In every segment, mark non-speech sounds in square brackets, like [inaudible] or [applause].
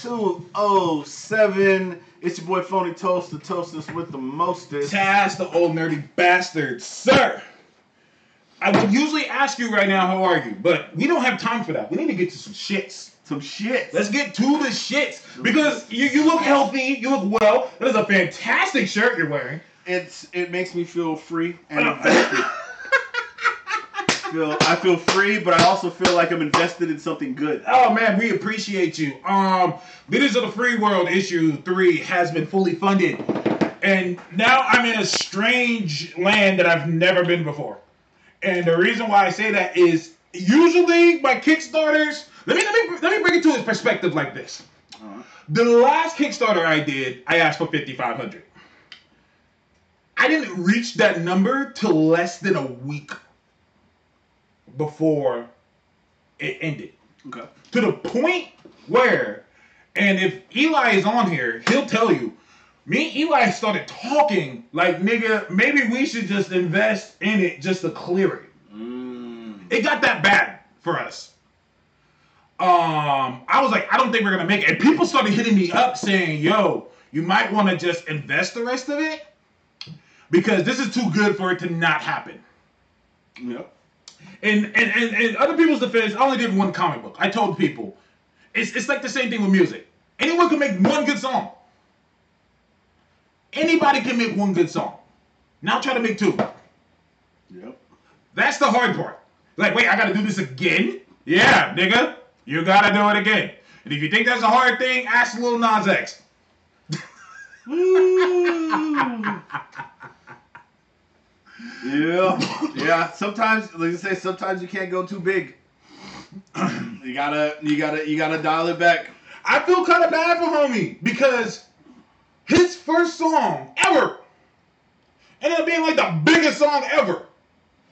episode 207. It's your boy Phony Toast, the toasters with the mostest. Taz, the old nerdy bastard, sir. I would usually ask you right now, how are you? But we don't have time for that. We need to get to some shits. Some shits. Let's get to the shits because you, you look healthy, you look well. That is a fantastic shirt you're wearing. It's it makes me feel free and uh, invested. [laughs] feel I feel free, but I also feel like I'm invested in something good. Oh man, we appreciate you. Um, Leaders of the Free World issue three has been fully funded, and now I'm in a strange land that I've never been before. And the reason why I say that is usually my Kickstarters. Let me let me let me bring it to a perspective like this. The last Kickstarter I did, I asked for fifty five hundred. I didn't reach that number till less than a week before it ended Okay. to the point where, and if Eli is on here, he'll tell you, me and Eli started talking like, nigga, maybe we should just invest in it just to clear it. Mm. It got that bad for us. Um, I was like, I don't think we're gonna make it. And people started hitting me up saying, yo, you might want to just invest the rest of it because this is too good for it to not happen. Yep. And and, and, and other people's defense, I only did one comic book. I told people, it's, it's like the same thing with music. Anyone can make one good song. Anybody can make one good song. Now try to make two. Yep. That's the hard part. Like, wait, I gotta do this again? Yeah, nigga. You gotta do it again. And if you think that's a hard thing, ask Lil Nas X. [laughs] Yeah, yeah. Sometimes, like I say, sometimes you can't go too big. [clears throat] you gotta, you gotta, you gotta dial it back. I feel kind of bad for homie because his first song ever ended up being like the biggest song ever.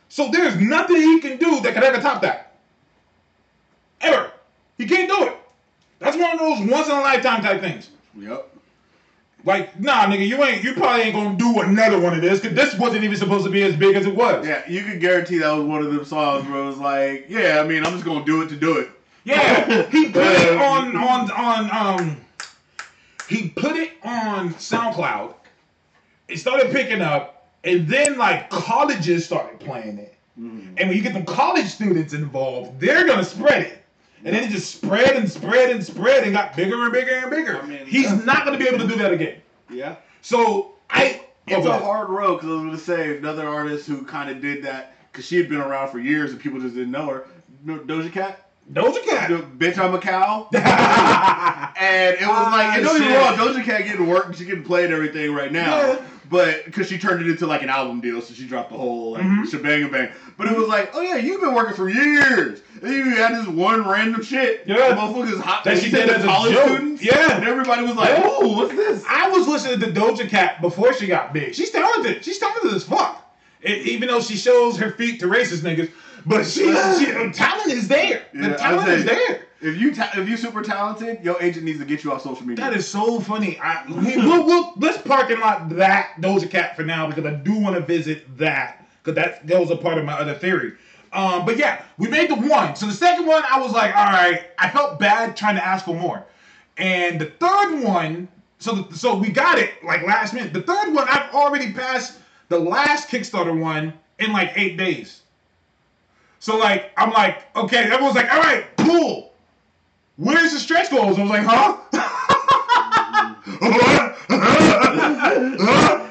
So there's nothing he can do that could ever top that. Ever. He can't do it. That's one of those once in a lifetime type things. Yep. Like, nah, nigga, you ain't, you probably ain't gonna do another one of this because this wasn't even supposed to be as big as it was. Yeah, you can guarantee that was one of them songs where it was like, yeah, I mean, I'm just gonna do it to do it. Yeah, he put it [laughs] on on on um. He put it on SoundCloud. It started picking up, and then like colleges started playing it. And when you get them college students involved, they're gonna spread it. And then it just spread and spread and spread and got bigger and bigger and bigger. I mean- He's not gonna be able to do that again. Yeah. So I. It's oh, a hard road because I was gonna say another artist who kind of did that because she had been around for years and people just didn't know her. Doja Cat, Doja Cat. the bitch I'm a cow, and it was like, and don't get me wrong, Doja Cat getting work, she getting played and everything right now, Yeah. But because she turned it into like an album deal, so she dropped the whole like Mhm. shebang bang. But it was like, oh yeah, you've been working for years, and you had this one random shit, Yeah. the motherfuckers hot That she said did as college students, Yeah. and everybody was like, Yeah. oh, what's this? I was listening to Doja Cat before she got big. She's talented. She's talented as fuck. E- even though she shows her feet to racist niggas, but she, she talent is there. Yeah, the talent is there. If you ta- if you super talented, your agent needs to get you off social media. That is so funny. I, we, we'll, we'll, let's parking lot that Doja Cat for now because I do want to visit that because that that was a part of my other theory. Um, but yeah, we made the one. So the second one, I was like, all right, I felt bad trying to ask for more. And the third one, so the, so we got it like last minute. The third one, I've already passed the last Kickstarter one in like eight days. So like, I'm like, okay, everyone's like, all right, cool. Where's the stretch goals? I was like, huh? [laughs]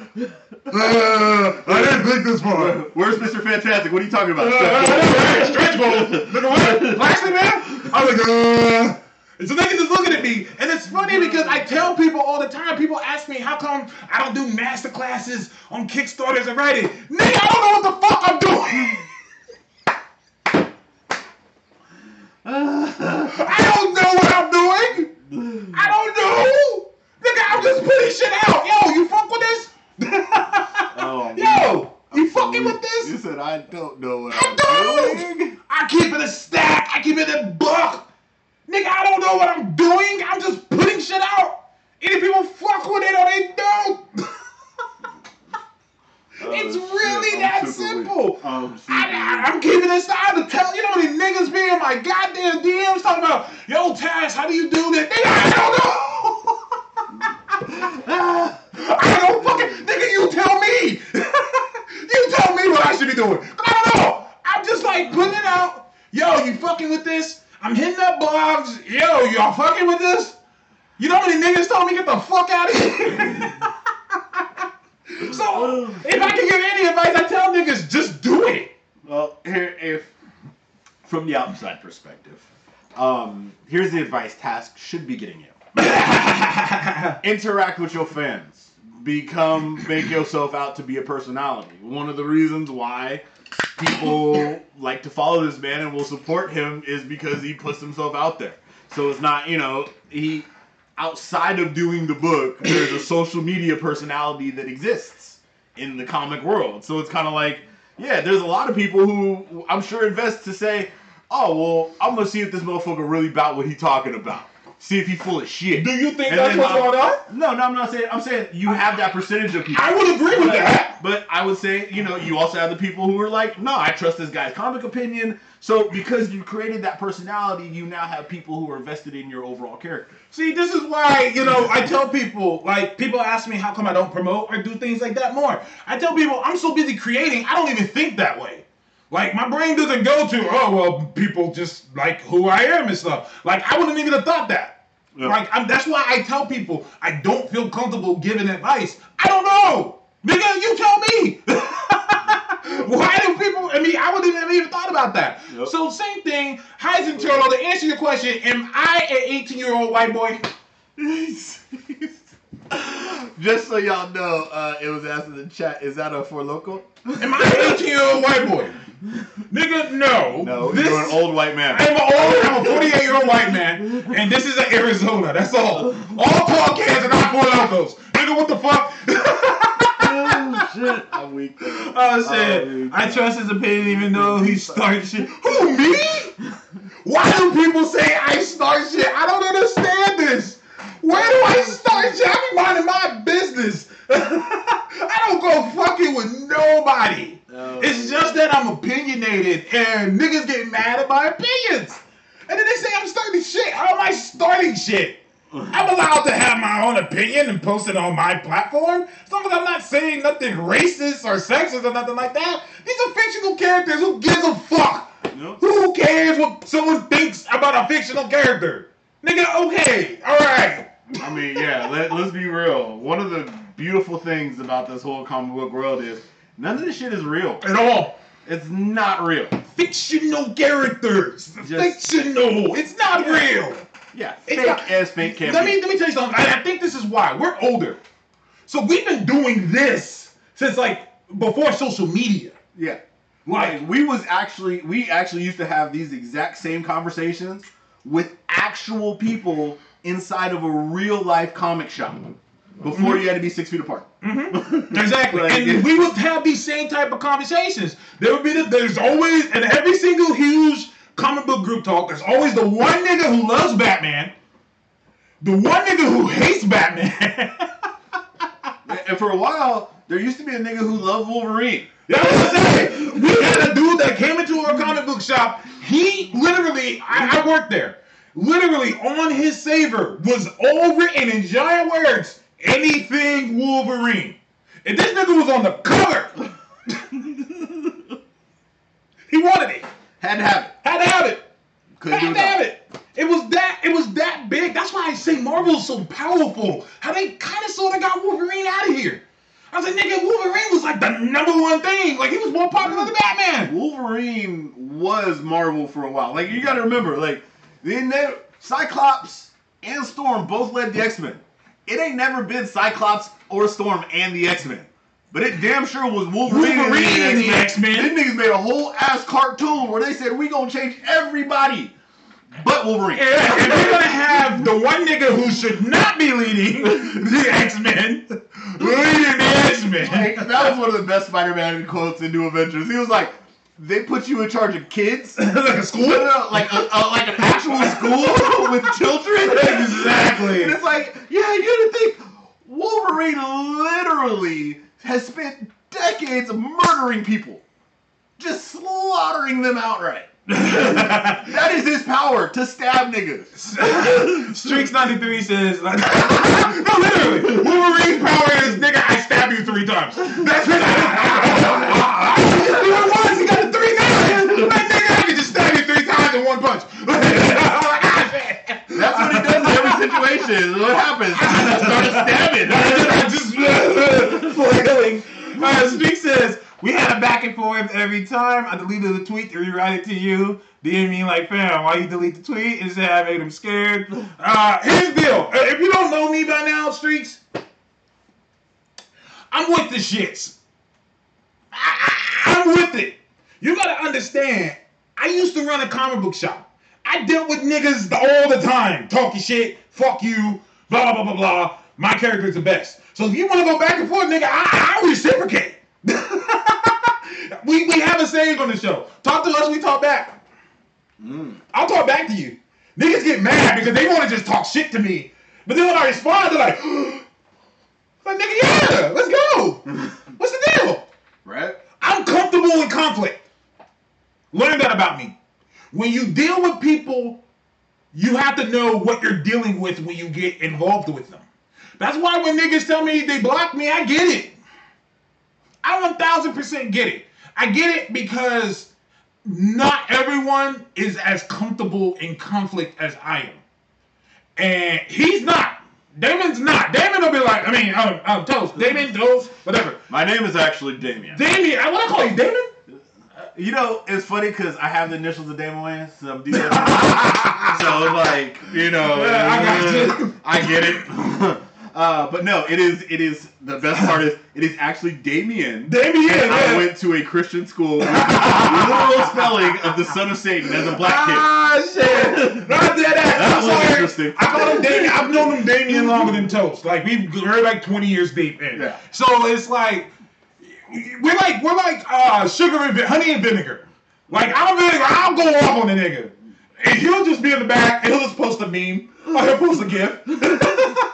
I didn't think this far. Where's Mr. Fantastic? What are you talking about? [laughs] Stretch goals. What? Lashley, man? I was like, uh. And so niggas is looking at me, and it's funny because I tell people all the time. People ask me, "How come I don't do master classes on Kickstarters and writing?" Nigga, I don't know what the fuck I'm doing. I don't know what I'm doing. I don't know. Nigga, I'm just putting shit out. Yo, you fuck with this? [laughs] Oh, [laughs] Yo, you I'm fucking so with this? You said I don't know what I I'm don't. doing. I keep it a stack. I keep it a buck. Nigga, I don't know what I'm doing. I'm just putting shit out. Either people fuck with it or they don't. [laughs] Oh, it's really shit. that simple. I'm, I, am giving this out to tell you know these niggas be in my goddamn DMs talking about yo Tash, how do you do that? I don't know. [laughs] I don't fucking nigga. You tell me. [laughs] you tell me what I should be doing. I don't know. I'm just like putting it out. Yo, you fucking with this? I'm hitting up blogs. Yo, y'all fucking with this? You know how many niggas told me get the fuck out of here? [laughs] so if I can give any advice, I tell niggas just do it. Well, here, if from the outside perspective, um, here's the advice Task should be getting you. [laughs] Interact with your fans. Become, make yourself out to be a personality. One of the reasons why people like to follow this man and will support him is because he puts himself out there. So it's not, you know, he outside of doing the book, there's a social media personality that exists in the comic world. So it's kind of like, yeah, there's a lot of people who I'm sure invest to say, oh well, I'm gonna see if this motherfucker really about what he talking about. See if he full of shit. Do you think And that's what's going on? No, no, I'm not saying. I'm saying you have that percentage of people. I would agree with But- that. But I would say, you know, you also have the people who are like, no, I trust this guy's comic opinion. So because you created that personality, you now have people who are invested in your overall character. See, this is why, you know, I tell people, like, people ask me how come I don't promote or do things like that more. I tell people, I'm so busy creating, I don't even think that way. Like, my brain doesn't go to, oh, well, people just like who I am and stuff. Like, I wouldn't even have thought that. Yeah. Like, I'm, that's why I tell people I don't feel comfortable giving advice. I don't know. Nigga, you tell me. [laughs] Why do people? I mean, I wouldn't even have even thought about that. Yep. So same thing, Heisen Turtle. To answer your question, am I an 18 year old white boy? [laughs] Just so y'all know, uh, it was asked in the chat, is that a Four Loko? Am I an 18 year old white boy? Nigga, no. No, This- you're an old white man. I'm an old, I'm a 48 year old white man, and this is Arizona. That's all. All tall cans are not Four Lokos. Nigga, what the fuck? [laughs] shit, [laughs] I'm weak. Oh shit! Oh, I trust his opinion even though he [laughs] started shit. Who me? Why do people say I start shit? I don't understand this. Where do I start shit? I be minding my business. [laughs] I don't go fucking with nobody. Oh. It's just that I'm opinionated and niggas get mad at my opinions. And then they say I'm starting shit. How am I starting shit? I'm allowed to have my own opinion and post it on my platform. As long as I'm not saying nothing racist or sexist or nothing like that. These are fictional characters. Who gives a fuck? Who cares what someone thinks about a fictional character? Nigga, okay, alright. I mean, yeah, let, let's be real. One of the beautiful things about this whole comic book world is none of this shit is real. At all. It's not real. Fictional characters. Just- Fictional. It's not Yeah. real. Yeah, It's fake not- as fake can let be. me let me tell you something. I, I think this is why we're older, so we've been doing this since like before social media. Yeah. Like- Like we was actually we actually used to have these exact same conversations with actual people inside of a real life comic shop before mm-hmm. you had to be six feet apart. Mm-hmm. [laughs] Exactly, Like, and we would have these same type of conversations. There would be the, there's always and every single huge comic book group talk. There's always the one nigga who loves Batman, the one nigga who hates Batman. And for a while, there used to be a nigga who loved Wolverine. That's what I'm saying. We had a dude that came into our comic book shop. He literally, I, I worked there. Literally on his saver was all written in giant words. Anything Wolverine. And this nigga was on the cover. [laughs] he wanted it. Had to have it. Had to have it. Couldn't Had it. to have it. It was that. It was that big. That's why I say Marvel's so powerful. How they kind of sort of got Wolverine out of here. I was like, nigga, Wolverine was like the number one thing. Like he was more popular than Batman. Wolverine was Marvel for a while. Like you got to remember, like they Cyclops and Storm both led the X Men. It ain't never been Cyclops or Storm and the X Men. But it damn sure was Wolverine, Wolverine and the X-Men. X-Men. These niggas made a whole ass cartoon where they said we gonna change everybody but Wolverine. Yeah, and we're gonna have the one nigga who should not be leading [laughs] the X Men, [laughs] leading the X Men. Like, that was one of the best Spider-Man quotes in New Avengers. He was like, "They put you in charge of kids, [laughs] like a school. like a, a, like an actual school with children." Exactly. And it's like, yeah, you had to think Wolverine literally has spent decades murdering people, just slaughtering them outright. [laughs] that is his power to stab niggas. [laughs] Streaks 93 says, like, [laughs] no, literally, Wolverine's power is, nigga, I stab you three times. That's it. he went once, he got it three times. Like, nigga, I can just stab you three times in one punch. That's what he does situations. What happens? [laughs] I just start stabbing. I [laughs] just flailing. Uh, Streak says, we had a back and forth every time. I deleted the tweet to rewrite it to you. DM me like, fam, why you delete the tweet? And said I made him scared. Uh, here's the deal. Uh, If you don't know me by now, Streaks, I'm with the shits. I, I, I'm with it. You gotta understand, I used to run a comic book shop. I dealt with niggas all the time, talking shit, fuck you, blah, blah, blah, blah, blah. My character's the best. So if you want to go back and forth, nigga, I, I reciprocate. [laughs] we, we have a saying on the show. Talk to us, we talk back. Mm. I'll talk back to you. Niggas get mad because they want to just talk shit to me. But then when I respond, they're like, [gasps] like, nigga, yeah, let's go. [laughs] What's the deal? Right? I'm comfortable in conflict. Learn that about me. When you deal with people, you have to know what you're dealing with when you get involved with them. That's why when niggas tell me they block me, I get it. I 1000% get it. I get it because not everyone is as comfortable in conflict as I am. And he's not. Damon's not. Damon will be like, I mean, um, um, Toast. Damon, Toast, whatever. My name is actually Damien. Damien, I want to call you Damon. You know, it's funny because I have the initials of Damon Wayans, so I'm [laughs] so like, you know, Yeah, I got you. I get it. [laughs] Uh, but no, it is. It is the best part is it is actually Damien. Damien, And I went to a Christian school. with the literal spelling of the son of Satan as a black kid. Ah, shit. Not that ass. That was sorry. interesting. I call him Damien. I've known him Damien longer than Toast. Like we we're like 20 years deep in. Yeah. So it's like we're like we're like uh, sugar and honey and vinegar. Like I'm vinegar, I'll go off on the nigga. And he'll just be in the back and he'll just post a meme or he'll post a gif. [laughs]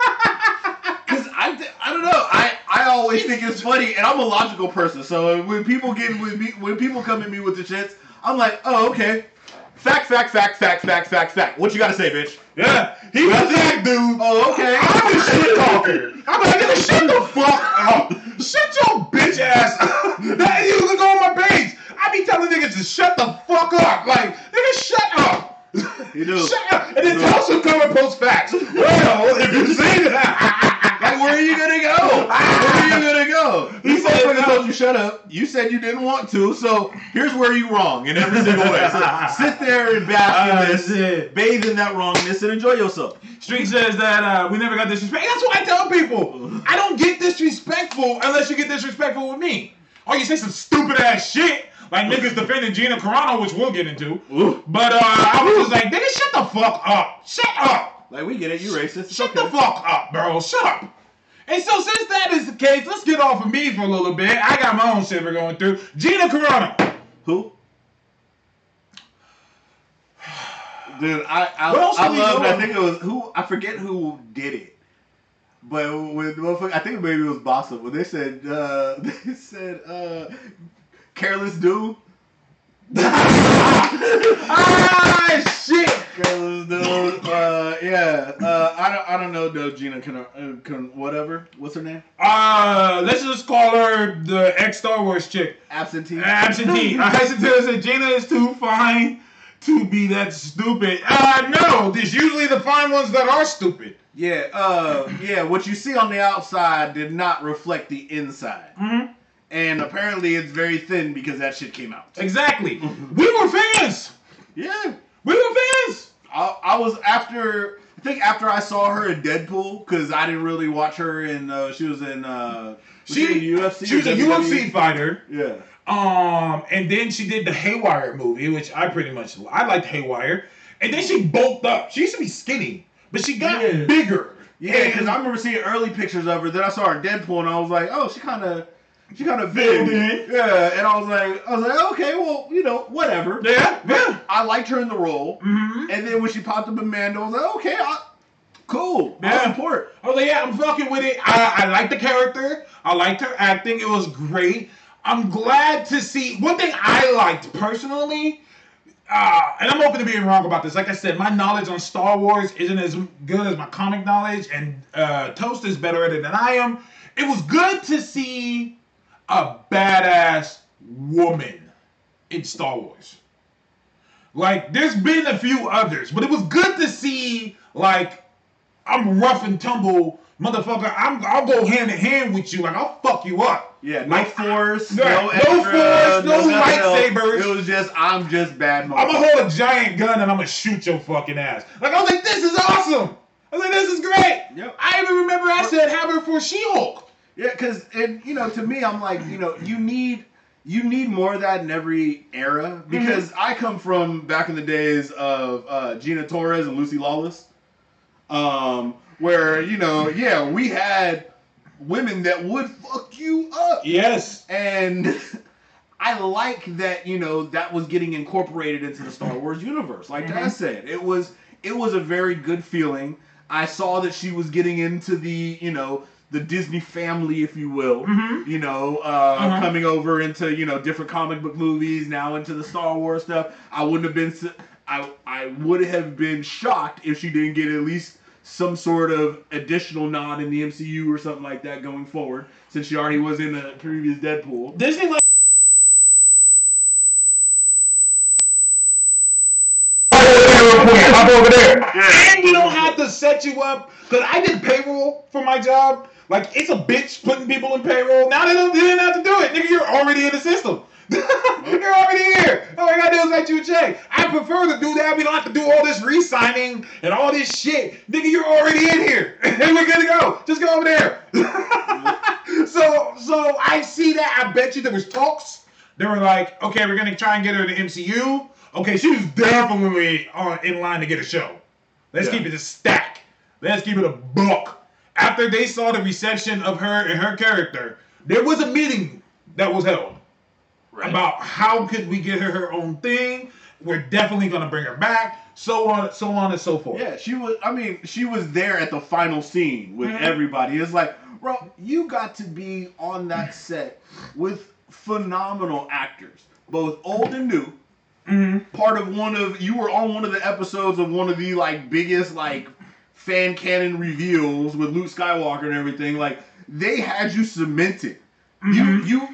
Because I, I don't know. I, I always think it's funny, and I'm a logical person. So when people get with me, when people come at me with the shits, I'm like, oh okay. Fact, fact, fact, fact, fact, fact, fact. What you gotta say, bitch? Yeah, he was that dude. Oh, okay. I'm the shit talker. I'm like, nigga, shut the fuck up. Shut your bitch ass up. That you can go on my page. I be telling niggas to shut the fuck up. Like, nigga, shut up. You do. Shut up. And then Toast come and post facts. Well, if you say that. [laughs] Where are you gonna go? Where are you gonna go? He said told you shut up. You said you didn't want to, so here's where you wrong in every single way. So sit there and bask in this, shit. bathe in that wrongness, and enjoy yourself. Street says that uh, we never got disrespect. That's what I tell people. I don't get disrespectful unless you get disrespectful with me. Or you say some stupid ass shit. Like niggas defending Gina Carano, which we'll get into. But uh, I was just like, nigga, shut the fuck up. Shut up. Like we get it, you racist. It's Shut okay. the fuck up, bro. Shut up. And so since that is the case, let's get off of me for a little bit. I got my own shit we're going through. Gina Carano. Who? Dude, I I, I loved. I think it was who I forget who did it, but motherfucker, I think maybe it was Bossa. When they said uh, [laughs] they said uh, careless dude. Ah, shit. Dude. Uh, yeah. Uh, I don't. I don't know. No, Gina. Can, uh, can whatever. What's her name? Uh, let's just call her the ex Star Wars chick. Absentee. Absentee. [laughs] I hesitate to say Gina is too fine to be that stupid. Uh, no, there's usually the fine ones that are stupid. Yeah. Uh, yeah. What you see on the outside did not reflect the inside. Mm-hmm. And apparently it's very thin because that shit came out. Exactly. [laughs] we were fans. Yeah. We were fans. I, I was after I think after I saw her in Deadpool because I didn't really watch her in uh, she was in uh, was She, in UFC. she was a? UFC fighter. Yeah. Um, and then she did the Haywire movie, which I pretty much I liked Haywire. And then she bulked up. She used to be skinny, but she got Yeah. bigger. Yeah, because I remember seeing early pictures of her. Then I saw her in Deadpool, and I was like, "Oh, she kind of, she kind of big." Filled in. Yeah, and I was like, I was like, "Okay, well, you know, whatever." yeah, yeah. I liked her in the role, hmm and then when she popped up in Mando, I was like, "Okay, I, cool, Yeah. I'll support." I was like, yeah, I'm fucking with it. I, I liked the character. I liked her acting. It was great. I'm glad to see. One thing I liked personally, uh, and I'm open to being wrong about this. Like I said, my knowledge on Star Wars isn't as good as my comic knowledge, and uh, Toast is better at it than I am. It was good to see a badass woman in Star Wars. Like, there's been a few others, but it was good to see like I'm rough and tumble, motherfucker. I'm I'll go hand in hand with you. Like I'll fuck you up. Yeah, no Like, force, Right, no no extra, force, no else. lightsabers. It was just I'm just bad. I'm gonna hold a giant gun and I'm gonna shoot your fucking ass. Like I was like, this is awesome. I was like, this is great. Yep. I even remember I said have her for She-Hulk. Yeah, because and you know, to me, I'm like, you know, you need you need more of that in every era because I come from back in the days of uh, Gina Torres and Lucy Lawless, um, where you know, yeah, we had women that would fuck you up, Yes. and [laughs] I like that you know that was getting incorporated into the Star Wars universe. Like Mhm. I said, it was it was a very good feeling. I saw that she was getting into the you know the Disney family, if you will. Mhm. You know, uh, Uh-huh. coming over into you know different comic book movies, now into the Star Wars stuff. I wouldn't have been. I I would have been shocked if she didn't get at least some sort of additional nod in the MCU or something like that going forward, since she already was in the previous Deadpool. Disney like Hop over there. and we don't have to set you up because I did payroll for my job. Like it's a bitch putting people in payroll. Now they don't they didn't have to do it. Nigga, you're already in the system. [laughs] you're already here. All I gotta do is write you a check. I prefer to do that. We don't have to do all this re-signing and all this shit. Nigga, you're already in here. [laughs] and we're good to go. Just go over there. [laughs] so so I see that. I bet you there was talks. They were like, okay, we're gonna try and get her to MCU. Okay, she was definitely on in line to get a show. Let's Yeah. keep it a stack. Let's keep it a book. After they saw the reception of her and her character, there was a meeting that was held about how could we get her her own thing. We're definitely gonna bring her back. So on, so on and so forth. Yeah, she was. I mean, she was there at the final scene with Mhm. everybody. It's like, bro, you got to be on that set with phenomenal actors, both old and new. Hmm Part of one of you were on one of the episodes of one of the like biggest like fan canon reveals with Luke Skywalker and everything. Like they had you cemented. You Mhm. you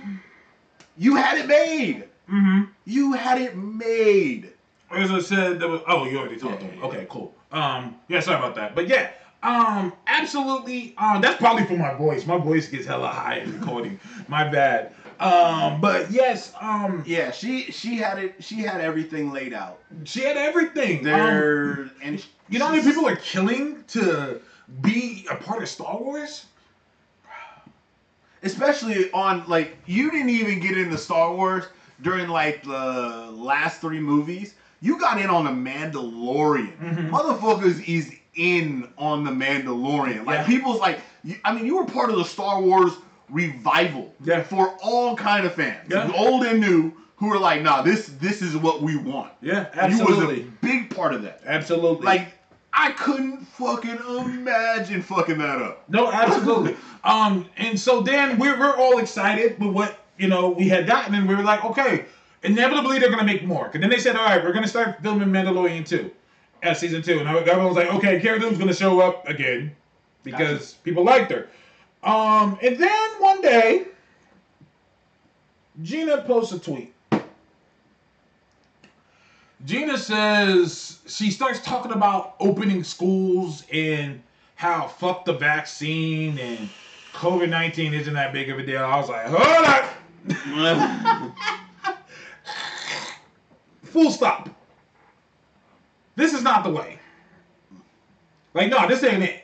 you had it made. hmm You had it made. As I said, there was. Oh, you already talked to Yeah, me. yeah, Okay, cool. Um, yeah, sorry about that. But yeah, um, absolutely. Um, that's probably for my voice. My voice gets hella high in recording. my bad. Um, but yes, um, Yeah, she she had it. She had everything laid out. she had everything. Um, There and you know how many people are killing to be a part of Star Wars? especially on like you didn't even get into Star Wars during like the last three movies. You got in on the Mandalorian. Mhm. Motherfuckers is in on the Mandalorian. Like Yeah. people's like, you, I mean, you were part of the Star Wars revival Yeah. for all kind of fans, Yeah. old and new, who are like, nah, this this is what we want. Yeah, You was a absolutely, big part of that. absolutely. Like, I couldn't fucking imagine fucking that up. No, absolutely. [laughs] um, and so then we're we're all excited with what you know we had gotten, and we were like, okay, inevitably they're gonna make more. And then they said, all right, we're gonna start filming Mandalorian two, at season two, and everyone was like, okay, Cara Dune's gonna show up again because people liked her. Um, and then one day, Gina posts a tweet. Gina says she starts talking about opening schools and how fuck the vaccine and COVID 19 isn't that big of a deal. I was like, hold up. [laughs] Full stop. This is not the way. Like, no, this ain't it.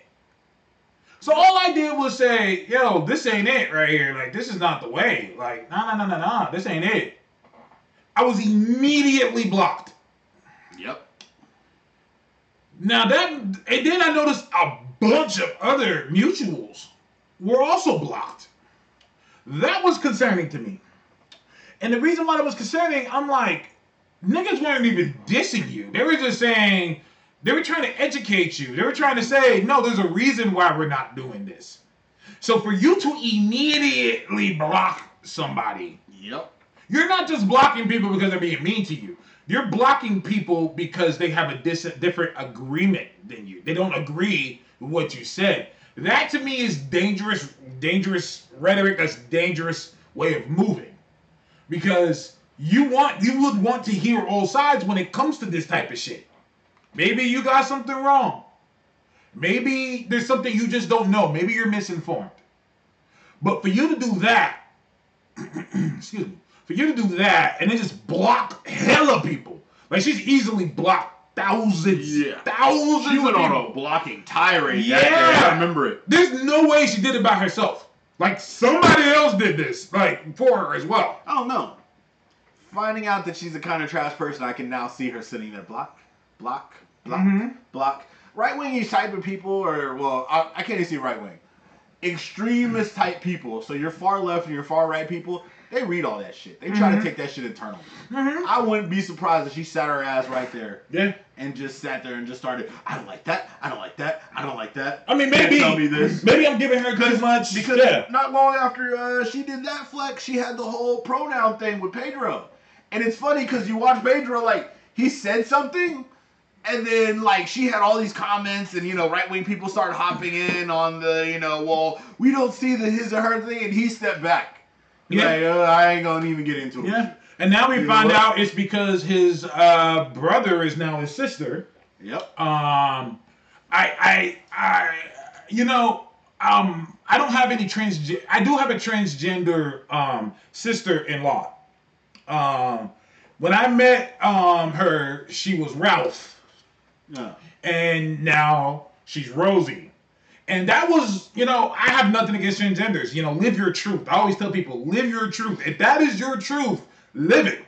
So all I did was say, yo, this ain't it right here. Like, this is not the way. Like, no, no, no, no, no. This ain't it. I was immediately blocked. Yep. Now that, and then I noticed a bunch of other mutuals were also blocked. That was concerning to me. And the reason why that was concerning, I'm like, niggas weren't even dissing you. They were just saying, they were trying to educate you. They were trying to say, no, there's a reason why we're not doing this. So for you to immediately block somebody, Yep. you're not just blocking people because they're being mean to you. You're blocking people because they have a dis- different agreement than you. They don't agree with what you said. That to me is dangerous, dangerous rhetoric. That's dangerous way of moving, because you want you would want to hear all sides when it comes to this type of shit. Maybe you got something wrong. Maybe there's something you just don't know. Maybe you're misinformed. But for you to do that, [clears throat] excuse me, for you to do that and then just block hella people, like she's easily blocked thousands, Yeah. thousands. She went on a blocking tirade. Yeah. I remember it. There's no way she did it by herself. Like somebody else did this, like for her as well. I don't know. Finding out that she's the kind of trash person, I can now see her sitting there, block, block, block, Mhm. block. Right wing type of people, or well, I, I can't even see right wing. Extremist type people. So your far left and your far right people, they read all that shit. They try Mhm. to take that shit internally. Mm-hmm. I wouldn't be surprised if she sat her ass right there Yeah. and just sat there and just started. I don't like that. I don't like that. I don't like that. I mean, maybe tell me this. maybe I'm giving her too much. Because yeah. not long after uh, she did that flex, she had the whole pronoun thing with Pedro. And it's funny because you watch Pedro, like, he said something, and then, like, she had all these comments, and, you know, right wing people started hopping in on the, you know, well, we don't see the his or her thing, and he stepped back. Yeah. Like, uh, I ain't gonna even get into it. Yeah. And now we You find out it's because his uh, brother is now his sister. Yep. Um, I, I, I, you know, um, I don't have any trans. I do have a transgender um, sister-in-law. Um, when I met um, her, she was Ralph, Yeah. and now she's Rosie. And that was, you know, I have nothing against transgenders. You know, live your truth. I always tell people, live your truth. If that is your truth, live it.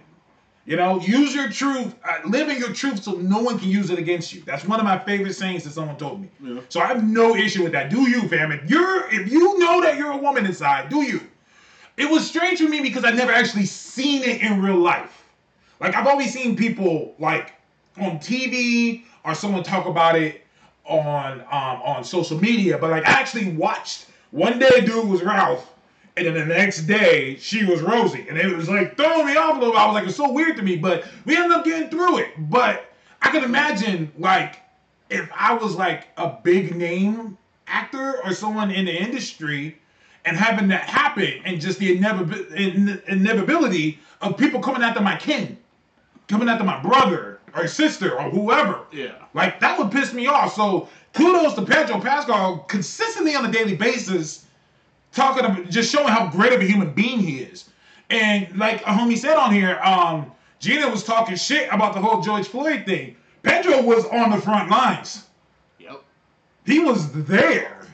You know, use your truth, uh, live in your truth so no one can use it against you. That's one of my favorite sayings that someone told me. Yeah. So I have no issue with that. Do you, fam? If you're, if you know that you're a woman inside, do you? It was strange for me because I never actually seen it in real life. Like I've always seen people like on TV or someone talk about it on um, on social media, but like I actually watched. One day, dude was Ralph, and then the next day she was Rosie, and it was like throwing me off a little. I was like, it's so weird to me, but we ended up getting through it. But I can imagine like if I was like a big name actor or someone in the industry and having that happen and just the inevitability of people coming after my kin, coming after my brother or sister or whoever. Yeah. Like that would piss me off. So kudos to Pedro Pascal consistently on a daily basis, talking about just showing how great of a human being he is. And like a homie said on here, um, Gina was talking shit about the whole George Floyd thing. Pedro was on the front lines. Yep. He was there.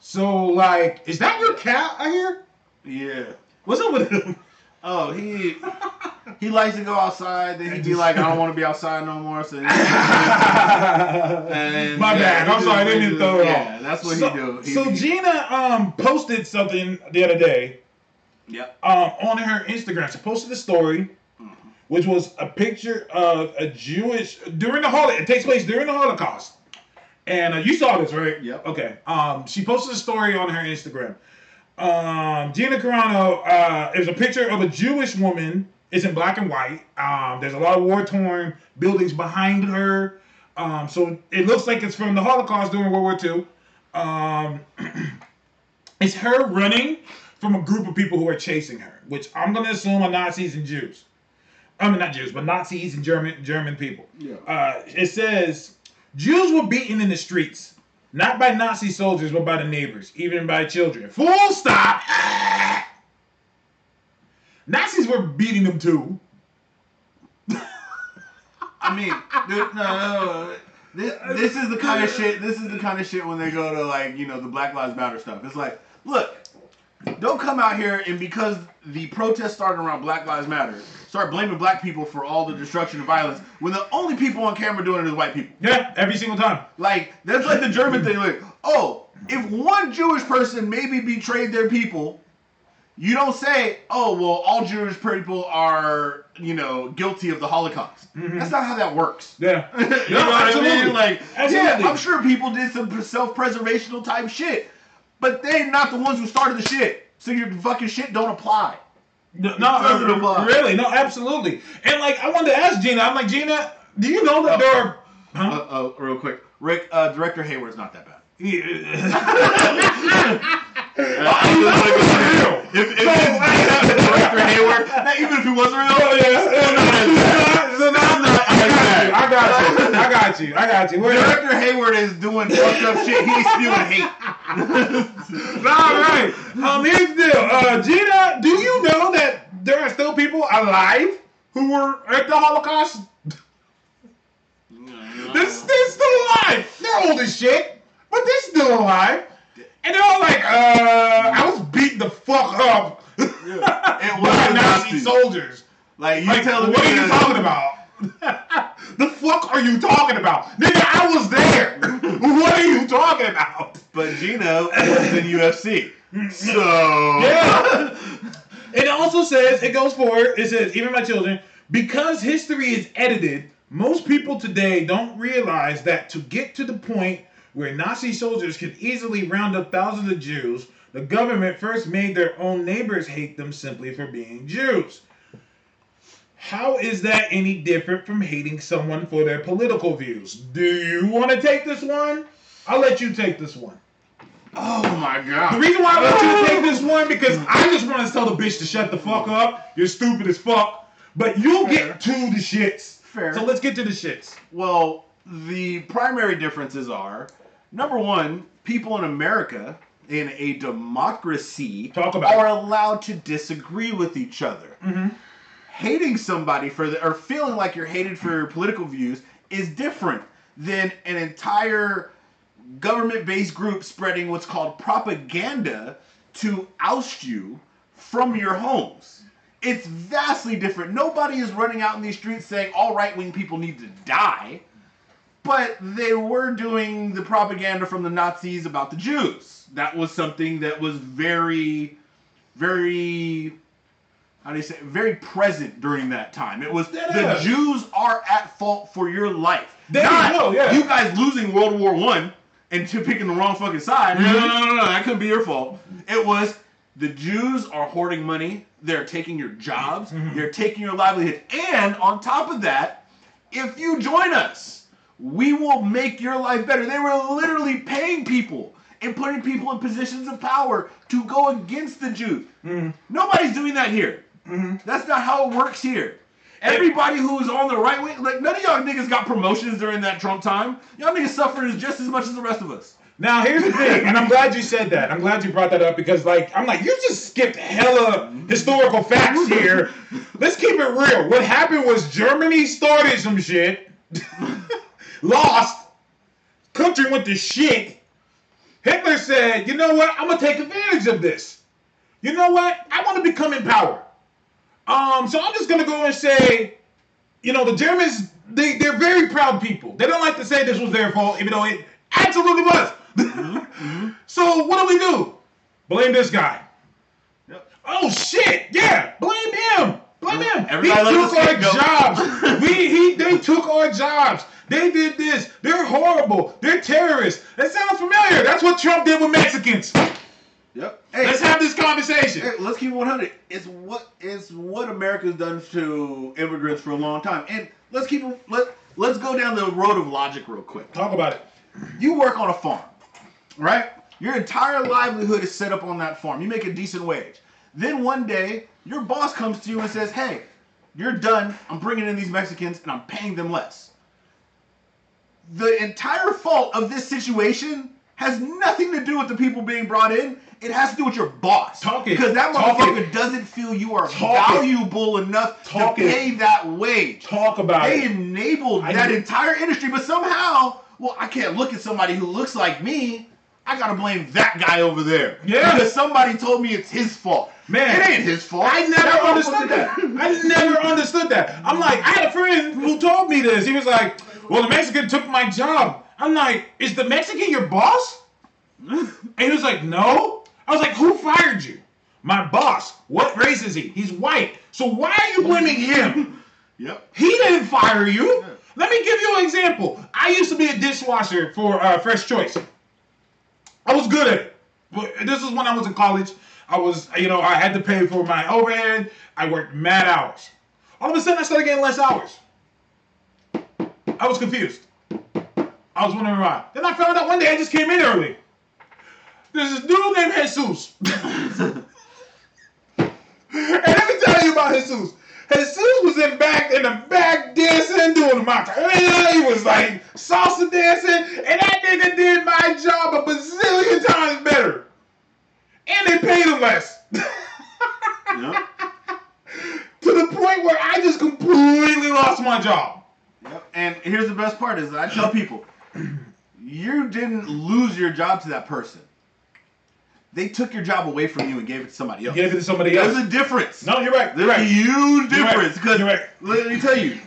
So like, is that your cat I hear? Yeah. What's up with him? Oh, he [laughs] he likes to go outside. Then he'd be like, I don't want to be outside no more. So. [laughs] And, My yeah, bad. I'm sorry. I didn't mean to just- throw it Yeah, off. that's what so, he do. He so be- Gina um posted something the other day Yep. um on her Instagram. She posted a story, which was a picture of a Jewish during the Holocaust. It takes place during the Holocaust, and uh, you saw this, right? Yep. Okay. Um, she posted a story on her Instagram. Um, Gina Carano uh, is a picture of a Jewish woman. It's in black and white. Um, there's a lot of war torn buildings behind her. Um, so it looks like it's from the Holocaust during World War II. Um, [clears throat] it's her running from a group of people who are chasing her, which I'm going to assume are Nazis and Jews. I mean, not Jews, but Nazis and German German people. Yeah. Uh, it says Jews were beaten in the streets, not by Nazi soldiers, but by the neighbors, even by children. Full stop. Nazis were beating them too. I mean, no, no. This, this is the kind of shit. This is the kind of shit when they go to like you know the Black Lives Matter stuff. It's like, look, don't come out here and because the protest started around Black Lives Matter, start blaming black people for all the destruction and violence when the only people on camera doing it is white people. Yeah, every single time. Like that's like the German thing. Like, oh, if one Jewish person maybe betrayed their people, you don't say, oh, well, all Jewish people are, you know, guilty of the Holocaust. Mm-hmm. That's not how that works. Yeah. [laughs] you know what I absolutely. mean? Like, Absolutely. yeah, I'm sure people did some self-preservational type shit, but they're not the ones who started the shit. So your fucking shit don't apply. No, no, uh, really, no, absolutely. And like, I wanted to ask Gina. I'm like, Gina, do you know that Oh. there are? Uh, Huh? uh, real quick, Rick, uh, director Hayward's not that bad. real. [laughs] [laughs] If, if director [laughs] Hayward, even if he wasn't real, Oh yeah. So now, I got you. I got you. I got you. I got you. Where- Director Hayward is doing fucked up shit. He's spewing hate. All right. Um, here's the deal. Uh, Gina, do you know that there are still people alive who were at the Holocaust? They're, they're still alive. They're old as shit, but they're still alive. And they're all like, uh, I was beat the fuck up It [laughs] by was Nazi Nazi. soldiers. Like you Like, telling what me are you talking about? [laughs] the fuck are you talking about? Nigga, I was there. [laughs] what are you talking about? But Gina was in UFC. So Yeah. it also says, it goes forward, it says, even my children, because history is edited, most people today don't realize that to get to the point where Nazi soldiers could easily round up thousands of Jews, the government first made their own neighbors hate them simply for being Jews. How is that any different from hating someone for their political views? Do you want to take this one? I'll let you take this one. Oh my god. The reason why I want you to take this one because I just want to tell the bitch to shut the fuck up. You're stupid as fuck. But you'll get to the shits. Fair. So let's get to the shits. Well, the primary differences are number one, people in America in a democracy Talk about are it. allowed to disagree with each other. Mm-hmm. Hating somebody for the or feeling like you're hated for your political views is different than an entire government-based group spreading what's called propaganda to oust you from your homes. It's vastly different. Nobody is running out in these streets saying all right-wing people need to die, but they were doing the propaganda from the Nazis about the Jews. That was something that was very, very how do you say very present during that time. It was Yeah. the Jews are at fault for your life. There you Not go, yeah. you guys losing World War One and to picking the wrong fucking side. No, no, no, no, no, that couldn't be your fault. It was the Jews are hoarding money. They're taking your jobs. Mm-hmm. They're taking your livelihood. And on top of that, if you join us, we will make your life better. They were literally paying people and putting people in positions of power to go against the Jews. Mm-hmm. Nobody's doing that here. Mm-hmm. That's not how it works here. Everybody who's on the right wing, like none of y'all niggas got promotions during that Trump time. Y'all niggas suffered just as much as the rest of us. Now here's the thing, and I'm glad you said that. I'm glad you brought that up because, like, I'm like, you just skipped hella historical facts [laughs] here. Let's keep it real. What happened was Germany started some shit, [laughs] lost, country went to shit. Hitler said, "You know what? I'm gonna take advantage of this. You know what? I want to become in power. Um, so I'm just gonna go and say, you know, the Germans, they, they're very proud people. They don't like to say this was their fault, even though it absolutely was. [laughs] So what do we do? Blame this guy. Yep. Oh shit! Yeah, blame him. Blame him. Everybody he took our jobs. [laughs] we he they took our jobs. They did this. They're horrible. They're terrorists. That sounds familiar. That's what Trump did with Mexicans. Yep. Hey, Let's have this conversation. Hey, let's keep it 100. It's what it's what America's done to immigrants for a long time, and let's keep it. Let Let's go down the road of logic real quick. Talk about it. You work on a farm, right? Your entire livelihood is set up on that farm. You make a decent wage. Then one day, your boss comes to you and says, "Hey, you're done. I'm bringing in these Mexicans, and I'm paying them less." The entire fault of this situation has nothing to do with the people being brought in. It has to do with your boss. Talk it. Because that Talk motherfucker it. doesn't feel you are Talk it. valuable enough Talk to it. pay that wage. Talk about They it. They enabled I that entire industry, but somehow, well, I can't look at somebody who looks like me. I gotta blame that guy over there. Yeah. Because somebody told me it's his fault. Man. it ain't his fault. I never understood that. I never understood that. I'm like, I had a friend who told me this. He was like, "Well, the Mexican took my job." I'm like, "Is the Mexican your boss?" And he was like, "No." I was like, "Who fired you?" My boss. What race is he? He's white. So why are you blaming him? [laughs] Yep. He didn't fire you. Let me give you an example. I used to be a dishwasher for uh, Fresh Choice. I was good at it. But this is when I was in college. I was, you know, I had to pay for my overhead. I worked mad hours. All of a sudden, I started getting less hours. I was confused. I was wondering why. Then I found out one day I just came in early. There's this dude named Jesus. [laughs] and let me tell you about Jesus. Jesus was in back in the back dancing, doing the Macarena. He was like salsa dancing, and that nigga did my job a bazillion times better. And they paid him less. Yep. [laughs] to the point where I just completely lost my job. Yep. And here's the best part is I tell people, you didn't lose your job to that person. They took your job away from you and gave it to somebody else. Gave it to somebody else. There's a difference. No, you're right. You're There's a right. huge You're right. difference. Because You're right. let me tell you,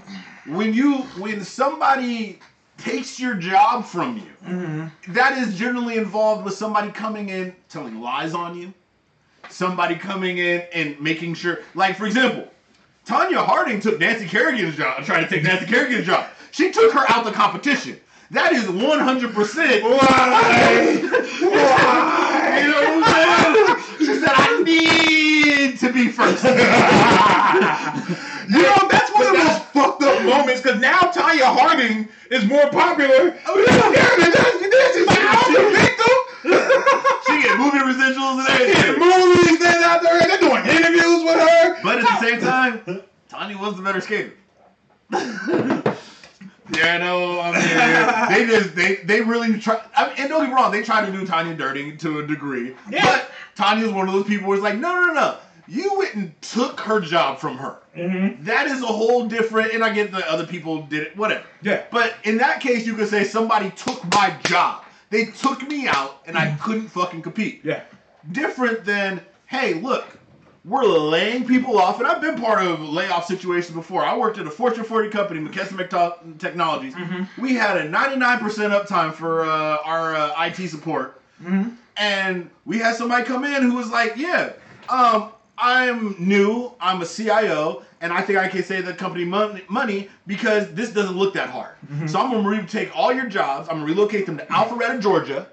when you when somebody takes your job from you, Mm-hmm. that is generally involved with somebody coming in telling lies on you, somebody coming in and making sure, like for example, Tonya Harding took Nancy Kerrigan's job, Trying to take Nancy Kerrigan's job. She took her out the competition. That is 100%. Why? Why? [laughs] You know what I'm saying? She said, I need to be first. [laughs] You know, that's one of the most fucked up moments because now Tonya Harding is more popular. Oh, yeah, that's She's like, I'm the victim. She [laughs] get movie residuals and In everything. movies, they're out there, they're doing interviews with her. But at the same time, Tonya was the better skater. Yeah, no, I mean, [laughs] they just they they really try. I mean, and don't get me wrong, they try to do Tonya dirty to a degree. Yeah. But Tonya's one of those people who's like, no, no, no, no. You went and took her job from her. Mm-hmm. That is a whole different. And I get that other people did it, whatever. Yeah. But in that case, you could say somebody took my job. They took me out, and I couldn't fucking compete Yeah. different than hey look we're laying people off and i've been part of layoff situations before. I worked at a fortune 40 company mckesson technologies. We had a 99% uptime for uh, our uh, it support. And we had somebody come in who was like yeah um, i'm new i'm a cio and i think i can save the company money, money because this doesn't look that hard. So i'm going to re- take all your jobs. I'm going to relocate them to alpharetta georgia.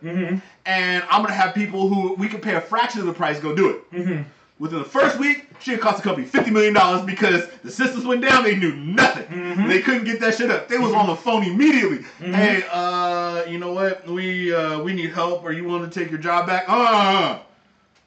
And I'm gonna have people who we can pay a fraction of the price go do it. Within the first week, shit cost the company fifty million dollars because the systems went down. They knew nothing. They couldn't get that shit up. They was on the phone immediately. Hey, uh, you know what? We uh, we need help. Are you willing to take your job back? Uh,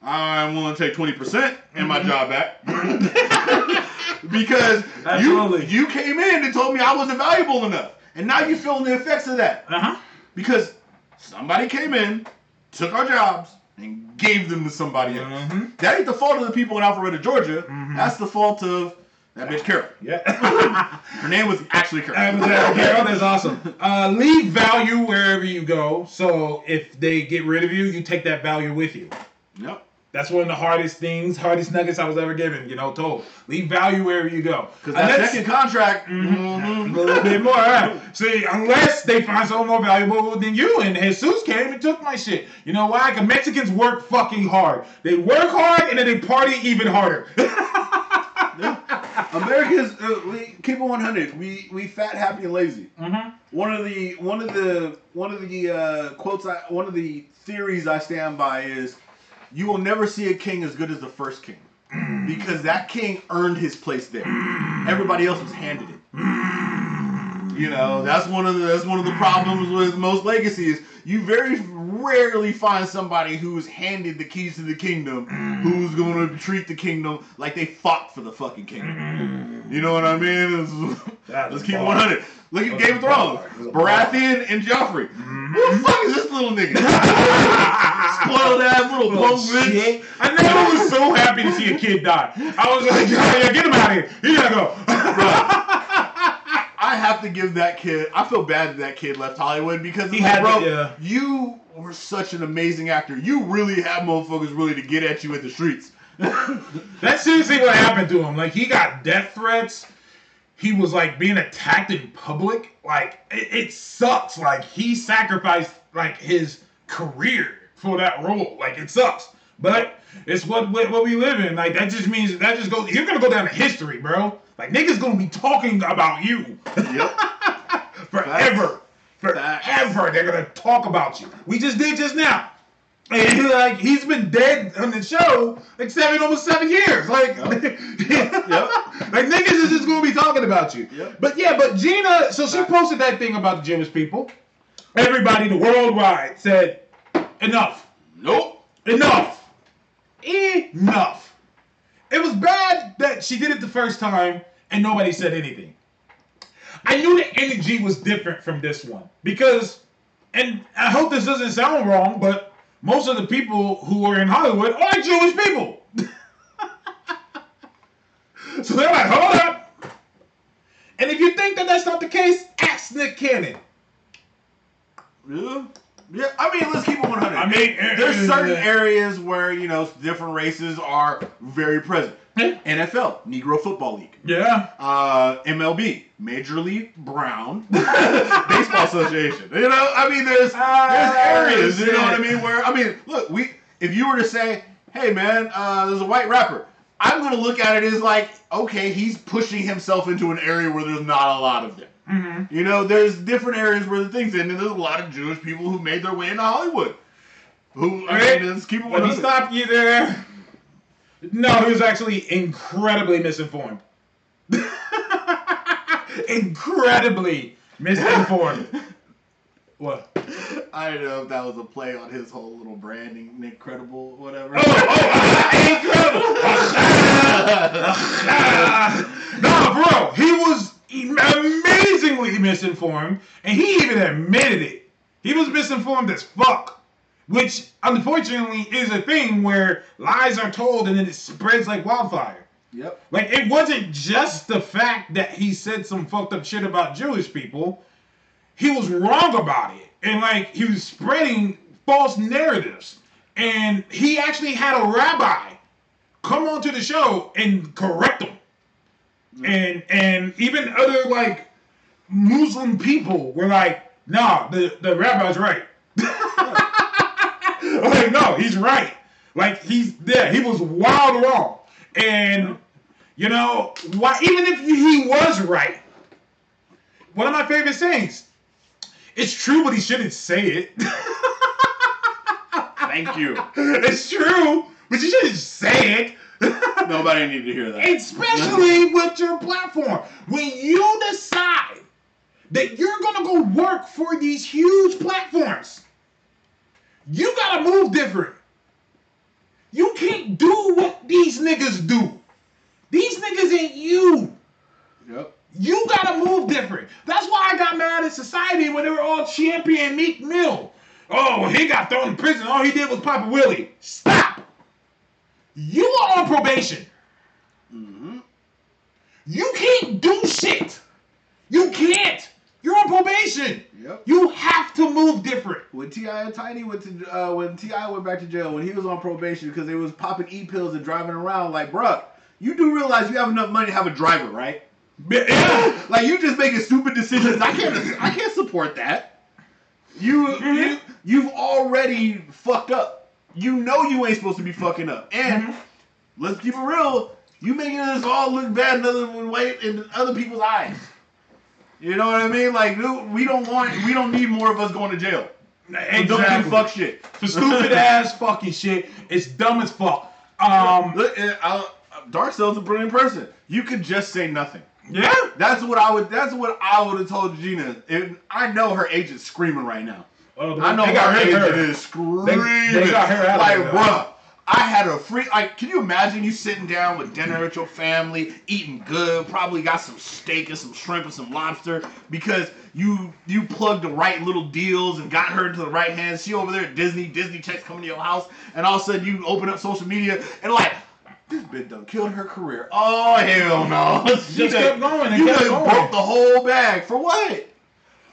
I'm willing to take twenty percent and my job back [laughs] because Absolutely. you you came in and told me I wasn't valuable enough, and now you're feeling the effects of that Uh huh. because somebody came in, took our jobs, gave them to somebody else. Mhm. That ain't the fault of the people in Alpharetta, Georgia. Mm-hmm. That's the fault of that bitch Carol. Yeah. [laughs] Her name was actually Carol. That was that, Carol. That's [laughs] awesome. Uh, leave value wherever you go. So if they get rid of you, you take that value with you. Yep. That's one of the hardest things, hardest nuggets I was ever given. You know, told leave value wherever you go. Because that Unless- second contract, Mm-hmm. mhm. a little bit more. Right. See, unless they find someone more valuable than you, and Jesus came and took my shit. You know why? Because Mexicans work fucking hard. They work hard and then they party even harder. [laughs] Americans, uh, we keep it 100. We we fat, happy, and lazy. mm-hmm. One of the one of the one of the uh, quotes, I, one of the theories I stand by is, you will never see a king as good as the first king, mm. because that king earned his place there. Mm. Everybody else was handed it. You know, that's one of the that's one of the problems with most legacies. You very rarely find somebody who's handed the keys to the kingdom, who's going to treat the kingdom like they fought for the fucking kingdom. You know what I mean? Let's keep it bars. 100. Look at Game of Thrones. Baratheon and Joffrey. Who the fuck is this little nigga? [laughs] Spoiled ass little Little punk bitch. I never was so happy to see a kid die. I was like, yeah, yeah, get him out of here. He gotta go. [laughs] I have to give that kid. I feel bad that that kid left Hollywood because He like, had bro, to, yeah. you were such an amazing actor. You really have motherfuckers really to get at you in the streets. [laughs] That's seriously what happened to him. Like he got death threats. He was like being attacked in public. Like it, it sucks. Like he sacrificed like his career for that role. Like it sucks. But it's what what, what we live in. Like that just means that just goes. You're gonna go down in history, bro. Like niggas gonna be talking about you yep. [laughs] forever. Forever, they're gonna talk about you. We just did just now. And like he's been dead on the show like seven, almost seven years. Like, [laughs] [laughs] like niggas is just gonna be talking about you. Yep. But yeah, but Gina, so she posted that thing about the Jewish people. Everybody, the worldwide, said enough, Nope. enough, enough. It was bad that she did it the first time and nobody said anything. I knew the energy was different from this one because, and I hope this doesn't sound wrong, but most of the people who are in Hollywood are Jewish people. [laughs] so they're like, hold up. And if you think that that's not the case, ask Nick Cannon. Yeah. Yeah, I mean, let's keep it 100. I mean, there's uh, certain uh, areas where, you know, different races are very present. [laughs] NFL, Negro Football League. Yeah. Uh, MLB, Major League Brown [laughs] Baseball Association. You know, I mean, there's there's Ah, areas, you know what I mean, where, I mean, look, we if you were to say, hey, man, uh, there's a white rapper, I'm going to look at it as like, okay, he's pushing himself into an area where there's not a lot of them. Mm-hmm. You know, there's different areas where the things, and there's a lot of Jewish people who made their way into Hollywood. Who, I mean, let's keep it Let me stop you there. No, he was actually incredibly misinformed. [laughs] incredibly misinformed. [laughs] what? I don't know if that was a play on his whole little branding, Nick Credible, whatever. Oh, oh, uh, incredible! nah, bro, he was amazingly misinformed, and he even admitted it. He was misinformed as fuck, which unfortunately is a thing where lies are told and then it spreads like wildfire. Yep. Like it wasn't just the fact that he said some fucked up shit about Jewish people. He was wrong about it. And like he was spreading false narratives. And he actually had a rabbi come onto the show and correct him. And and even other like Muslim people were like, nah, the, the rabbi's right. [laughs] like, no, he's right. Like he's there. He was wild wrong. And you know, why even if he was right, one of my favorite sayings, it's true, but he shouldn't say it. [laughs] Thank you. it's true, but you shouldn't say it. [laughs] Nobody needed to hear that. Especially with your platform. When you decide that you're gonna go work for these huge platforms, you gotta move different. You can't do what these niggas do. These niggas ain't you. Yep. You gotta move different. That's why I got mad at society when they were all champion Meek Mill. Oh, well, he got thrown in prison. All he did was pop a willie. Stop. You are on probation. Mm-hmm. You can't do shit. You can't. You're on probation. Yep. You have to move different. When T.I. and Tiny went to uh, when T.I. went back to jail when he was on probation because they was popping e pills and driving around like, bruh, you do realize you have enough money to have a driver, right? [laughs] Yeah. like you just making stupid decisions. I can't I can't support that. You you you've already fucked up. You know you ain't supposed to be fucking up. And let's keep it real. You making us all look bad in other in other people's eyes. You know what I mean? Like we don't want we don't need more of us going to jail. So Don't do fuck shit. For [laughs] stupid ass fucking shit. It's dumb as fuck. Um. Look, uh, Dark Cell's a brilliant person. You could just say nothing. Yeah. That's what I would. That's what I would have told Gina. And I know her agent's screaming right now. Well, I know they got her rid agent her. is screaming. they got her out of like, there. bruh, I had a free. Like, can you imagine you sitting down with dinner with your family, eating good, probably got some steak and some shrimp and some lobster because you you plugged the right little deals and got her into the right hands. She over there at Disney. Disney checks coming to your house, and all of a sudden you open up social media and like. This bitch done killed her career. Oh hell no! [laughs] She Just kept going and You kept going. broke the whole bag for what?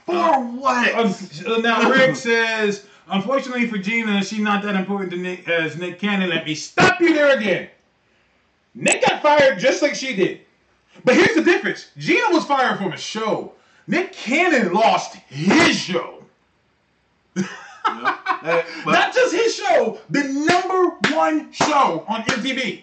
For Uh, what? Uh, now Rick says, unfortunately for Gina, she's not that important to Nick as Nick Cannon. Let me stop you there again. Nick got fired just like she did. But here's the difference. Gina was fired from a show. Nick Cannon lost his show. [laughs] But- Not just his show, the number one show on MTV.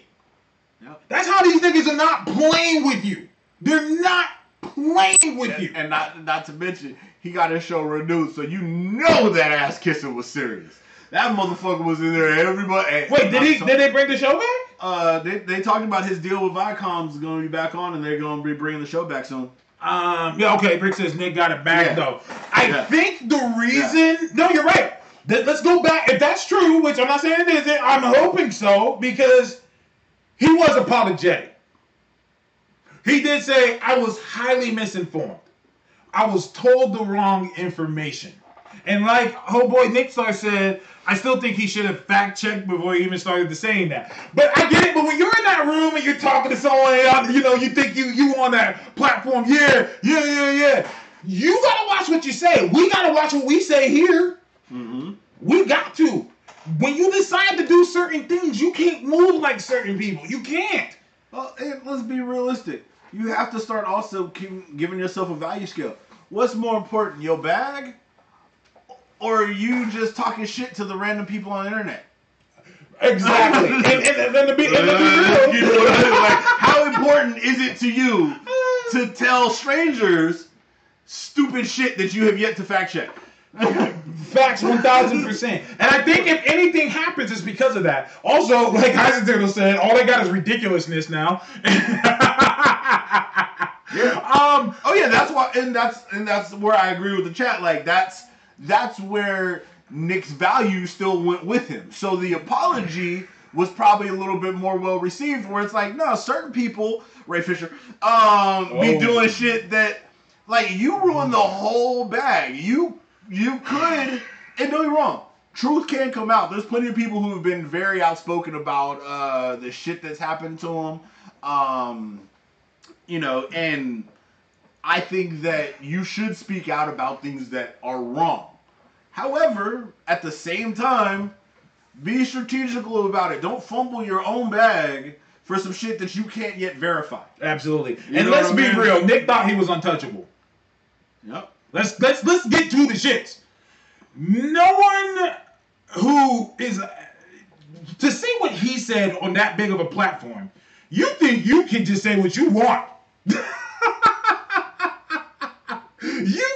Yep. That's how these niggas are not playing with you. They're not playing with you. And, and not not to mention, he got his show renewed, so you know that ass kissing was serious. That motherfucker was in there. Everybody. Wait, did he? Did they bring the show back? Uh, they they talked about his deal with Viacom is going to be back on, and they're going to be bringing the show back soon. Um, yeah, okay. Rick says Nick got it back Yeah. though. I Yeah. think the reason. No, you're right. Th- let's go back. If that's true, which I'm not saying it isn't, I'm hoping so because he was apologetic. He did say, I was highly misinformed. I was told the wrong information. And like homeboy Nick Star said, I still think he should have fact checked before he even started to saying that. But I get it. But when you're in that room and you're talking to someone, and, you know, you think you you on that platform, yeah, yeah, yeah, yeah. You gotta watch what you say. We gotta watch what we say here. Mm-hmm. We got to. When you decide to do certain things, you can't move like certain people. You can't. Well, let's be realistic. You have to start also giving yourself a value scale. What's more important, your bag, or you just talking shit to the random people on the internet? Exactly. [laughs] and, and, and, then to be, and to be it real, real. [laughs] Like, how important is it to you to tell strangers stupid shit that you have yet to fact check? Facts, one thousand percent. And I think if anything happens, it's because of that. Also, like Eisenberg said, all they got is ridiculousness now. [laughs] Um, Oh yeah, that's why, and that's and that's where I agree with the chat. Like that's that's where Nick's value still went with him. So the apology was probably a little bit more well received. Where it's like, no, certain people, Ray Fisher, um, be Oh. doing shit that, like, you ruin the whole bag. You you could, and don't me wrong. Truth can come out. There's plenty of people who have been very outspoken about uh, the shit that's happened to them. Um, you know, and I think that you should speak out about things that are wrong. However, at the same time, be strategical about it. Don't fumble your own bag for some shit that you can't yet verify. absolutely. You and let's be mean? real. Nick thought he was untouchable. Yep. Let's let's let's get to the shits. No one who is to see what he said on that big of a platform. You think you can just say what you want? [laughs] you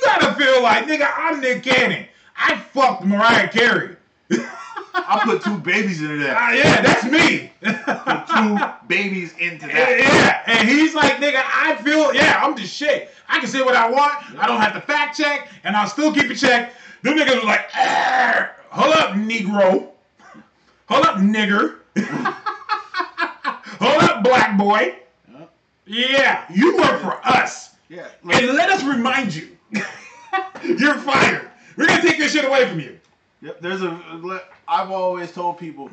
gotta feel like nigga. I'm Nick Cannon. I fucked Mariah Carey. I put two babies into that. [laughs] Ah, yeah, that's me. put Two babies into [laughs] that. Yeah, and he's like, nigga, I feel, yeah, I'm just shit. I can say what I want. I don't have to fact check, and I'll still keep it checked. Them niggas was like, "Arr, hold up, Negro. Hold up, nigger. hold up, black boy. Yeah, you work for us. Yeah. And let us remind you, [laughs] you're fired. We're gonna take your shit away from you. Yep, there's a. I've always told people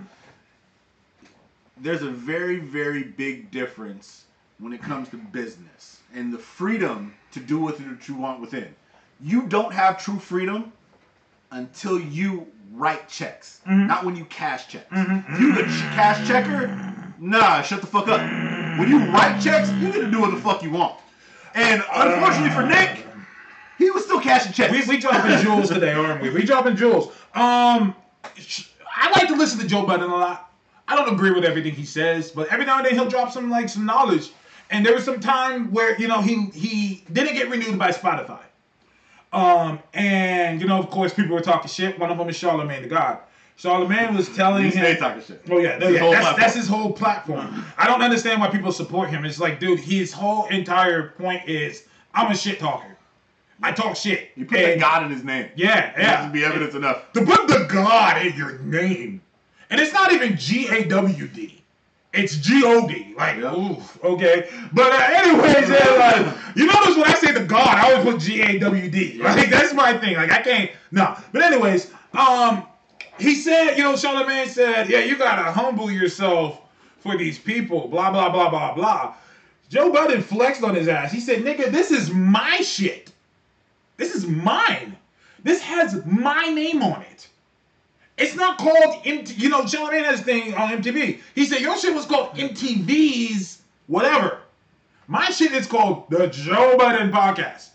there's a very, very big difference when it comes to business and the freedom to do what you want within. You don't have true freedom until you write checks, mm-hmm. not when you cash checks. Mm-hmm. You the ch- cash checker? Nah, shut the fuck up. When you write checks, you get to do what the fuck you want. And unfortunately for Nick, he was still cashing checks. We, we dropping jewels today, aren't we? We dropping jewels. Um, I like to listen to Joe Budden a lot. I don't agree with everything he says, but every now and then he'll drop some like some knowledge. And there was some time where you know he he didn't get renewed by Spotify. Um, and you know, of course, people were talking shit. One of them is Charlemagne the God. Charlemagne was telling He him. talking shit. Oh yeah, no, yeah. whole That's, that's his whole platform. I don't understand why people support him. It's like, dude, his whole entire point is, I'm a shit talker. I talk shit. You put And- God in his name. Yeah, That yeah. should be evidence enough. To put the God in your name, and it's not even G A W D. It's G O D. Like, Yeah. oof, okay. But uh, anyways, uh, like, you notice when I say the God, I always put G A W D. Like that's my thing. Like I can't. No. But anyways, um, he said, you know, Charlemagne said, yeah, you gotta humble yourself for these people. Blah blah blah blah blah. Joe Budden flexed on his ass. He said, nigga, this is my shit. This is mine. This has my name on it. It's not called MT. You know, Charlemagne has a thing on MTV. He said your shit was called MTV's whatever. My shit is called the Joe Budden Podcast.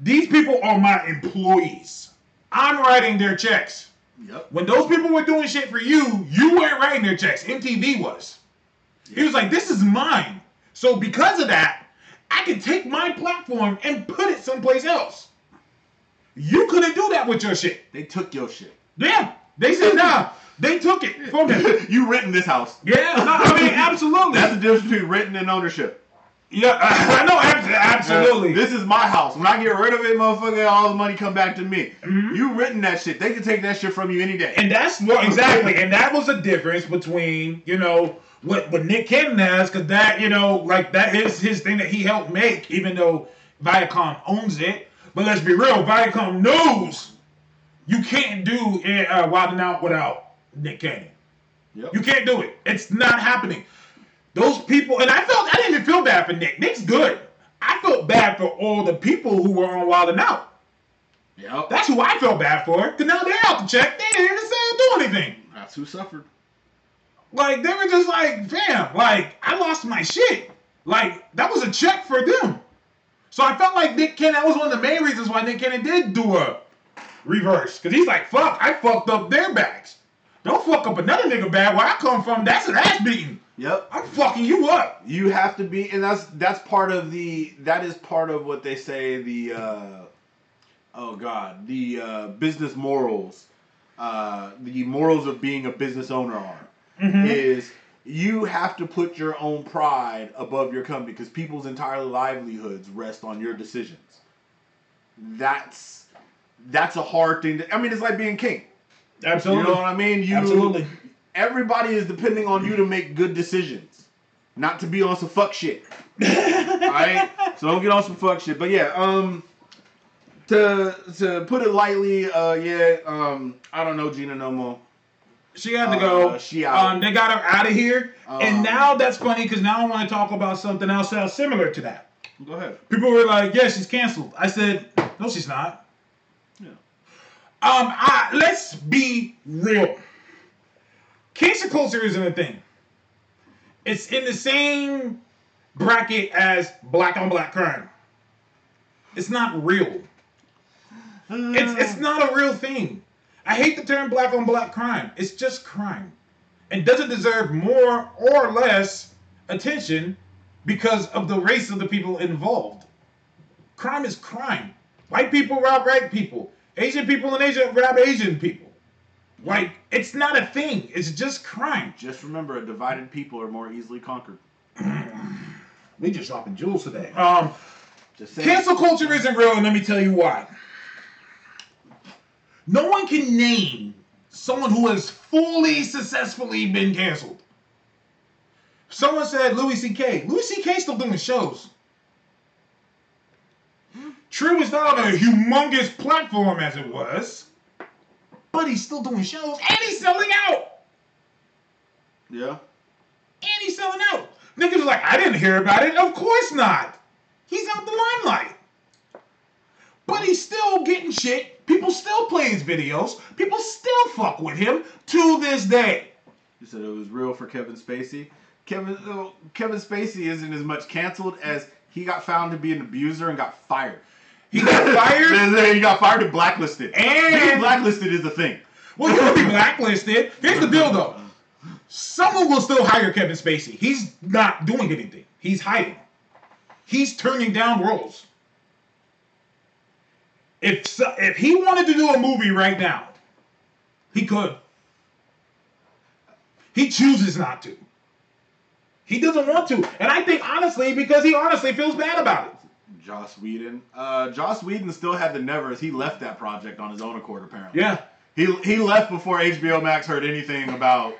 These people are my employees. I'm writing their checks. Yep. When those people were doing shit for you, you weren't writing their checks. MTV was. He was like, this is mine. So because of that, I can take my platform and put it someplace else. You couldn't do that with your shit. They took your shit. Yeah. They said, nah, they took it from him. [laughs] you rent in this house. Yeah, no, I mean, absolutely. That's the difference between renting and ownership. Yeah, [laughs] I know, abs- absolutely. This is my house. When I get rid of it, motherfucker, all the money come back to me. Mhm. You written that shit. They can take that shit from you any day. And that's what exactly, and that was the difference between you know what what Nick Cannon has, because that you know like that is his thing that he helped make, even though Viacom owns it. But let's be real, Viacom knows you can't do it, uh, Wild Out without Nick Cannon. Yep. You can't do it. It's not happening. Those people, and I felt I didn't even feel bad for Nick. Nick's good. I felt bad for all the people who were on Wild 'N Out. Yep. That's who I felt bad for. Cause now they're out to check. They didn't even say do anything. That's who suffered. Like they were just like, fam, like I lost my shit. Like that was a check for them. So I felt like Nick Cannon. That was one of the main reasons why Nick Cannon did do a reverse. Cause he's like, fuck, I fucked up their backs. Don't fuck up another nigga bag where I come from. That's an ass beating. Yep. I'm fucking you up. You have to be, and that's that's part of the that is part of what they say the uh, oh god the uh, business morals, uh, the morals of being a business owner are is you have to put your own pride above your company because people's entire livelihoods rest on your decisions. That's that's a hard thing. To, I mean, it's like being king. Absolutely. You know what I mean? You, Absolutely. Everybody is depending on you to make good decisions, not to be on some fuck shit. [laughs] Alright? So don't get on some fuck shit. But yeah, um to to put it lightly, uh yeah, um I don't know Gina no more. She had to go. Uh, she out. Um, they got her out of here. Um, and now that's funny because now I want to talk about something else that's similar to that. Go ahead. People were like, "Yeah, she's canceled." I said, "No, she's not." Yeah. Um, I, let's be real. Cancel culture isn't a thing. It's in the same bracket as black on black crime. It's not real. It's it's uh. not a real thing. I hate the term black on black crime. It's just crime. And doesn't deserve more or less attention because of the race of the people involved. Crime is crime. White people rob white people. Asian people in Asia rob Asian people. Like, it's not a thing. It's just crime. Just remember a divided people are more easily conquered. [clears throat] We just dropping jewels today. Um, Just saying. Cancel culture isn't real, and let me tell you why. No one can name someone who has fully successfully been canceled. Someone said Louis C.K. Louis C.K. still doing shows. True, it's not on a humongous platform as it was, but he's still doing shows and he's selling out. Yeah. And he's selling out. Niggas are like, I didn't hear about it. Of course not. He's out the limelight. But he's still getting shit. People still play his videos. People still fuck with him to this day. You said it was real for Kevin Spacey. Kevin uh, Kevin Spacey isn't as much canceled as he got found to be an abuser and got fired. He got [laughs] fired. he got fired and blacklisted. And- Being blacklisted is the thing. Well, he'll be blacklisted. Here's the deal, though. Someone will still hire Kevin Spacey. He's not doing anything. He's hiding. He's turning down roles. If if he wanted to do a movie right now, he could. He chooses not to. He doesn't want to, and I think honestly because he honestly feels bad about it. Joss Whedon. Uh, Joss Whedon still had the nevers. He left that project on his own accord, apparently. Yeah. He he left before HBO Max heard anything about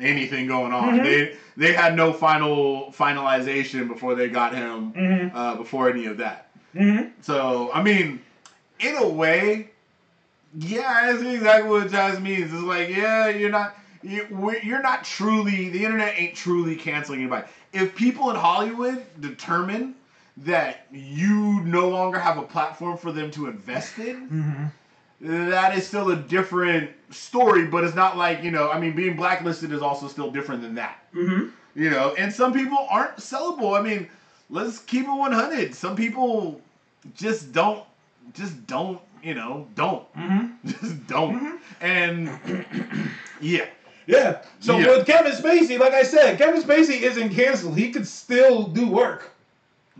anything going on. Mhm. They they had no final finalization before they got him Mhm. uh, before any of that. Mm-hmm. So I mean, in a way, yeah, that's exactly what Joss means. It's like, yeah, you're not you, you're not truly the internet ain't truly canceling anybody. If people in Hollywood determine that you no longer have a platform for them to invest in, Mm-hmm. that is still a different story, but it's not like, you know, I mean, being blacklisted is also still different than that. Mm-hmm. You know, and some people aren't sellable. I mean, let's keep it 100. Some people just don't, just don't, you know, don't. Mm-hmm. [laughs] Just don't. And [clears throat] yeah. Yeah. So Yeah. with Kevin Spacey, like I said, Kevin Spacey isn't canceled. He could still do work.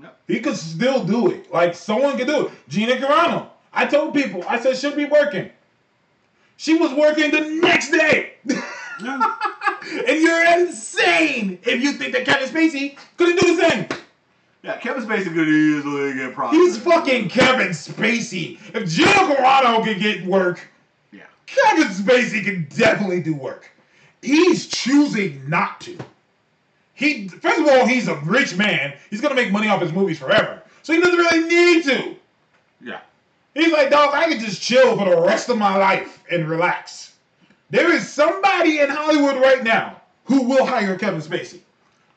Yep. He could still do it. Like someone could do it. Gina Carano. I told people, I said she'll be working. She was working the next day. [laughs] and you're insane if you think that Kevin Spacey couldn't do the same. Yeah, Kevin Spacey could easily get processed. He's fucking Kevin Spacey. If Gina Carano can get work, Yeah. Kevin Spacey can definitely do work. He's choosing not to. He first of all, he's a rich man. He's gonna make money off his movies forever, so he doesn't really need to. Yeah. He's like, dog, I can just chill for the rest of my life and relax. There is somebody in Hollywood right now who will hire Kevin Spacey.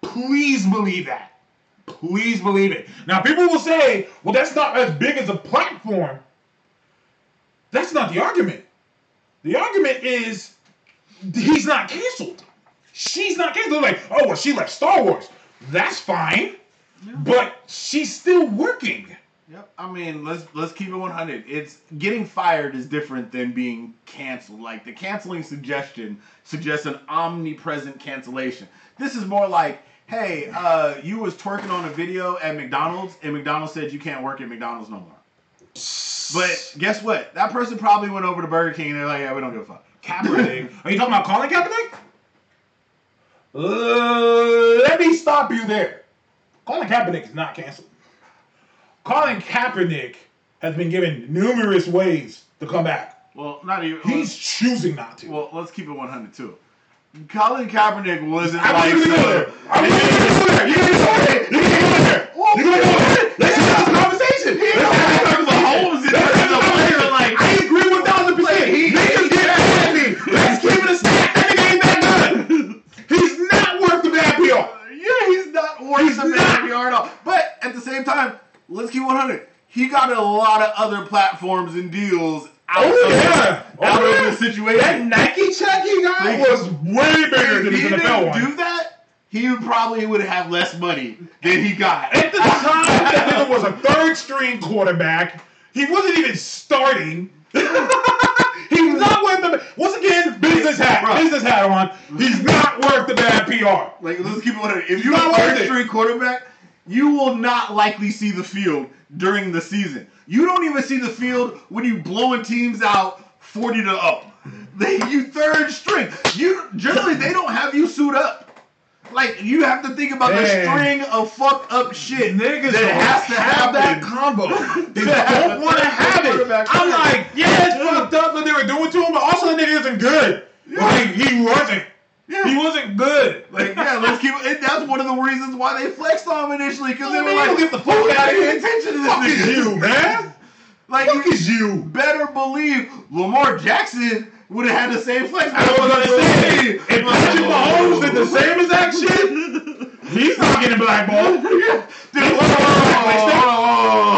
Please believe that. Please believe it. Now, people will say, well, that's not as big as a platform. That's not the argument. The argument is he's not canceled. She's not canceled. They're like, oh, well, she left Star Wars. That's fine. But she's still working. Yep. I mean, let's let's keep it 100. It's getting fired is different than being canceled. Like the canceling suggestion suggests an omnipresent cancellation. This is more like, hey, uh, you was twerking on a video at McDonald's, and McDonald's said you can't work at McDonald's no more. But guess what? That person probably went over to Burger King and they're like, yeah, we don't give a fuck. Kaepernick. [laughs] Are you talking about Colin Kaepernick? Uh, let me stop you there. Colin Kaepernick is not canceled. Colin Kaepernick has been given numerous ways to come back. Well, not even. He's choosing not to. well, let's keep it 100 too. Colin Kaepernick wasn't I'm like. gonna go there. I'm gonna go there. You're gonna go there. You're gonna go there. You're gonna go there. Let's have this conversation. Let's have this conversation. Mahomes is Let's have a player, conversation. like- I agree one thousand percent. He's not worth He's the not. bad PR at all. But at the same time, let's keep 100. He got a lot of other platforms and deals out, Oh, of, yeah. out Oh, of yeah. the situation. That Nike check he got Like, was way bigger than his NFL one. do that, he would probably would have less money than he got. At the [laughs] time, that nigga was a third string quarterback. He wasn't even starting. [laughs] Not worth the. Once again, business hat, Bro. business hat on. He's not worth the bad PR. Like, let's keep it 100. If you're Not a worth third it. string quarterback, you will not likely see the field during the season. You don't even see the field when you blowing teams out 40 to 0. [laughs] They you third string. You generally they don't have you suit up. Like you have to think about the string of fucked up shit Niggas that has to have that combo. [laughs] They don't want to have it. I'm like, yeah, it's fucked up what they were doing to him, but also the nigga isn't good. Like he wasn't. Yeah. He wasn't good. Like yeah, [laughs] let's keep. And that's one of the reasons why they flexed on him initially because they were like, get the fuck "Who outta paying here. attention to this Fuck is nigga?" you, man. Like Fuck is you. better believe Lamar Jackson would have had the same flex. I [laughs] was gonna say, if Patrick Mahomes did the same exact shit, he's not getting blackballed. [laughs]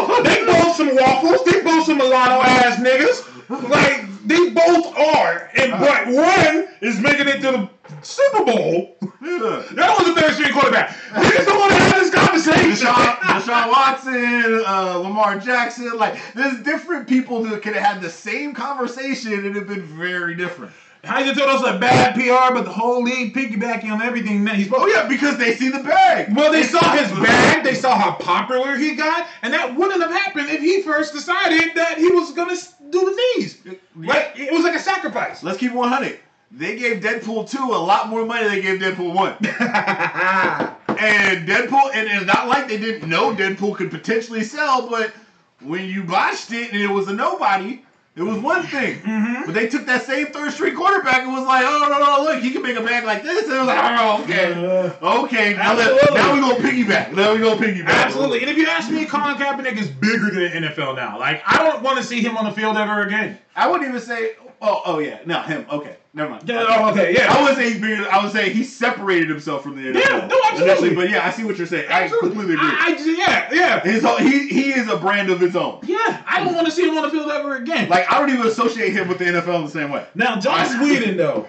oh, They both some waffles. They both some mulatto ass niggas. Like they both are, and but one is making it to the Super Bowl. yeah. That was a third string quarterback. Niggas don't want to have this conversation. Deshaun, Deshaun Watson, uh, Lamar Jackson, like there's different people that could have had the same conversation and it'd been very different. How you told us a bad PR, but the whole league piggybacking on everything that he's. Oh yeah, because they see the bag. Well, they saw his bag. They saw how popular he got, and that wouldn't have happened if he first decided that he was gonna do the knees. Like it was like a sacrifice. Let's keep 100. They gave Deadpool 2 a lot more money than they gave Deadpool 1. [laughs] And Deadpool, and it's not like they didn't know Deadpool could potentially sell, but when you botched it and it was a nobody, it was one thing. Mm-hmm. But they took that same third string quarterback and was like, oh, no, no, look, he can make a bag like this. And it was like, oh, okay. Okay, now, let, now we going to piggyback. Now we're going to piggyback. Absolutely. And if you ask me, Colin Kaepernick is bigger than the NFL now. Like I don't want to see him on the field ever again. I wouldn't even say, oh, oh yeah, no, him. Okay, never mind. Yeah. Oh, okay. Yeah. I would say he's bigger. I would say he separated himself from the NFL. Yeah, no, absolutely. But yeah, I see what you're saying. I completely agree. I, I just- yeah. Yeah. His whole- he he is a brand of his own. Yeah. I don't want to see him on the field ever again. Like I don't even associate him with the NFL in the same way. Now, Josh Whedon, though.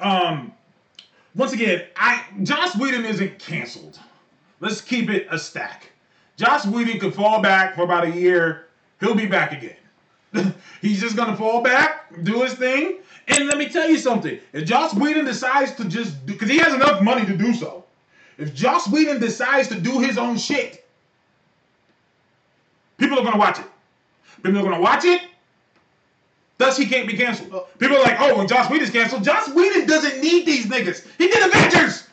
Um, once again, I Josh Whedon isn't canceled. Let's keep it a stack. Josh Whedon could fall back for about a year. He'll be back again. [laughs] He's just gonna fall back, do his thing, and let me tell you something. If Joss Whedon decides to just, because he has enough money to do so, if Joss Whedon decides to do his own shit, people are gonna watch it. People are gonna watch it. Thus, he can't be canceled. People are like, oh, when Joss Whedon's canceled, Joss Whedon doesn't need these niggas. He did Avengers.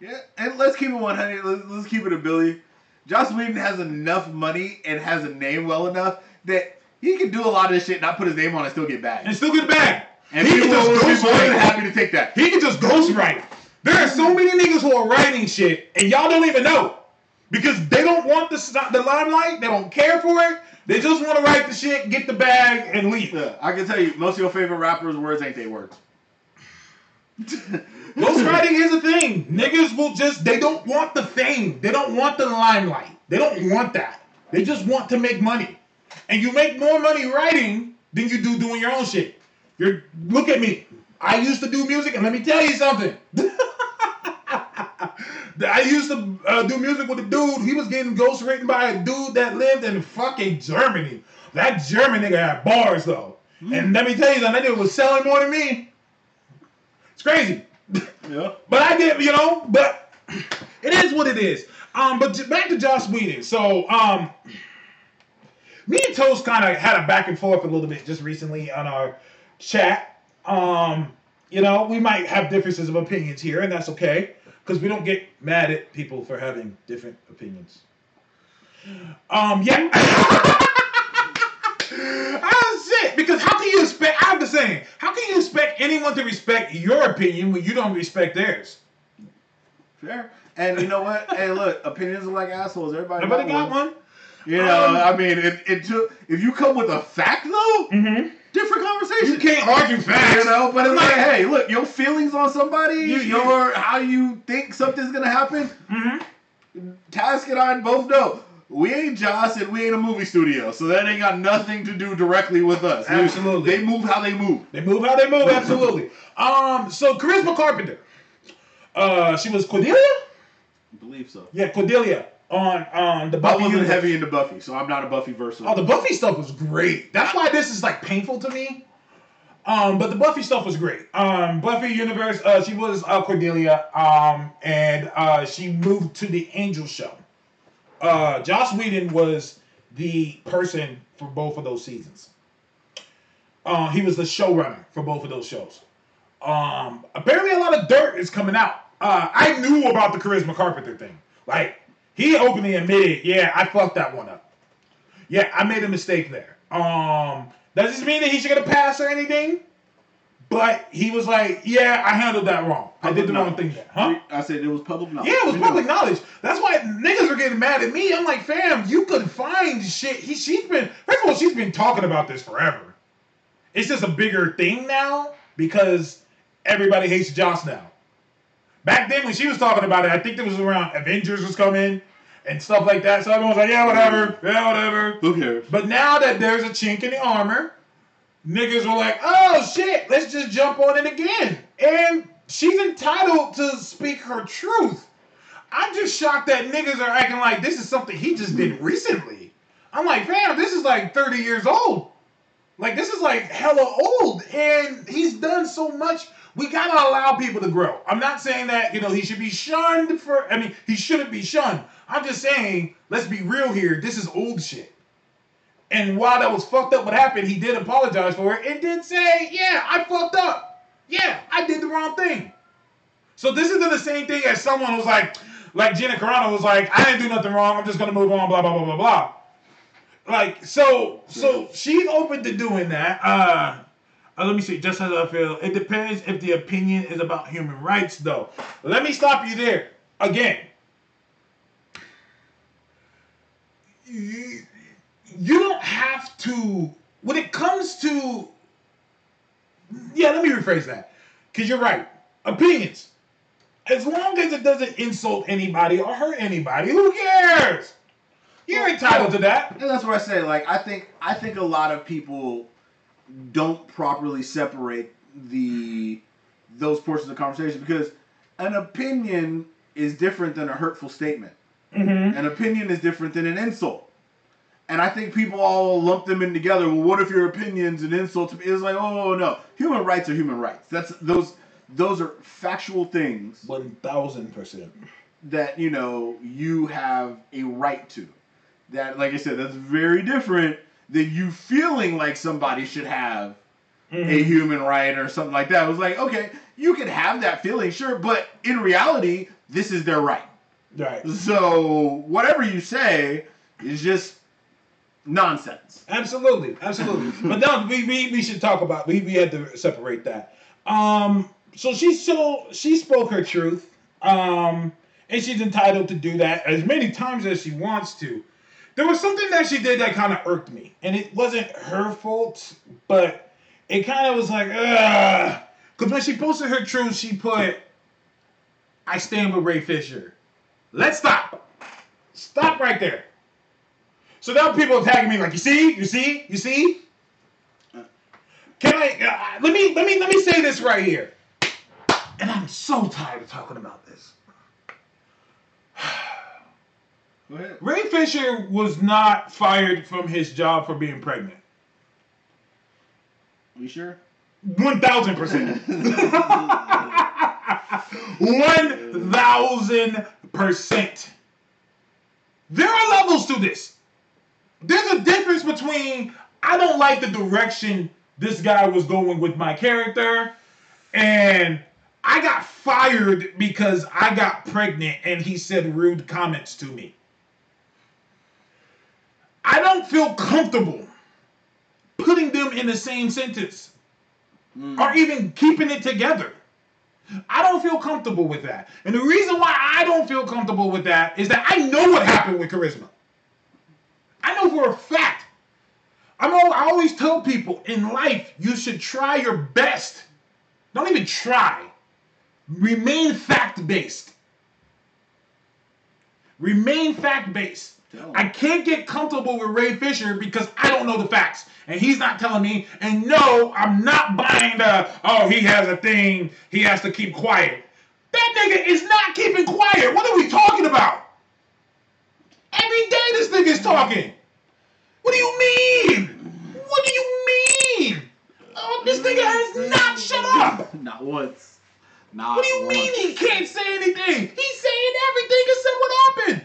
Yeah, and let's keep it 100. Let's, let's keep it a Billy. Joss Whedon has enough money and has a name well enough that he can do a lot of this shit, and not put his name on it, and still get back. and still get back. And he people just be more than happy to take that. He can just ghostwrite. There are so many niggas who are writing shit, and y'all don't even know because they don't want the the limelight. They don't care for it. They just want to write the shit, get the bag, and leave. Yeah, I can tell you, most of your favorite rappers' words ain't they words. [laughs] Ghostwriting is a thing. Niggas will just they don't want the fame. They don't want the limelight. They don't want that. They just want to make money. And you make more money writing than you do doing your own shit. You're look at me. I used to do music, and let me tell you something. [laughs] I used to uh, do music with a dude. He was getting ghostwritten by a dude that lived in fucking Germany. That German nigga had bars though. And let me tell you something, that nigga was selling more than me. It's crazy. [laughs] Yeah. But I get, you know, but it is what it is. Um, but back to Josh Whedon. So, um, me and Toast kind of had a back and forth a little bit just recently on our chat. Um, you know, we might have differences of opinions here, and that's okay because we don't get mad at people for having different opinions. Um, yeah. [laughs] Ah, shit. Because how can you expect? I'm just saying, how can you expect anyone to respect your opinion when you don't respect theirs? Fair. And you know what? hey, look, opinions are like assholes. Everybody, Nobody got one. You know, Um, I mean, it, it took, if you come with a fact though, Mm-hmm. Different conversation. You can't argue facts. You know, but it's like, hey, look, your feelings on somebody, You- you- your how you think something's gonna happen. Mm-hmm. Task and I both know we ain't Joss and we ain't a movie studio, so that ain't got nothing to do directly with us. We- Absolutely. they move how they move. They move how they move. Absolutely. Um. So Charisma Carpenter. Uh, she was Cordelia. I believe so. Yeah, Cordelia on on the I Buffy. wasn't universe. heavy into Buffy, so I'm not a Buffyverse. Oh, the Buffy stuff was great. That's why this is like painful to me. Um, but the Buffy stuff was great. Um, Buffy universe. Uh, she was uh, Cordelia. Um, and uh, she moved to the Angel show. Uh, Joss Whedon was the person for both of those seasons. Uh, he was the showrunner for both of those shows. Um, apparently, a lot of dirt is coming out. Uh, I knew about the Charisma Carpenter thing. Like, he openly admitted, yeah, I fucked that one up. Yeah, I made a mistake there. Um, does this mean that he should get a pass or anything? But he was like, yeah, I handled that wrong. I did the wrong thing there. Huh? I said it was public knowledge. Yeah, it was public knowledge. That's why niggas are getting mad at me. I'm like, fam, you could find shit. He, she's been, first of all, she's been talking about this forever. It's just a bigger thing now because everybody hates Joss now. Back then, when she was talking about it, I think it was around Avengers was coming and stuff like that. So everyone was like, yeah, whatever, yeah, whatever. Who cares? But now that there's a chink in the armor, niggas were like, oh shit, let's just jump on it again. And she's entitled to speak her truth. I'm just shocked that niggas are acting like this is something he just did recently. I'm like, fam, this is like 30 years old. Like, this is like hella old. And he's done so much. We gotta allow people to grow. I'm not saying that, you know, he should be shunned for, I mean, he shouldn't be shunned. I'm just saying, let's be real here. This is old shit. And while that was fucked up what happened, he did apologize for it and did say, yeah, I fucked up. Yeah, I did the wrong thing. So this isn't the same thing as someone who's like, like Gina Carano was like, I didn't do nothing wrong. I'm just gonna move on, blah, blah, blah, blah, blah. Like, so, so she's open to doing that. Uh, uh, let me see, just as I feel. It depends if the opinion is about human rights, though. Let me stop you there. Again, you, you don't have to, when it comes to, yeah, let me rephrase that. Because you're right. Opinions. As long as it doesn't insult anybody or hurt anybody, who cares? You're entitled to that. And that's what I say. Like, I think I think a lot of people don't properly separate the those portions of conversation because an opinion is different than a hurtful statement. Mm-hmm. An opinion is different than an insult. And I think people all lump them in together. Well, what if your opinion's an insult to me? It's like, oh no, human rights are human rights. That's those those are factual things One thousand percent. that you know you have a right to. That, like I said, that's very different than you feeling like somebody should have a human right or something like that. It was like, okay, you can have that feeling, sure, but in reality, this is their right. Right. So whatever you say is just nonsense. Absolutely, absolutely. [laughs] but no, we, we we should talk about we we had to separate that. Um, so she so she spoke her truth. Um, and she's entitled to do that as many times as she wants to. There was something that she did that kind of irked me, and it wasn't her fault, but it kind of was like. Because when she posted her truth, she put, "I stand with Ray Fisher." Let's stop. Stop right there. So now people attacking me like, you see, you see, you see. Can I? Uh, let me let me let me say this right here. And I'm so tired of talking about this. Go ahead. Ray Fisher was not fired from his job for being pregnant. You sure? One thousand percent. One thousand percent. There are levels to this. There's a difference between I don't like the direction this guy was going with my character, and I got fired because I got pregnant and he said rude comments to me. I don't feel comfortable putting them in the same sentence mm. or even keeping it together. I don't feel comfortable with that. And the reason why I don't feel comfortable with that is that I know what happened with Charisma. I know for a fact. I'm al- I always tell people in life you should try your best. Don't even try. Remain fact based. Remain fact based. I can't get comfortable with Ray Fisher because I don't know the facts. And he's not telling me. And no, I'm not buying the, oh, he has a thing. He has to keep quiet. That nigga is not keeping quiet. What are we talking about? Every day this nigga's talking. What do you mean? What do you mean? Oh, this nigga has not shut up. [laughs] Not once. Not What do you once. mean he can't say anything? He's saying everything except what happened.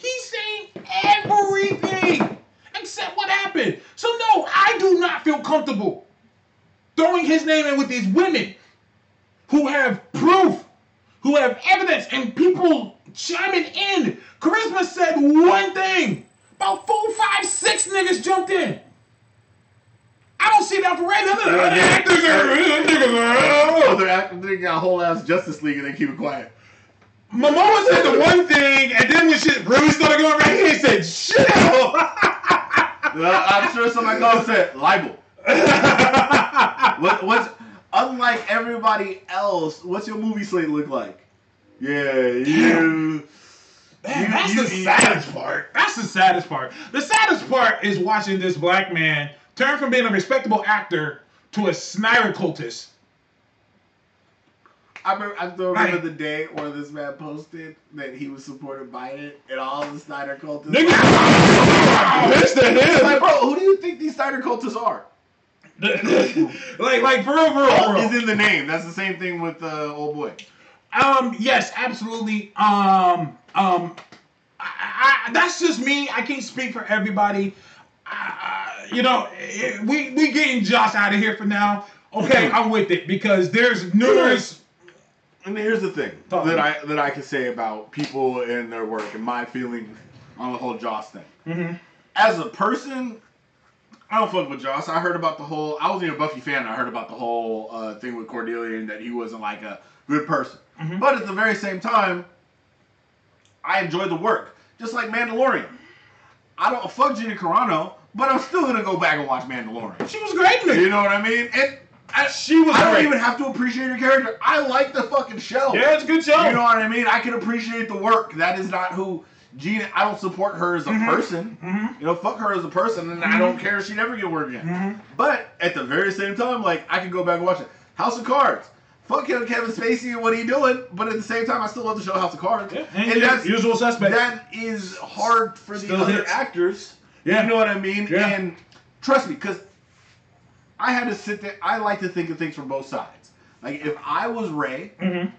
He's saying everything except what happened. So no, I do not feel comfortable throwing his name in with these women who have proof, who have evidence, and people chiming in. Charisma said one thing. About four, five, six niggas jumped in. I don't see that for Ray. None of the Yeah, other actors are [laughs] niggas [laughs] they're acting they got a whole ass Justice League and they keep it quiet. Momoa said the one thing, and then when shit really started going right, he said, "Shit." Uh, I'm sure somebody and said libel. [laughs] What, what's unlike everybody else? What's your movie slate look like? Yeah, you. Man, You- that's you- the you- saddest part. That's the saddest part. The saddest part is watching this black man turn from being a respectable actor to a Snyder cultist. I remember, I still remember Right. the day where this man posted that he was supporting Biden and all the Snyder cultists. Nigga, pissed at It's like, bro, who do you think these Snyder cultists are? [laughs] like, like for real, for real, for real. is in the name. That's the same thing with uh, old boy. Um, yes, absolutely. Um, um, I, I, that's just me. I can't speak for everybody. Uh, you know, eh, we we getting Joss out of here for now. Okay, I'm with it because there's numerous. And here's the thing Talk. that I that I can say about people and their work and my feeling on the whole Joss thing. Mhm. As a person, I don't fuck with Joss. I heard about the whole. I wasn't even a Buffy fan. I heard about the whole uh, thing with Cordelia and that he wasn't like a good person. Mhm. But at the very same time, I enjoy the work, just like Mandalorian. I don't fuck Gina Carano, but I'm still gonna go back and watch Mandalorian. She was great in it. You know what I mean? And I, She was I don't great. even have to appreciate her character. I like the fucking show. Yeah, it's a good show. You know what I mean? I can appreciate the work. That is not who Gina. I don't support her as a Mhm. person. Mhm. You know, fuck her as a person, and I don't care if she never get work again. Mhm. But at the very same time, like I can go back and watch it. House of Cards. Fuck him, Kevin Spacey and what he doing, but at the same time, I still love the show House of Cards. Yeah, And, and that's usual suspect. that is hard for the Still other hits. actors. Yeah. You know what I mean? Yeah. And trust me, because I had to sit there. I like to think of things from both sides. Like if I was Ray Mhm.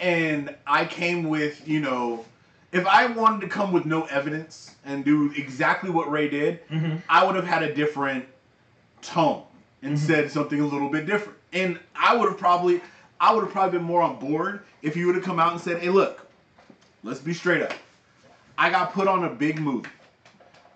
and I came with, you know, if I wanted to come with no evidence and do exactly what Ray did, Mhm. I would have had a different tone and Mm-hmm. said something a little bit different. And I would have probably, I would have probably been more on board if he would have come out and said, "Hey, look, let's be straight up. I got put on a big movie.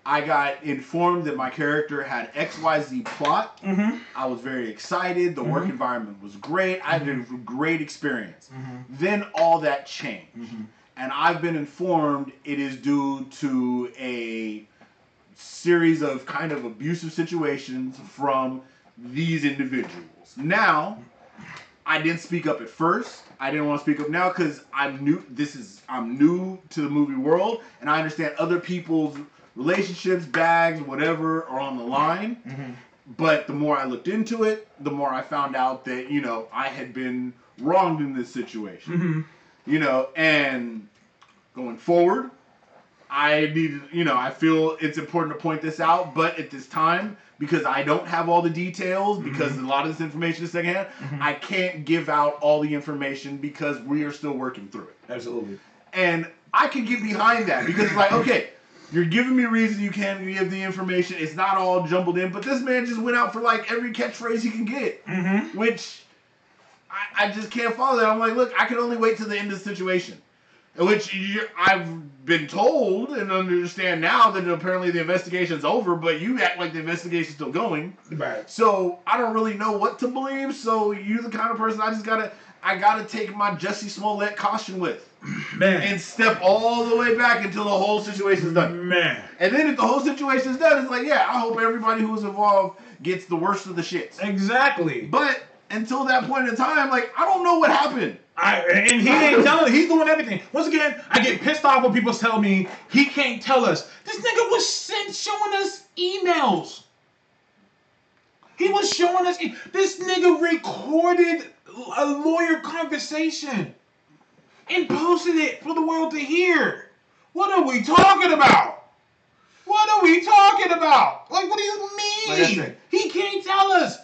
I got informed that my character had XYZ plot. Mm-hmm. I was very excited. The work mm-hmm. environment was great. I had a mm-hmm. great experience. Mm-hmm. Then all that changed. And I've been informed it is due to a series of kind of abusive situations from these individuals. Now, I didn't speak up at first. I didn't want to speak up now because I'm new. This is I'm new to the movie world, and I understand other people's relationships, bags, whatever, are on the line. Mm-hmm. But the more I looked into it, the more I found out that you know I had been wronged in this situation. Mm-hmm. You know, and going forward, I need, you know, I feel it's important to point this out, but at this time, because I don't have all the details, because mm-hmm. a lot of this information is secondhand, mm-hmm. I can't give out all the information because we are still working through it. Absolutely. And I can get behind that because it's like, okay, you're giving me reason you can't give the information. It's not all jumbled in, but this man just went out for like every catchphrase he can get, Mm-hmm. which I, I just can't follow that. I'm like, look, I can only wait till the end of the situation. Which you, I've been told and understand now that apparently the investigation's over, but you act like the investigation's still going. Right. So I don't really know what to believe. So you're the kind of person I just gotta, I gotta take my Jussie Smollett caution with Man. and step all the way back until the whole situation's done. Man. And then if the whole situation's done, it's like, yeah, I hope everybody who's involved gets the worst of the shits. Exactly. But until that point in time, like I don't know what happened. I, and he ain't telling. He's doing everything. Once again, I get pissed off when people tell me he can't tell us. This nigga was sent showing us emails. He was showing us. e- This nigga recorded a lawyer conversation and posted it for the world to hear. What are we talking about? What are we talking about? Like, what do you mean? Like he can't tell us.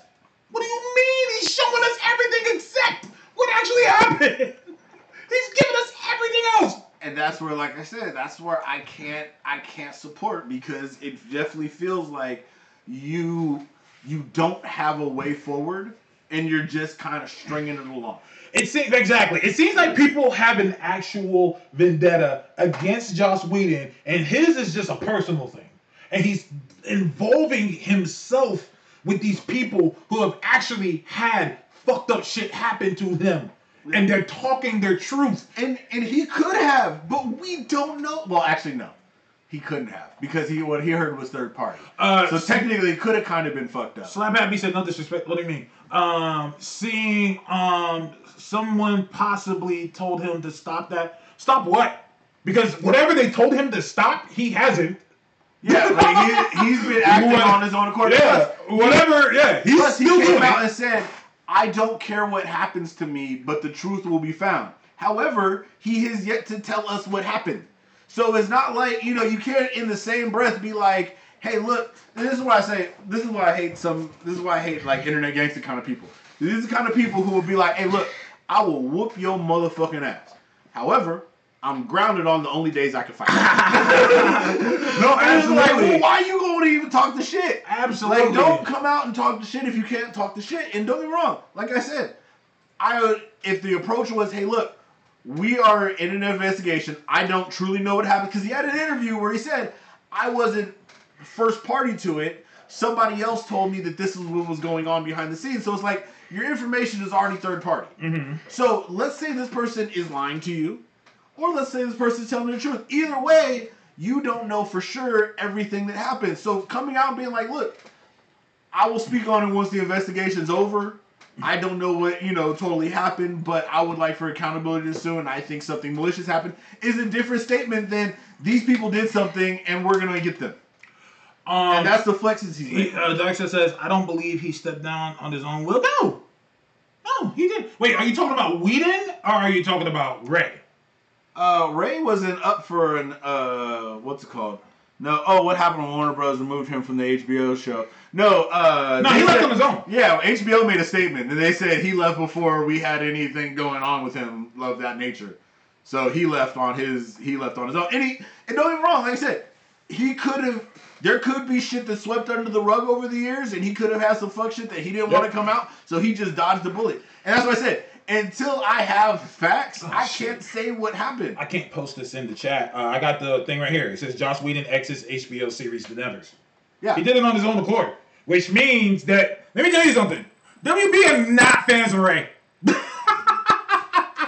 What do you mean? He's showing us everything except what actually happened. [laughs] He's giving us everything else. And that's where, like I said, that's where I can't, I can't support because it definitely feels like you, you don't have a way forward, and you're just kind of stringing it along. It seems exactly. It seems like people have an actual vendetta against Joss Whedon, and his is just a personal thing. And he's involving himself with these people who have actually had fucked up shit happen to them, and they're talking their truth. And and he could have, but we don't know. Well, actually, no, he couldn't have because he what he heard was third party. Uh, so technically, it could have kind of been fucked up. Slap Happy said no disrespect. What do you mean? Um, seeing um someone possibly told him to stop that. Stop what? Because whatever they told him to stop, he hasn't. Yeah, like he, he's been [laughs] acting What- on his own accord. Yeah, whatever. Yeah, he's Plus, he still came doing out it. and said, "I don't care what happens to me, but the truth will be found." However, he has yet to tell us what happened. So it's not like you know you can't in the same breath be like, "Hey, look." This is why I say this is why I hate some. This is why I hate like internet gangster kind of people. These are the kind of people who will be like, "Hey, look, I will whoop your motherfucking ass." However, I'm grounded on the only days I can fight. [laughs] No, it's like, absolutely. well, why are you going to even talk the shit? Absolutely. Like, don't come out and talk the shit if you can't talk the shit. And don't get me wrong. Like I said, I would if the approach was, hey, look, we are in an investigation. I don't truly know what happened because he had an interview where he said I wasn't first party to it. Somebody else told me that this is what was going on behind the scenes. So it's like your information is already third party. Mm-hmm. So let's say this person is lying to you, or let's say this person is telling the truth. Either way, you don't know for sure everything that happened. So coming out and being like, look, I will speak on it once the investigation's over. I don't know what, you know, totally happened, but I would like for accountability to and I think something malicious happened, is a different statement than these people did something and we're going to get them. Um, And that's the flexes he's he, uh, Dexter says, "I don't believe he stepped down on his own will." No, no, he did. Wait, are you talking about Whedon or are you talking about Ray? Uh, Ray wasn't up for an uh, what's it called? No, oh, what happened when Warner Bros. removed him from the HBO show? No, uh, No, he left said- on his own. Yeah, HBO made a statement, and they said he left before we had anything going on with him of that nature. So he left on his he left on his own. And he and don't get me wrong, like I said, he could have. There could be shit that swept under the rug over the years, and he could have had some fuck shit that he didn't want to come out. So he just dodged the bullet. And that's what I said. until I have facts, I can't say what happened. I can't post this in the chat. Uh, I got the thing right here. It says Joss Whedon exits HBO series The Nevers. Yeah. He did it on his own accord, which means that let me tell you something. WB are not fans of Ray. [laughs]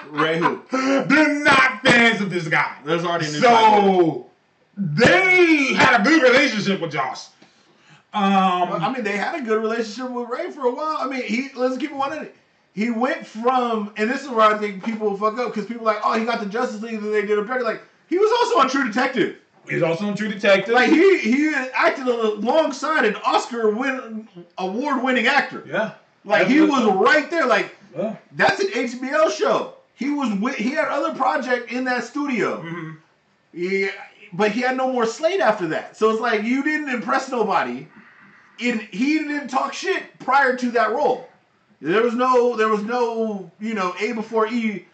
Ray who? They're not fans of this guy. There's already a new. So they had a good relationship with Joss. Um, I mean, they had a good relationship with Ray for a while. I mean, he let's keep it one hundred. He went from, and this is where I think people fuck up because people are like, oh, he got the Justice League that they did him dirty. Like he was also on True Detective. he's also a True Detective. Like he he acted alongside an Oscar win award winning actor. yeah, Like he was right there. Like Yeah. that's an HBO show. He was with, he had other project in that studio. Mhm. Yeah, but he had no more slate after that. So it's like you didn't impress nobody. And he didn't talk shit prior to that role. There was no there was no, you know, A before E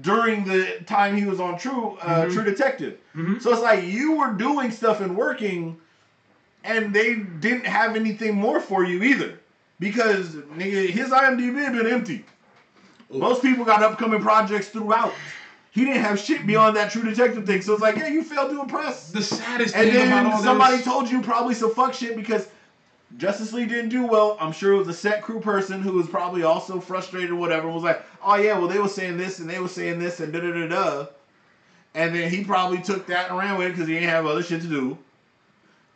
during the time he was on True uh, Mhm. True Detective. Mhm. So it's like you were doing stuff and working and they didn't have anything more for you either. Because nigga, his IMDb had been empty. Most people got upcoming projects throughout. He didn't have shit beyond that True Detective thing. So it's like, yeah, you failed to impress. the saddest And thing about it. And then all somebody this. told you probably some fuck shit because Justice League didn't do well. I'm sure it was a set crew person who was probably also frustrated or whatever. Was like, oh yeah, well they were saying this and they were saying this and da da da da. And then he probably took that and ran with it because he didn't have other shit to do.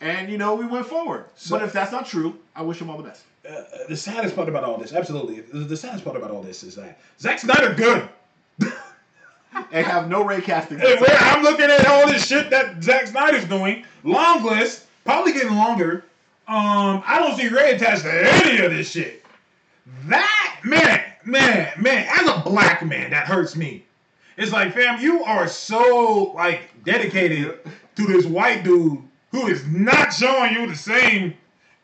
And you know we went forward. So- but if that's not true, I wish him all the best. uh, the saddest part about all this, absolutely, the, the saddest part about all this is that Zack Snyder good. And have no Ray casting. I'm looking at all this shit that Zack Snyder's doing, long list, probably getting longer. Um, I don't see Ray attached to any of this shit. That man, man, man, as a black man, that hurts me. It's like, fam, you are so like dedicated to this white dude who is not showing you the same.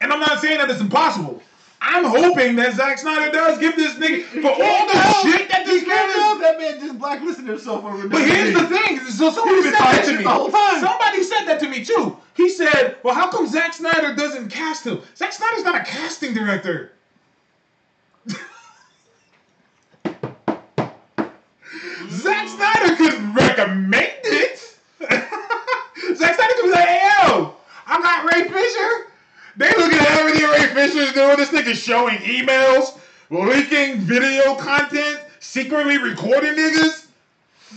And I'm not saying that it's impossible. I'm hoping that Zack Snyder does give this nigga for all the shit that this man is that man just blacklisted himself over but here's the thing. So somebody said that to me. the whole time. Somebody said that to me too. He said, "Well, how come Zack Snyder doesn't cast him? Zack Snyder's not a casting director." [laughs] Zack Snyder could recommend it. [laughs] Zack Snyder could be like, "Hey, yo, I got Ray Fisher." They looking at everything Ray Fisher's doing. This nigga showing emails, leaking video content, secretly recording niggas.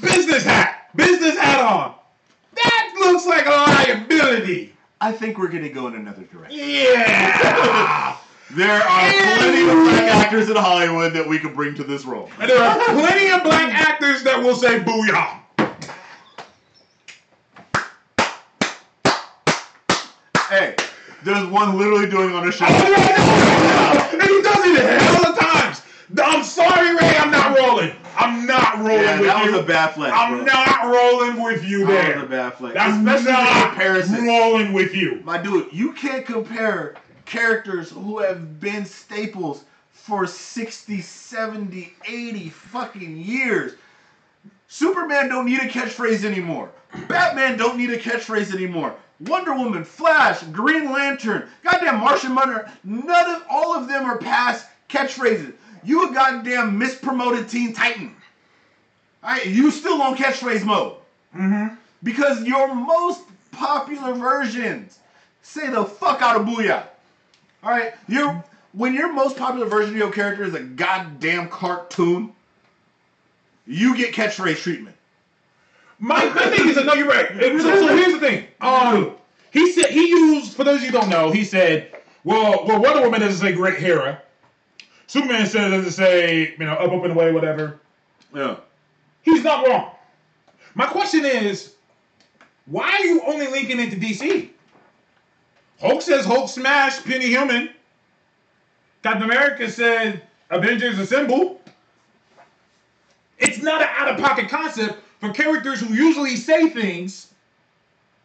Business hat. Business hat on. That looks like a liability. I think we're gonna go in another direction. Yeah. There are plenty of black actors in Hollywood that we could bring to this role. and there are plenty of black actors that will say booyah. Hey, there's one literally doing on a show. [laughs] And he does it a hell of times. I'm sorry, Ray. I'm not rolling. I'm not rolling Yeah, with that you. was a bad flex, I'm bro. not rolling with you That there. was a bad flex. I'm Especially not comparison. rolling with you. My dude, you can't compare characters who have been staples for 60, 70, 80 fucking years. Superman don't need a catchphrase anymore. Batman don't need a catchphrase anymore. Wonder Woman, Flash, Green Lantern, goddamn Martian Manhunter, none of all of them are past catchphrases. You a goddamn mispromoted Teen Titan. Alright, you still on catchphrase mode. Mm-hmm. Because your most popular versions say the fuck out of booyah. All right, your when your most popular version of your character is a goddamn cartoon, you get catchphrase treatment. My, my thing is that no, you're right. [laughs] So, so here's the thing. Um, he said he used for those of you who don't know. He said, well, well, Wonder Woman doesn't say Great Hera. Superman says doesn't say you know up, up and away, whatever. Yeah. He's not wrong. My question is, why are you only linking into DC? Hulk says Hulk smash Penny Human. Captain America said Avengers Assemble. It's not an out of pocket concept for characters who usually say things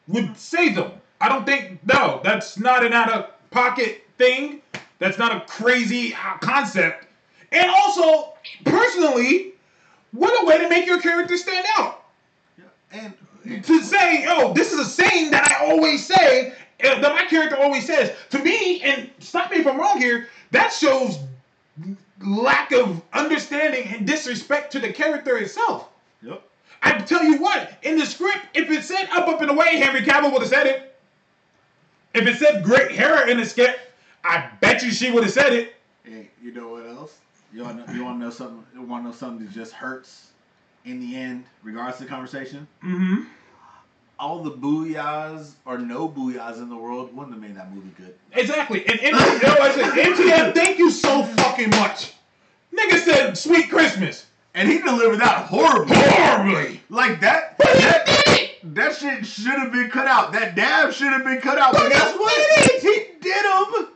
would say them. I don't think no, that's not an out of pocket thing. That's not a crazy concept. And also, personally, what a way to make your character stand out And to say, "Oh, this is a saying that I always say, uh, that my character always says." To me, and stop me if I'm wrong here, that shows lack of understanding and disrespect to the character itself. I tell you what, in the script, if it said up up and away, Henry Cavill would have said it. If it said great Hera in the script, I bet you she would have said it. Hey, you know what else? You want to want know something? You want to know something that just hurts in the end, regardless of the conversation? Mm-hmm. All the booyahs or no booyahs in the world wouldn't have made that movie good. Exactly. And MTF, you know what I said? MTF, thank you so fucking much. Nigga said sweet Christmas. And he delivered that horribly. Horribly. Like that. But he that, did it. that shit should have been cut out. That dab should have been cut out. But But guess what? did. He did him.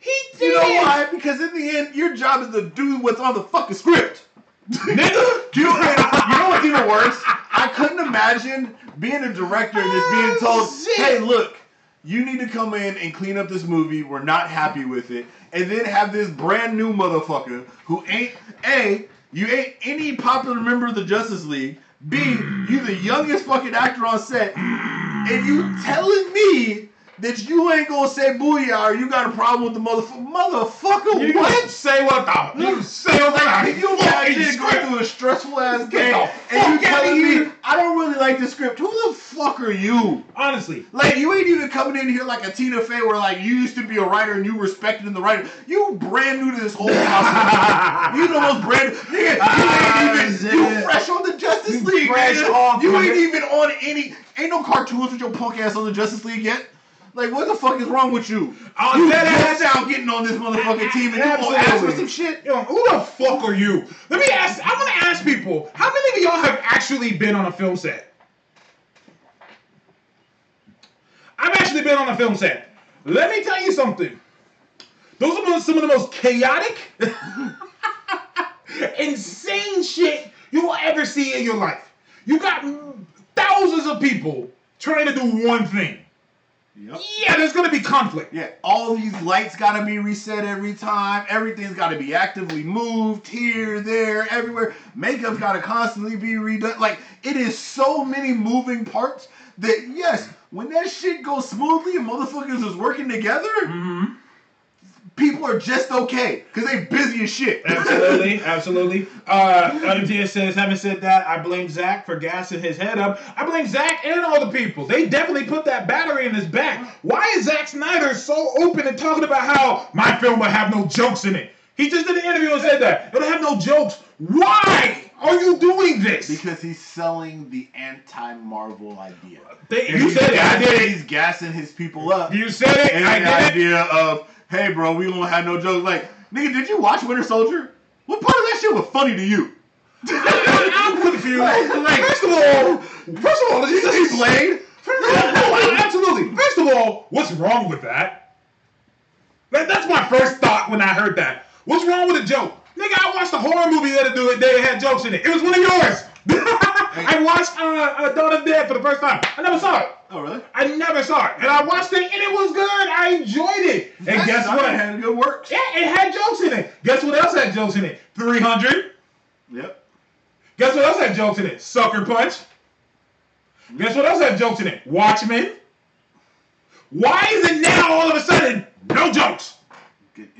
He did it. You know why? Because in the end, your job is to do what's on the fucking script. Nigga. Do [laughs] you, you know what's even worse? I couldn't imagine being a director and just being oh, told, Oh, "Hey, look, you need to come in and clean up this movie. We're not happy with it." And then have this brand new motherfucker who ain't a you ain't any popular member of the Justice League. B you the youngest fucking actor on set, and you telling me. That you ain't gonna say booyah or you got a problem with the motherfucker. Motherfucker, You what? didn't say what the you say what the you imagine going script. through a stressful ass game and you telling me. I don't really like the script? Who the fuck are you? Honestly. Like you ain't even coming in here like a Tina Fey where like you used to be a writer and you respected in the writer. You brand new to this whole house. [laughs] you the most brand nigga, you ain't ah, even you fresh on the Justice League. fresh off, you ain't even on any ain't no cartoons with your punk ass on the Justice League yet. Like what the fuck is wrong with you? On you just ass- now getting on this motherfucking team and you gonna ask for some shit? Yo, who the fuck are you? Let me ask. I want to ask people. How many of y'all have actually been on a film set? I've actually been on a film set. Let me tell you something. Those are some of the most chaotic, [laughs] insane shit you will ever see in your life. You got thousands of people trying to do one thing. Yep. Yeah, there's gonna be conflict. Yeah, all these lights gotta be reset every time. Everything's gotta be actively moved here, there, everywhere. Makeup's gotta constantly be redone. Like, it is so many moving parts that, yes, when that shit goes smoothly and motherfuckers is working together, Mm-hmm. People are just okay. Because they busy as shit. [laughs] Absolutely, absolutely. Uh, MTS says, having said that, I blame Zack for gassing his head up. I blame Zack and all the people. They definitely put that battery in his back. Why is Zack Snyder so open and talking about how my film will have no jokes in it? He just did an interview and said that. It'll have no jokes. Why are you doing this? because he's selling the anti-Marvel idea. They- you said it. I did it. He's gassing his people up. You said it. And I the did it. idea of, hey, bro, we won't have no jokes. Like, nigga, did you watch Winter Soldier? What part of that shit was funny to you? I'm confused. Like- [laughs] like- first of all, first of all, did you see Blade? no, absolutely. First of all, what's wrong with that? That- That's my first thought when I heard that. What's wrong with a joke? Nigga, I watched a horror movie the other day that had jokes in it. It was one of yours. [laughs] I watched uh, uh, Dawn of Dead for the first time. I never saw it. Oh, really? I never saw it. And I watched it and it was good. I enjoyed it. And guess That what? had good works. Yeah, it had jokes in it. Guess what else had jokes in it? 300. Yep. Guess what else had jokes in it? Sucker Punch. Guess what else had jokes in it? Watchmen. Why is it now all of a sudden no jokes?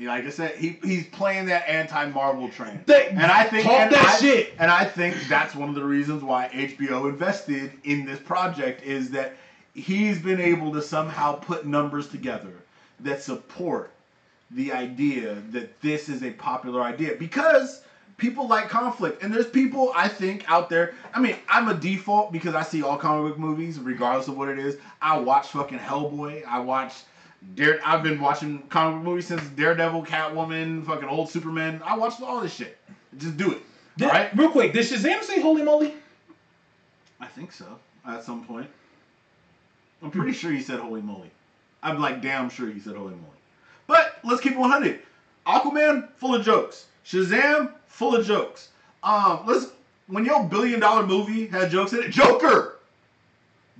Like I said, he he's playing that anti-Marvel train, They- and I think and that I- shit. And I think that's one of the reasons why HBO invested in this project is that he's been able to somehow put numbers together that support the idea that this is a popular idea. Because people like conflict and there's people i think out there i mean i'm a default because i see all comic book movies regardless of what it is. I watch fucking hellboy. I watch Dare, I've been watching comic movies since Daredevil, Catwoman, fucking old Superman. I watched all this shit. Just do it. Did- right? Real quick, did Shazam say holy moly? I think so. At some point. I'm pretty sure he said holy moly. I'm like damn sure he said holy moly. But let's keep it 100. Aquaman, full of jokes. Shazam, full of jokes. Um, let's when your billion dollar movie had jokes in it, Joker.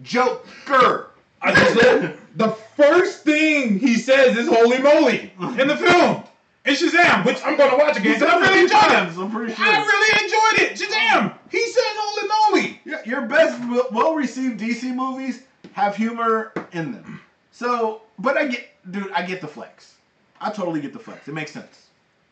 Joker. I just said the first thing he says is holy moly in the film. In Shazam, which I'm gonna watch again. 'cause I really enjoyed it. I'm pretty sure. I really enjoyed it. Shazam. He says holy moly. Yeah, your best, well received DC movies have humor in them. So, but I get, dude, I get the flex. I totally get the flex. It makes sense.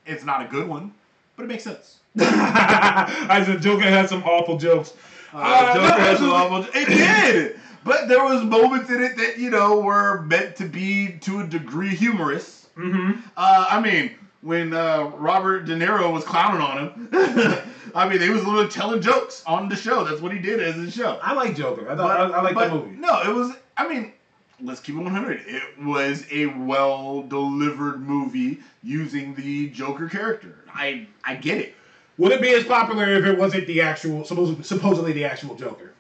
It's not a good one, but it makes sense. [laughs] I said Joker had some awful jokes. Uh, Uh, Joker no, has this a is- It did, but there was moments in it that you know were meant to be to a degree humorous. Mhm. Uh, I mean, when uh, Robert De Niro was clowning on him, [laughs] I mean, he was literally telling jokes on the show. That's what he did as his show. I like Joker. I, thought, I, I like but that movie. No, it was. I mean, let's keep it 100. It was a well delivered movie using the Joker character. I I get it. Would it be as popular if it wasn't the actual, supposedly the actual Joker?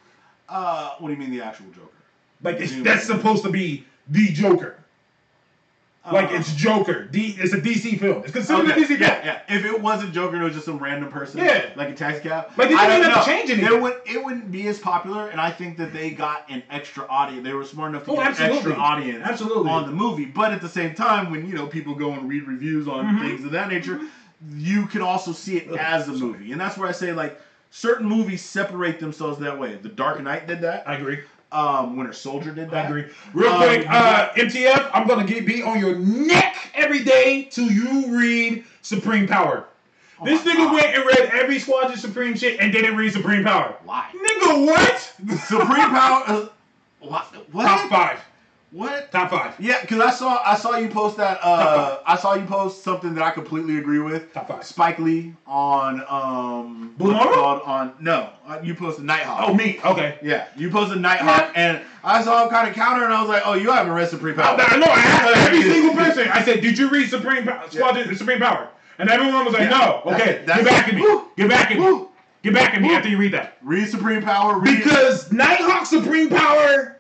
Uh, what do you mean the actual Joker? Like that's supposed to be the Joker. Like Uh, it's Joker. D, it's a DC film. It's considered Okay, a DC film. yeah, yeah. If it wasn't Joker, it was just some random person, Yeah. like a taxi cab. Like, they didn't have to change anything. It would it wouldn't be as popular, and I think that they got an extra audience. They were smart enough to Oh, get an extra audience Absolutely. on the movie. But at the same time, when you know people go and read reviews on Mhm. things of that nature, you can also see it as a movie, and that's where I say like certain movies separate themselves that way. The Dark Knight did that. I agree. Um, Winter Soldier did that. I agree. Real Um, quick, uh, MTF, I'm gonna get be on your neck every day till you read Supreme Power. this Oh my nigga God. went and read every Squadron Supreme shit and didn't read Supreme Power. Why? Nigga, what? Supreme Power. Uh, what? What? Top five. What? Top five. Yeah, because I saw I saw you post that. Uh, I saw you post something that I completely agree with. Top five. Spike Lee on um Blue what's it Marvel? called on no uh, you posted Nighthawk. Oh, me. Okay. yeah, you posted Nighthawk, and I saw him kind of counter, and I was like, oh, you haven't read Supreme Power. I know. I asked every single person. I said, "Did you read Supreme Power, Squadron Supreme Power?" And everyone was like, Yeah. "No." That's- Okay, that's- get back at me. Woo. Get back at me. Woo. Get back at me after you read that. Read Supreme Power. Read Because Nighthawk Supreme Power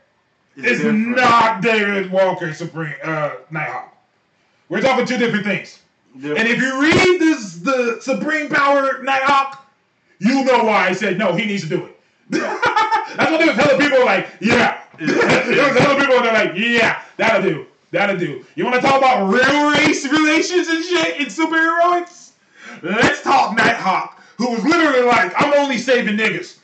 It's not David Walker Supreme uh, Nighthawk. We're talking two different things. Different. And if you read this, the Supreme Power Nighthawk, you know why I said no. He needs to do it. [laughs] That's what they were telling people. Like, yeah, [laughs] they were telling people they're like, yeah, that'll do, that'll do. You want to talk about real race relations and shit in superheroics? Let's talk Nighthawk, who was literally like, I'm only saving niggas.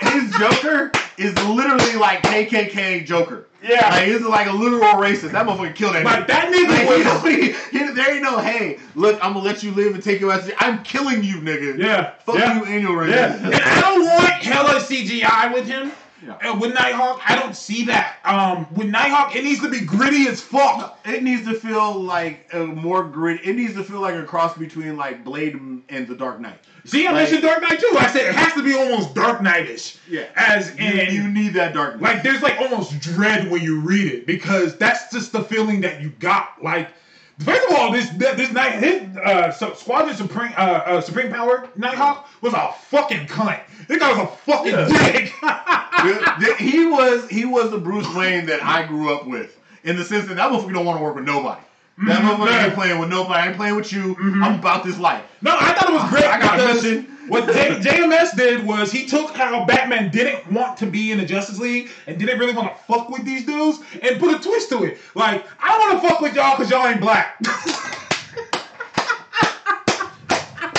His Joker [laughs] is literally like KKK Joker. Yeah. like he's like a literal racist. That motherfucker killed that. Like nigga. that nigga Like, was. [laughs] he, he, he, there ain't no, hey, look, I'm gonna let you live and take your ass. I'm killing you, nigga. Yeah, Fuck yeah. you and your Yeah, race. and I don't want hella CGI with him. Yeah. And with Nighthawk, I don't see that. Um, with Nighthawk, it needs to be gritty as fuck. It needs to feel like a more grit. It needs to feel like a cross between like Blade and The Dark Knight. See, I Like- mentioned Dark Knight too. I said it has to be almost Dark Knight-ish. Yeah. As You, in, you need that darkness. like, there's like almost dread when you read it because that's just the feeling that you got. Like, first of all, this this night, his uh, so Squadron Supreme uh, uh, Supreme Power Nighthawk was a fucking cunt. This guy was a fucking dick. [laughs] The- the- he was he was the Bruce Wayne that I grew up with. In the sense that that motherfucker don't want to work with nobody. That Mhm. motherfucker ain't playing with nobody. I ain't playing with you. I'm about this life. No, I thought it was great. I got a mission. What J- JMS did was he took how Batman didn't want to be in the Justice League and didn't really want to fuck with these dudes and put a twist to it. Like, I don't want to fuck with y'all because y'all ain't black. [laughs]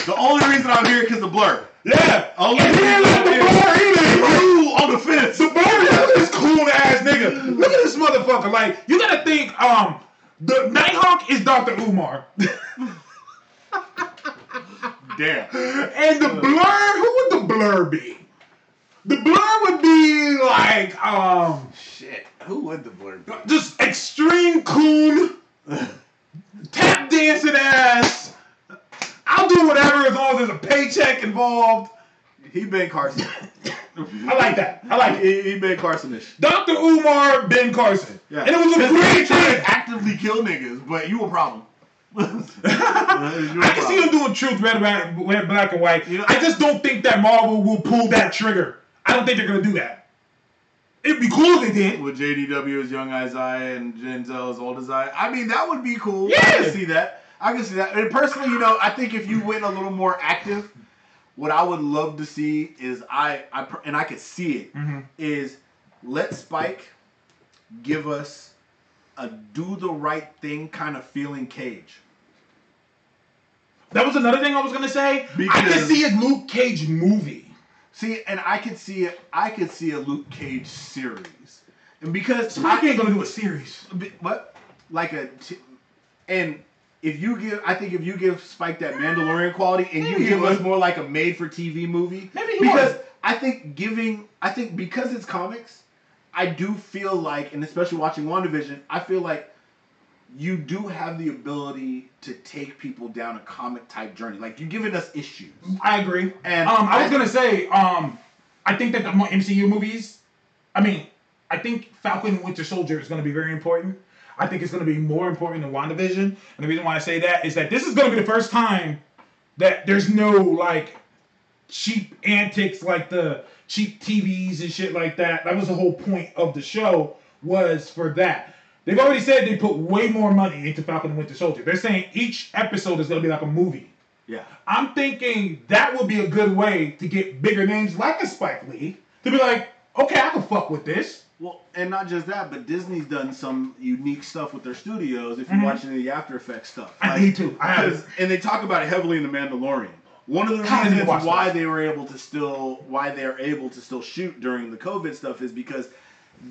The only reason I'm here because of Blur. yeah. Only and he I'm let the bar either. You on the fence. The bar, look at this cool ass nigga. Look at this motherfucker. Like, you gotta think, um, the Nighthawk is Dr. Umar. Damn. And the blur, who would the blur be? The blur would be like, um, Shit. Who would the Blur be? just extreme coon, tap dancing ass. I'll do whatever as long as there's a paycheck involved. He Ben Carson. I like that. I like it. He, he Ben Carsonish. Dr. Umar Ben Carson. Yeah. And it was a great to actively kill niggas, but you a problem. [laughs] I can see him doing truth, red, black, red, black, and white. You know- I just don't think that Marvel will pull that trigger. I don't think they're gonna do that. It'd be cool if they did. With JDW as young Isaiah and Denzel as old Isaiah. I mean, that would be cool. Yeah. I can see that. I can see that. And personally, you know, I think if you went a little more active, what I would love to see is I, I and I could see it is Mhm. let Spike give us a do the right thing kind of feeling Cage. That was another thing I was gonna say. I Because- can see a Luke Cage movie. See, and I could see it. I could see a Luke Cage series, and because Spike ain't gonna do a series. What like a t- and if you give, I think if you give Spike that Mandalorian quality and Maybe you give us more like a made-for-TV movie, Maybe he because would. I think giving, I think because it's comics, I do feel like, and especially watching WandaVision, I feel like you do have the ability to take people down a comic type journey. Like you're giving us issues. I agree. And um, I was gonna say, um, I think that the MCU movies, I mean, I think Falcon and Winter Soldier is gonna be very important. I think it's gonna be more important than WandaVision. And the reason why I say that is that this is gonna be the first time that there's no like cheap antics like the cheap TVs and shit like that. That was the whole point of the show was for that. They've already said they put way more money into Falcon and Winter Soldier. They're saying each episode is gonna be like a movie. Yeah. I'm thinking that would be a good way to get bigger names like a Spike Lee to be like, okay, I can fuck with this. Well, and not just that, but Disney's done some unique stuff with their studios. If you Mhm. watch any of the After Effects stuff, I need to. I have and they talk about it heavily in the Mandalorian. One of the God, I need to reasons why they were able to still why they're able to still shoot during the COVID stuff is because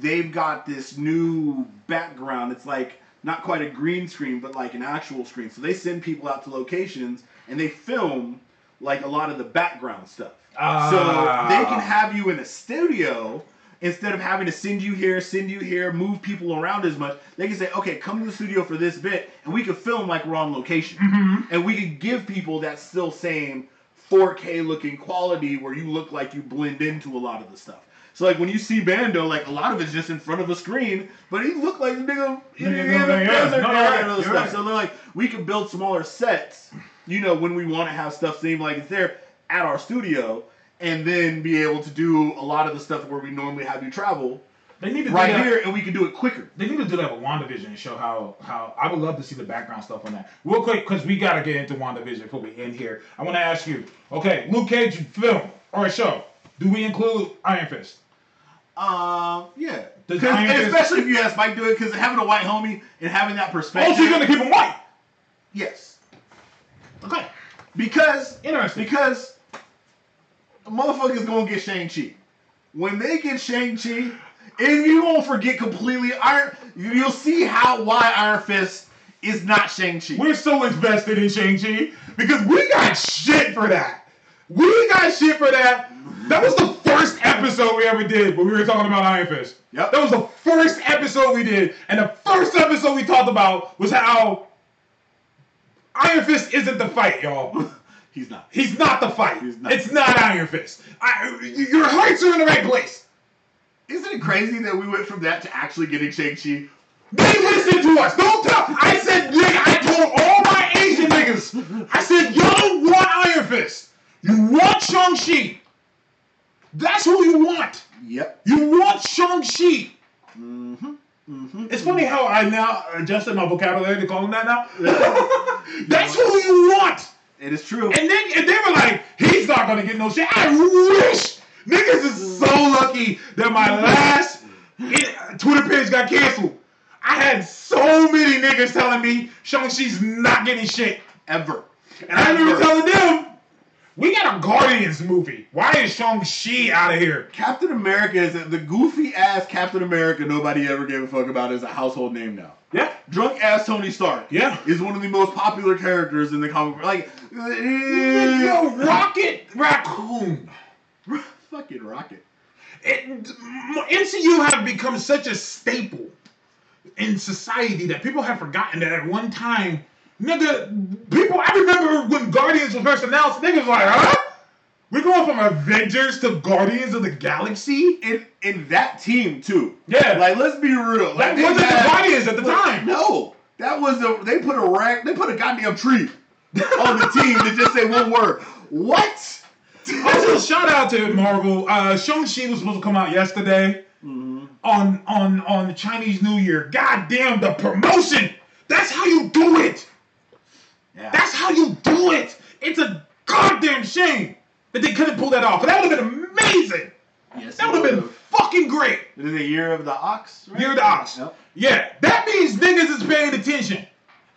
they've got this new background. It's like not quite a green screen, but like an actual screen. So they send people out to locations and they film like a lot of the background stuff. Ah. So they can have you in a studio instead of having to send you here, send you here, move people around as much. They can say, okay, come to the studio for this bit, and we can film like we're on location, Mhm. and we can give people that still same 4K looking quality where you look like you blend into a lot of the stuff. So like when you see Mando, like a lot of it's just in front of a screen, but he looked like the nigga in Yeah, in yeah, the desert and that other stuff. So they're like, we can build smaller sets, you know, when we want to have stuff seem like it's there at our studio, and then be able to do a lot of the stuff where we normally have you travel They need to do right that. here, and we can do it quicker. They need to do that with WandaVision and show how how I would love to see the background stuff on that. Real quick, because we gotta get into WandaVision before we end here. I want to ask you, okay, Luke Cage film or a show? Do we include Iron Fist? Um, yeah, Iron and Fist- especially if you have Spike do it, because having a white homie and having that perspective. Oh, so you're gonna keep him white? yes, Okay, because interesting. because motherfuckers gonna get Shang Chi. When they get Shang Chi, and you won't forget completely Iron. You'll see how why Iron Fist is not Shang Chi. We're so invested in Shang-Chi because we got shit for that. We got shit for that. That was the first episode we ever did when we were talking about Iron Fist. Yep. That was the first episode we did. And the first episode we talked about was how Iron Fist isn't the fight, y'all. He's not. He's not the fight. Not. It's not Iron Fist. I, your hearts are in the right place. Isn't it crazy that we went from that to actually getting Shang Chi? They listen to us. Don't tell. I said, nigga, I told all my Asian niggas. I said, y'all want Iron Fist. You want Shang-Chi. That's who you want. Yep. You want Shang-Chi. Mm-hmm. Mm-hmm. It's funny how I now adjusted my vocabulary to call him that now. [laughs] That's who you want. It is true. And then and they were like, he's not gonna get no shit. I wish niggas is so lucky that my last Twitter page got canceled. I had so many niggas telling me Shang-Chi's not getting shit. Ever. And I remember telling them, we got a Guardians movie. Why is Shang-Chi out of here? Captain America is the goofy ass Captain America nobody ever gave a fuck about is a household name now. Yeah. Drunk ass Tony Stark. Yeah. Is one of the most popular characters in the comic book. Like, Yo, eh. Rocket Raccoon. fucking Rocket. it, MCU have become such a staple in society that people have forgotten that at one time, nigga, people. I remember when Guardians was first announced, niggas like, huh? We're going from Avengers to Guardians of the Galaxy. And in that team too. Yeah, Like, let's be real. that Like, wasn't had- the Guardians at the time. No, that was a. They put a rack. They put a goddamn tree on the team to just say one word. What? Also, shout out to Marvel. Uh, Shang-Chi was supposed to come out yesterday Mhm. on on on the Chinese New Year. God damn the promotion. That's how you do it. Yeah. That's how you do it. It's a goddamn shame that they couldn't pull that off. That would have been amazing. yes, That would have been fucking great. It is the year of the ox. Right? Year of the ox. Yep. Yeah, that means niggas is paying attention.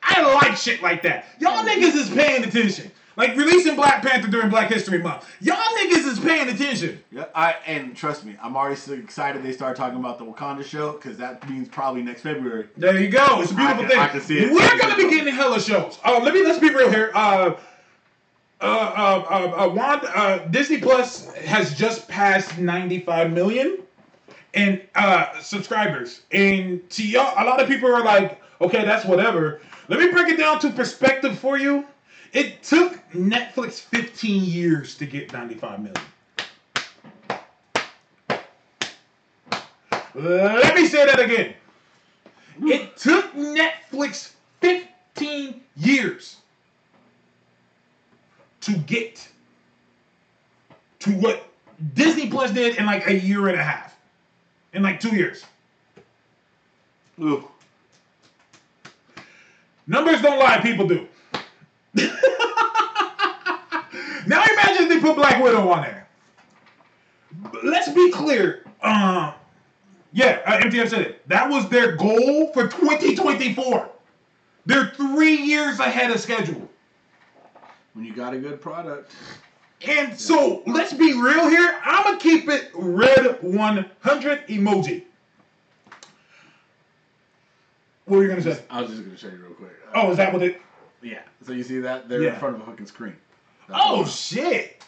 I like shit like that. Y'all niggas is paying attention. Like releasing Black Panther during Black History Month. Y'all niggas is paying attention. Yeah, I and trust me, I'm already so excited they start talking about the Wakanda show because that means probably next February. There you go. It's a beautiful I can- thing. I can see it. We're gonna be getting hella shows. Uh, let me let's be real here. Uh, uh, uh, uh, uh, Wanda, uh, Disney Plus has just passed 95 million in uh, subscribers, and to y'all, a lot of people are like, "Okay, that's whatever." Let me break it down to perspective for you. It took Netflix 15 years to get 95 million. Let me say that again. It took Netflix 15 years to get to what Disney Plus did in like a year and a half. In like two years. Ooh. Numbers don't lie, people do. [laughs] now imagine they put Black Widow on there. Let's be clear. Uh, yeah, uh, MTF said it. That was their goal for 2024. They're three years ahead of schedule. When you got a good product, And so let's be real here. I'm gonna keep it red 100 emoji. What were you gonna say? I was just gonna show you real quick. Oh, is that what it? Yeah. So you see that they're Yeah. in front of a fucking screen. That's Oh shit!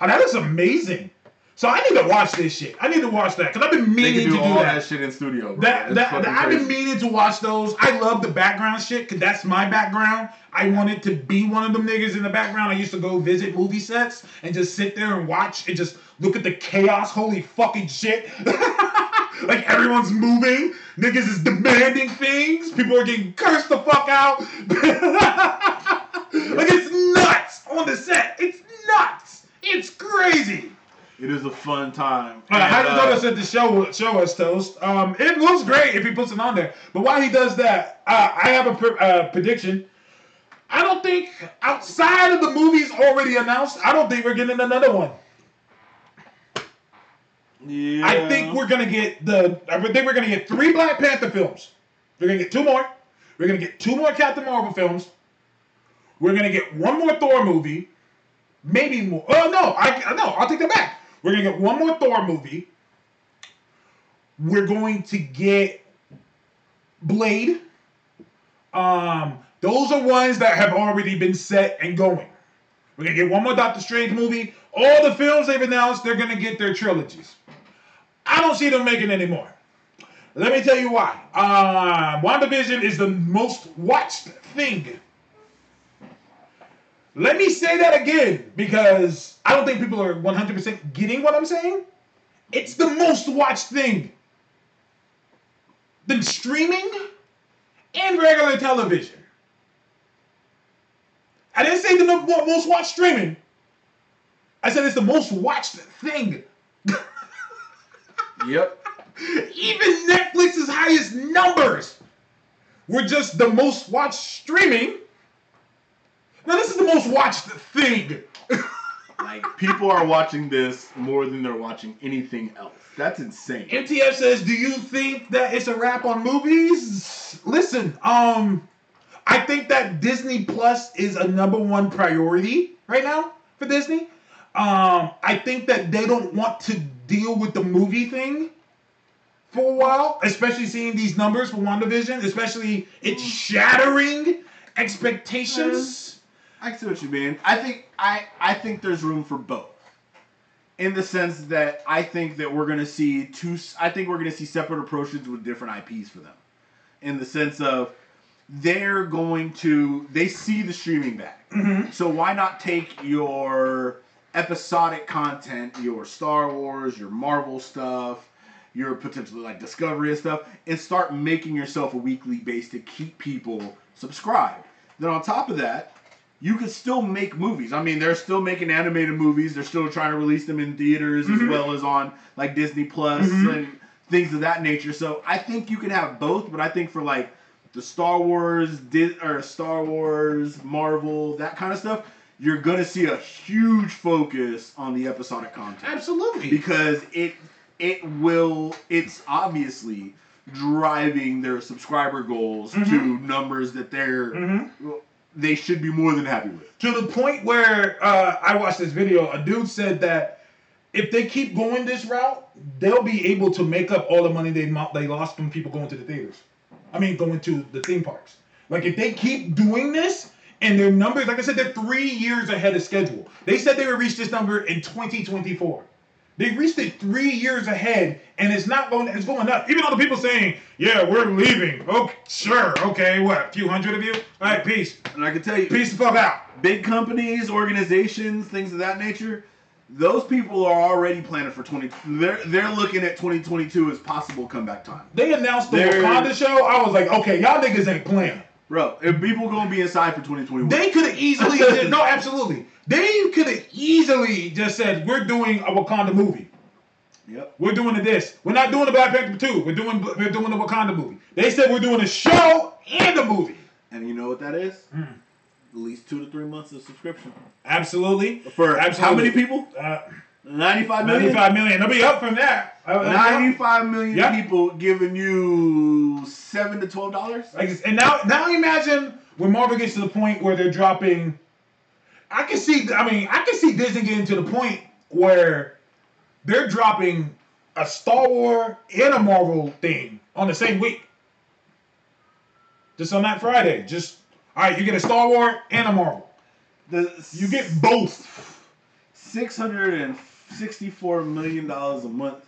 Oh, that is amazing. So I need to watch this shit. I need to watch that because I've been they meaning can do to do all that. that. shit in studio. Bro. That, It's that, fucking I've been crazy. meaning to watch those. I love the background shit because that's my background. I wanted to be one of them niggas in the background. I used to go visit movie sets and just sit there and watch and just look at the chaos. Holy fucking shit. [laughs] like everyone's moving. Niggas is demanding things. People are getting cursed the fuck out. [laughs] like it's nuts on the set. It's nuts. It's crazy. It is a fun time. Uh, And, uh, Dodo said to show show us toast? Um, it looks great if he puts it on there. But while he does that, uh, I have a uh, prediction. I don't think outside of the movies already announced, I don't think we're getting another one. Yeah. I think we're gonna get the. I think we're gonna get three Black Panther films. We're gonna get two more. We're gonna get two more Captain Marvel films. We're gonna get one more Thor movie. Maybe more. Oh no, I no, I'll take that back. We're gonna get one more Thor movie. We're going to get Blade. Um, those are ones that have already been set and going. We're gonna get one more Doctor Strange movie. All the films they've announced, they're gonna get their trilogies. I don't see them making any more. Let me tell you why. Uh, WandaVision is the most watched thing. Let me say that again because I don't think people are 100% getting what I'm saying. It's the most watched thing. Than streaming and regular television. I didn't say the most watched streaming. I said it's the most watched thing. Yep. Even Netflix's highest numbers were just the most watched streaming. Now this is the most watched thing. [laughs] Like people are watching this more than they're watching anything else. That's insane. MTF says, "Do you think that it's a wrap on movies?" Listen, um, I think that Disney Plus is a number one priority right now for Disney. Um, I think that they don't want to deal with the movie thing for a while, especially seeing these numbers for WandaVision, especially it's shattering expectations. I see what you mean. I think I I think there's room for both. In the sense that I think that we're gonna see two. I think we're gonna see separate approaches with different IPs for them. In the sense of they're going to they see the streaming back. So why not take your episodic content, your Star Wars, your Marvel stuff, your potentially like Discovery and stuff, and start making yourself a weekly base to keep people subscribed. Then on top of that, you can still make movies. I mean, they're still making animated movies. They're still trying to release them in theaters as mm-hmm. well as on like Disney Plus mm-hmm. and things of that nature. So I think you can have both, but I think for like the Star Wars, Di- or Star Wars, Marvel, that kind of stuff, you're gonna see a huge focus on the episodic content Absolutely. because it it will it's obviously driving their subscriber goals to numbers that they're they should be more than happy with. to the point where uh, I watched this video. A dude said that if they keep going this route, they'll be able to make up all the money they mo- they lost from people going to the theaters. I mean, going to the theme parks. Like if they keep doing this and their numbers, like I said, they're three years ahead of schedule. They said they would reach this number in 2024. They reached it three years ahead, and it's not going. It's going up. Even all the people saying, "Yeah, we're leaving." Okay, sure. Okay, what? A few hundred of you? All right, peace. And I can tell you, Peace the fuck out. big companies, organizations, things of that nature, those people are already planning for 20. They're they're looking at 2022 as possible comeback time. They announced the They're- Wakanda show. I was like, okay, y'all niggas ain't playing. Bro, if people gonna be inside for 2021. They could have easily [laughs] just, no, absolutely. They could have easily just said, we're doing a Wakanda movie. yep. We're doing this. We're not doing the Black Panther two. We're doing we're doing the Wakanda movie. They said we're doing a show and a movie. And you know what that is? Hmm. At least two to three months of subscription. Absolutely. For how many people? Uh, 95 million? 95 million. They'll be up from that. Uh, uh, 95 million Yeah. people giving you seven to twelve dollars. Like, and now, now imagine when Marvel gets to the point where they're dropping. I can see. I mean, I can see Disney getting to the point where they're dropping a Star Wars and a Marvel thing on the same week. Just on that Friday. Just all right. You get a Star Wars and a Marvel. The You get both. six hundred and sixty-four million dollars a month.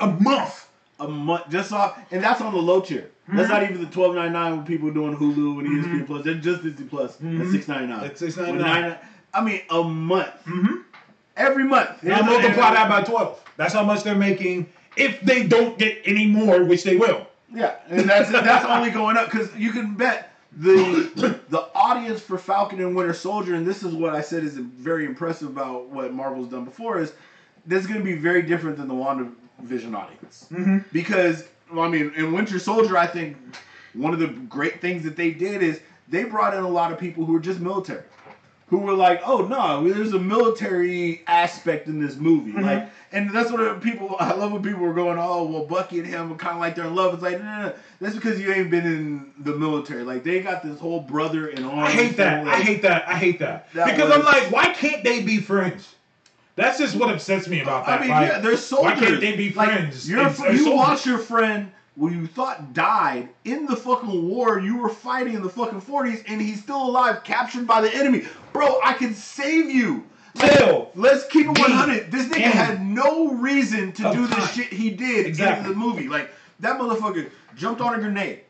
A month. A month, just off, and that's on the low tier. That's not even the twelve ninety nine when people doing Hulu and ESPN Plus. They're just Disney Plus. Mhm. That's six ninety nine. That's $6.99. I mean, a month. Mm-hmm. Every month. Now multiply that by twelve. That's how much they're making if they don't get any more, which they will. Yeah, and that's that's only going up because you can bet the the audience for Falcon and Winter Soldier, and this is what I said is very impressive about what Marvel's done before is this is going to be very different than the WandaVision audience Mm-hmm. because well, I mean in Winter Soldier I think one of the great things that they did is they brought in a lot of people who were just military. Who were like, oh no, there's a military aspect in this movie, Mhm. like, and that's what people. [laughs] I love when people were going, oh well, Bucky and him are kind of like they're in love. It's like, no, no, no, that's because you ain't been in the military. Like they got this whole brother and arms. I hate that. thing, I hate that. I hate that. That because I'm like, why can't they be friends? That's just what upsets me about that. I mean, Like, yeah, they're soldiers. Why can't they be Like, friends? And you soldiers? lost your friend who you thought died in the fucking war you were fighting in the fucking 40s, and he's still alive, captured by the enemy. Bro, I can save you. Still. Let's keep it D. 100. This nigga had no reason to do the shit he did Exactly. in the movie. Like, that motherfucker jumped on a grenade.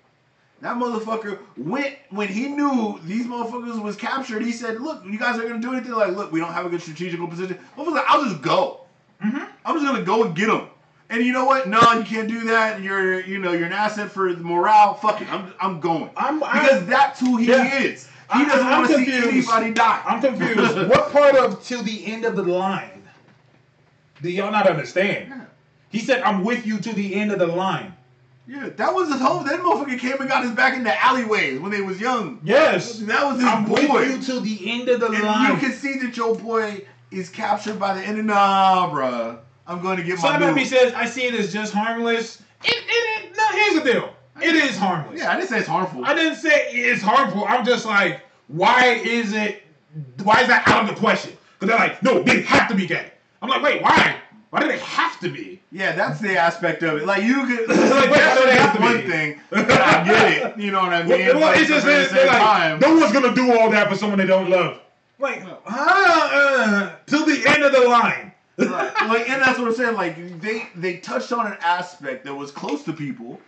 That motherfucker went when he knew these motherfuckers was captured. He said, "Look, you guys are gonna do anything. Like, look, we don't have a good strategical position. Motherfucker, like, I'll just go. Mhm. I'm just gonna go and get him. And you know what? No, you can't do that. You're, you know, you're an asset for the morale. Fuck it. I'm, I'm going I'm, I'm, because that's who he Yeah. is. He I- doesn't I'm want to see anybody die. I'm confused. [laughs] what part of till the end of the line do y'all not understand? He said, "I'm with you to the end of the line." Yeah, that was his home. That motherfucker came and got his back in the alleyways when they was young. Yes, That was his I'm boy. with you to the end of the and line. you can see that your boy is captured by the enemy. Nah, bruh. I'm going to get So my dude. says, "I see it as just harmless." It, it, it, no, here's the deal. It is harmless. Yeah, I didn't say it's harmful. I didn't say it's harmful. I'm just like, why is it? Why is that out of the question? Because they're like, no, they have to be gay. I'm like, wait, why? Why do they have to be? yeah, that's the aspect of it. Like you could. [laughs] Like, that's do they have one be? thing. I get it. You know what I mean? Well, well, it's just same like, time, no one's gonna do all that for someone they don't love. Like, uh, uh, till the end of the line. Right. like, and that's what I'm saying. Like, they they touched on an aspect that was close to people,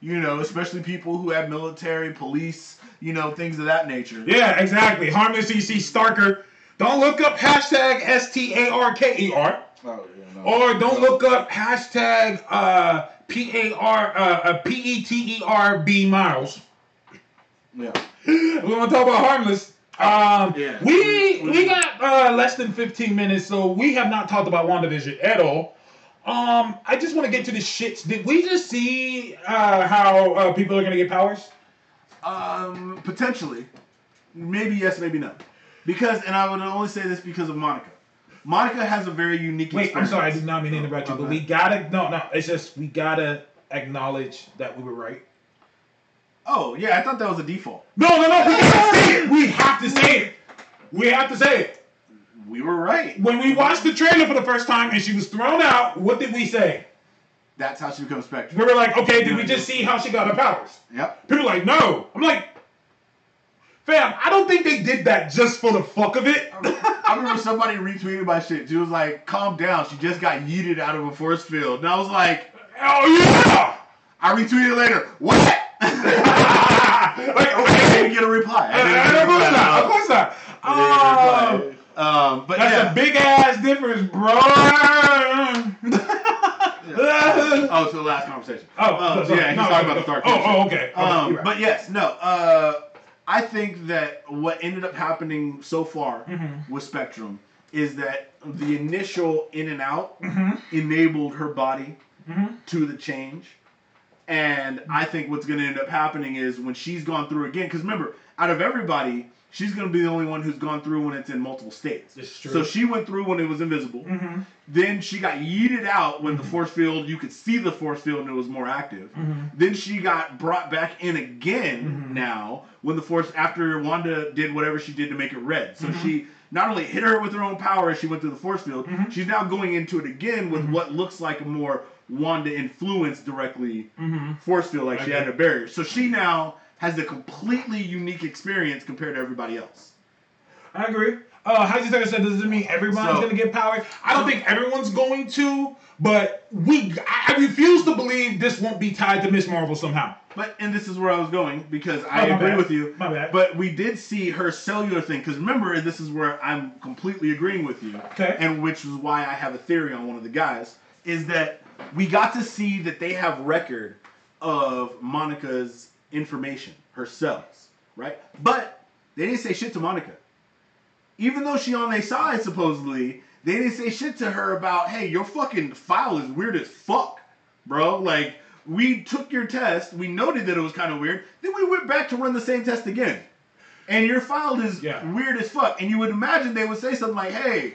you know, especially people who have military, police, you know, things of that nature. Yeah, exactly. Harmless EC Starker. Don't look up hashtag S T A R K E R. Oh, yeah, no. Or don't look up hashtag uh, P A R uh, uh, P E T E R B Miles. Yeah. We want to talk about harmless. Um, Yeah. we we got uh, less than 15 minutes, so we have not talked about WandaVision at all. Um, I just want to get to the shits. Did we just see uh, how uh, people are gonna get powers? Um, potentially, maybe yes, maybe no, because and I would only say this because of Monica. Monica has a very unique. Wait, I'm sorry, I did not mean to interrupt you, but we gotta no, no. It's just we gotta acknowledge that we were right. Oh yeah, I thought that was a default. No, no, no. We have to say it. We have to say it. We have to say it. We were right. When we watched the trailer for the first time and she was thrown out, what did we say? That's how she becomes Spectre. We were like, okay, did we just see how she got her powers? Yep. People are like, no. I'm like, fam, I don't think they did that just for the fuck of it. I remember somebody retweeted my shit. She was like, "Calm down." She just got yeeted out of a force field, and I was like, Oh yeah. I retweeted later. What? Like, I didn't get a reply. I didn't get a of course reply. not. Of course not. I didn't get a Um, reply. Um, but that's yeah. a big ass difference, bro. [laughs] [laughs] oh, so the last conversation. Oh, Uh, so- yeah, he's no, talking no, about the Dark Oh, oh, okay. okay Um, right. but yes, no. Uh, I think that what ended up happening so far Mm-hmm. with Spectrum is that the initial in and out Mm-hmm. enabled her body to the change. And I think what's going to end up happening is when she's gone through again, because remember, out of everybody, she's going to be the only one who's gone through when it's in multiple states. It's true. So she went through when it was invisible. Mm-hmm. Then she got yeeted out when Mm-hmm. the force field, you could see the force field and it was more active. Mm-hmm. Then she got brought back in again now when the force, after Wanda did whatever she did to make it red. So Mm-hmm. she not only hit her with her own power as she went through the force field, Mm-hmm. she's now going into it again with what looks like a more Wanda influence directly force field, like she had Okay. a barrier. So she now has a completely unique experience compared to everybody else. I agree. Uh, Haji Tucker said, does it mean everyone's So- going to get power? I don't think everyone's going to, but we. I, I refuse to believe this won't be tied to Miss Marvel somehow. But and this is where I was going because I my agree bad. with you. My bad. But we did see her cellular thing because remember this is where I'm completely agreeing with you. Okay. And which is why I have a theory on one of the guys is that we got to see that they have record of Monica's information, her cells, right? But they didn't say shit to Monica. Even though she on their side supposedly, they didn't say shit to her about, hey, your fucking file is weird as fuck, bro. Like we took your test, we noted that it was kind of weird, then we went back to run the same test again. And your file is Yeah. weird as fuck. And you would imagine they would say something like, hey,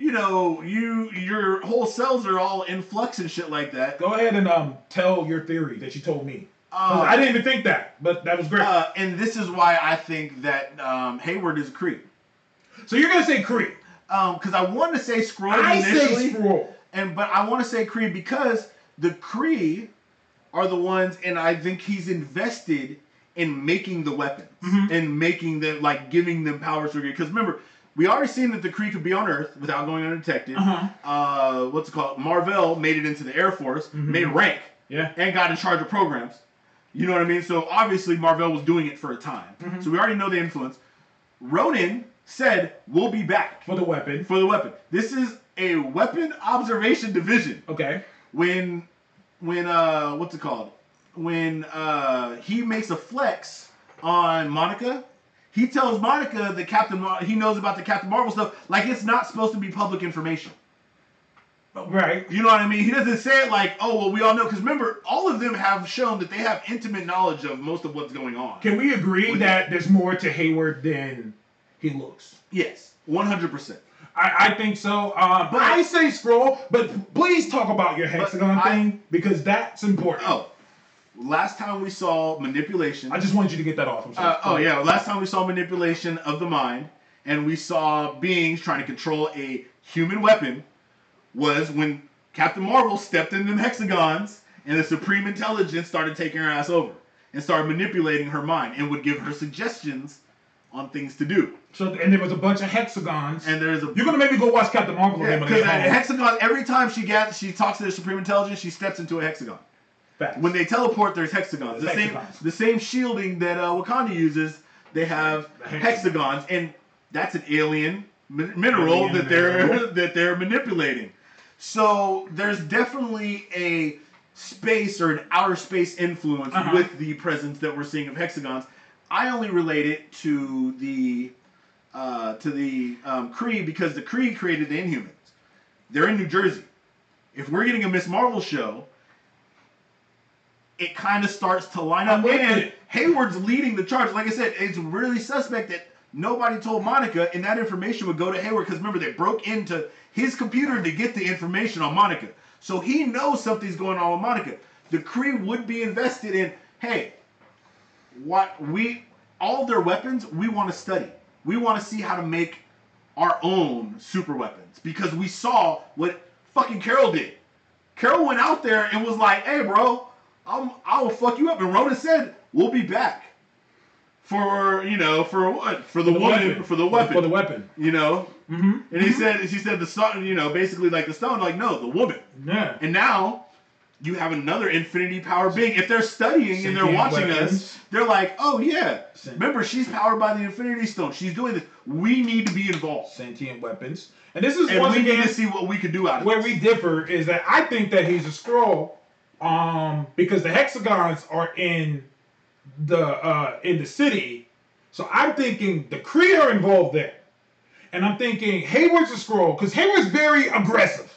you know, you your whole cells are all in flux and shit like that. Go ahead and um tell your theory that you told me. Uh, I didn't even think that, but that was great. Uh, and this is why I think that um, Hayward is a Kree. so you're gonna say Kree? Because I wanted to say Skrull I initially, say Skrull. and but I want to say Kree because the Kree are the ones, and I think he's invested in making the weapons Mm-hmm. and making them like giving them powers. Because remember, we already seen that the Kree could be on Earth without going undetected. Uh-huh. Uh, what's it called? Marvel made it into the Air Force, Mm-hmm. made rank, Yeah. and got in charge of programs. You know what I mean? So obviously Marvel was doing it for a time. Mm-hmm. So we already know the influence. Ronan said, "We'll be back For the weapon. for the weapon." This is a weapon observation division. Okay. When, when uh, what's it called? When uh, he makes a flex on Monica, he tells Monica that Captain Mar- he knows about the Captain Marvel stuff like it's not supposed to be public information. Right. You know what I mean? He doesn't say it like, "Oh, well, we all know." Because remember, all of them have shown that they have intimate knowledge of most of what's going on. Can we agree that there's more to Hayward than he looks? Yes, one hundred percent. I, I think so. Uh, but I say Skrull. But please talk about your hexagon I- thing because that's important. Oh, last time we saw manipulation. I just wanted you to get that off. I'm sorry. Uh, oh yeah, last time we saw manipulation of the mind, and we saw beings trying to control a human weapon, was when Captain Marvel stepped into them hexagons, and the Supreme Intelligence started taking her ass over and started manipulating her mind, and would give her suggestions on things to do. So and there was a bunch of hexagons. And there's a You're gonna make me go watch Captain Marvel Yeah, because I a get home. hexagon. Every time she gets, she talks to the Supreme Intelligence. She steps into a hexagon. Facts. When they teleport, there's hexagons. The There's same, the same shielding that uh, Wakanda uses. They have Hexagons. hexagons, and that's an alien mi- mineral Alien that they're mineral. [laughs] that they're manipulating. So there's definitely a space or an outer space influence Uh-huh. with the presence that we're seeing of hexagons. I only relate it to the uh, to the um, Kree because the Kree created the Inhumans. They're in New Jersey. If we're getting a Miss Marvel show, it kind of starts to line up. And. Hayward's leading the charge. Like I said, it's really suspect that nobody told Monica, and that information would go to Hayward because remember they broke into his computer to get the information on Monica. So he knows something's going on with Monica. The Kree would be invested in, hey, what we all their weapons we want to study. We want to see how to make our own super weapons because we saw what fucking Carol did. Carol went out there and was like, "Hey, bro, I'm I will fuck you up." And Ronan said, "We'll be back for you know for what for the, woman for the weapon For the weapon. you know." Mm-hmm. And he said, she said the stone, you know, basically like the stone, like no, the woman. Yeah. And now you have another infinity power being. If they're studying and they're watching weapons. us, they're like, oh yeah, Sen- remember she's powered by the infinity stone. She's doing this. We need to be involved, Sentient weapons. And this is and once we need to see what we can do out of where this. we differ is that I think that he's a Skrull, um, because the hexagons are in the uh in the city. So I'm thinking the Kree are involved there. And I'm thinking Hayward's a Skrull, because Hayward's very aggressive.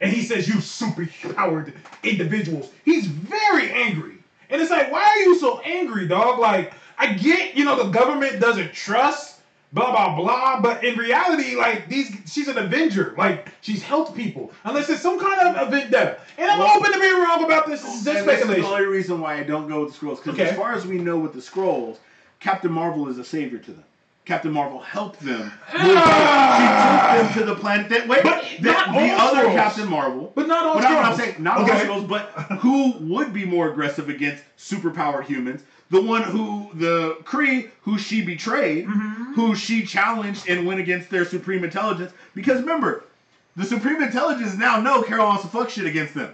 And he says, You super powered individuals. He's very angry. And it's like, why are you so angry, dog? Like, I get, you know, the government doesn't trust, blah, blah, blah. But in reality, like, these she's an Avenger. Like, she's helped people. Unless it's some kind of vendetta. And I'm Well- open to being wrong about this. This is just this is the only reason why I don't go with the Skrulls, because Okay. as far as we know with the Skrulls, Captain Marvel is a savior to them. Captain Marvel helped them. [laughs] Ah! she took them to the planet. That, wait, But the, not the other Skrulls. Captain Marvel. But not all But I'm, I'm saying not Okay. all Skrulls, but who would be more aggressive against superpowered humans? The one who the Kree, who she betrayed, Mm-hmm. who she challenged and went against their supreme intelligence. Because remember, the supreme intelligence now know Carol wants to fuck shit against them.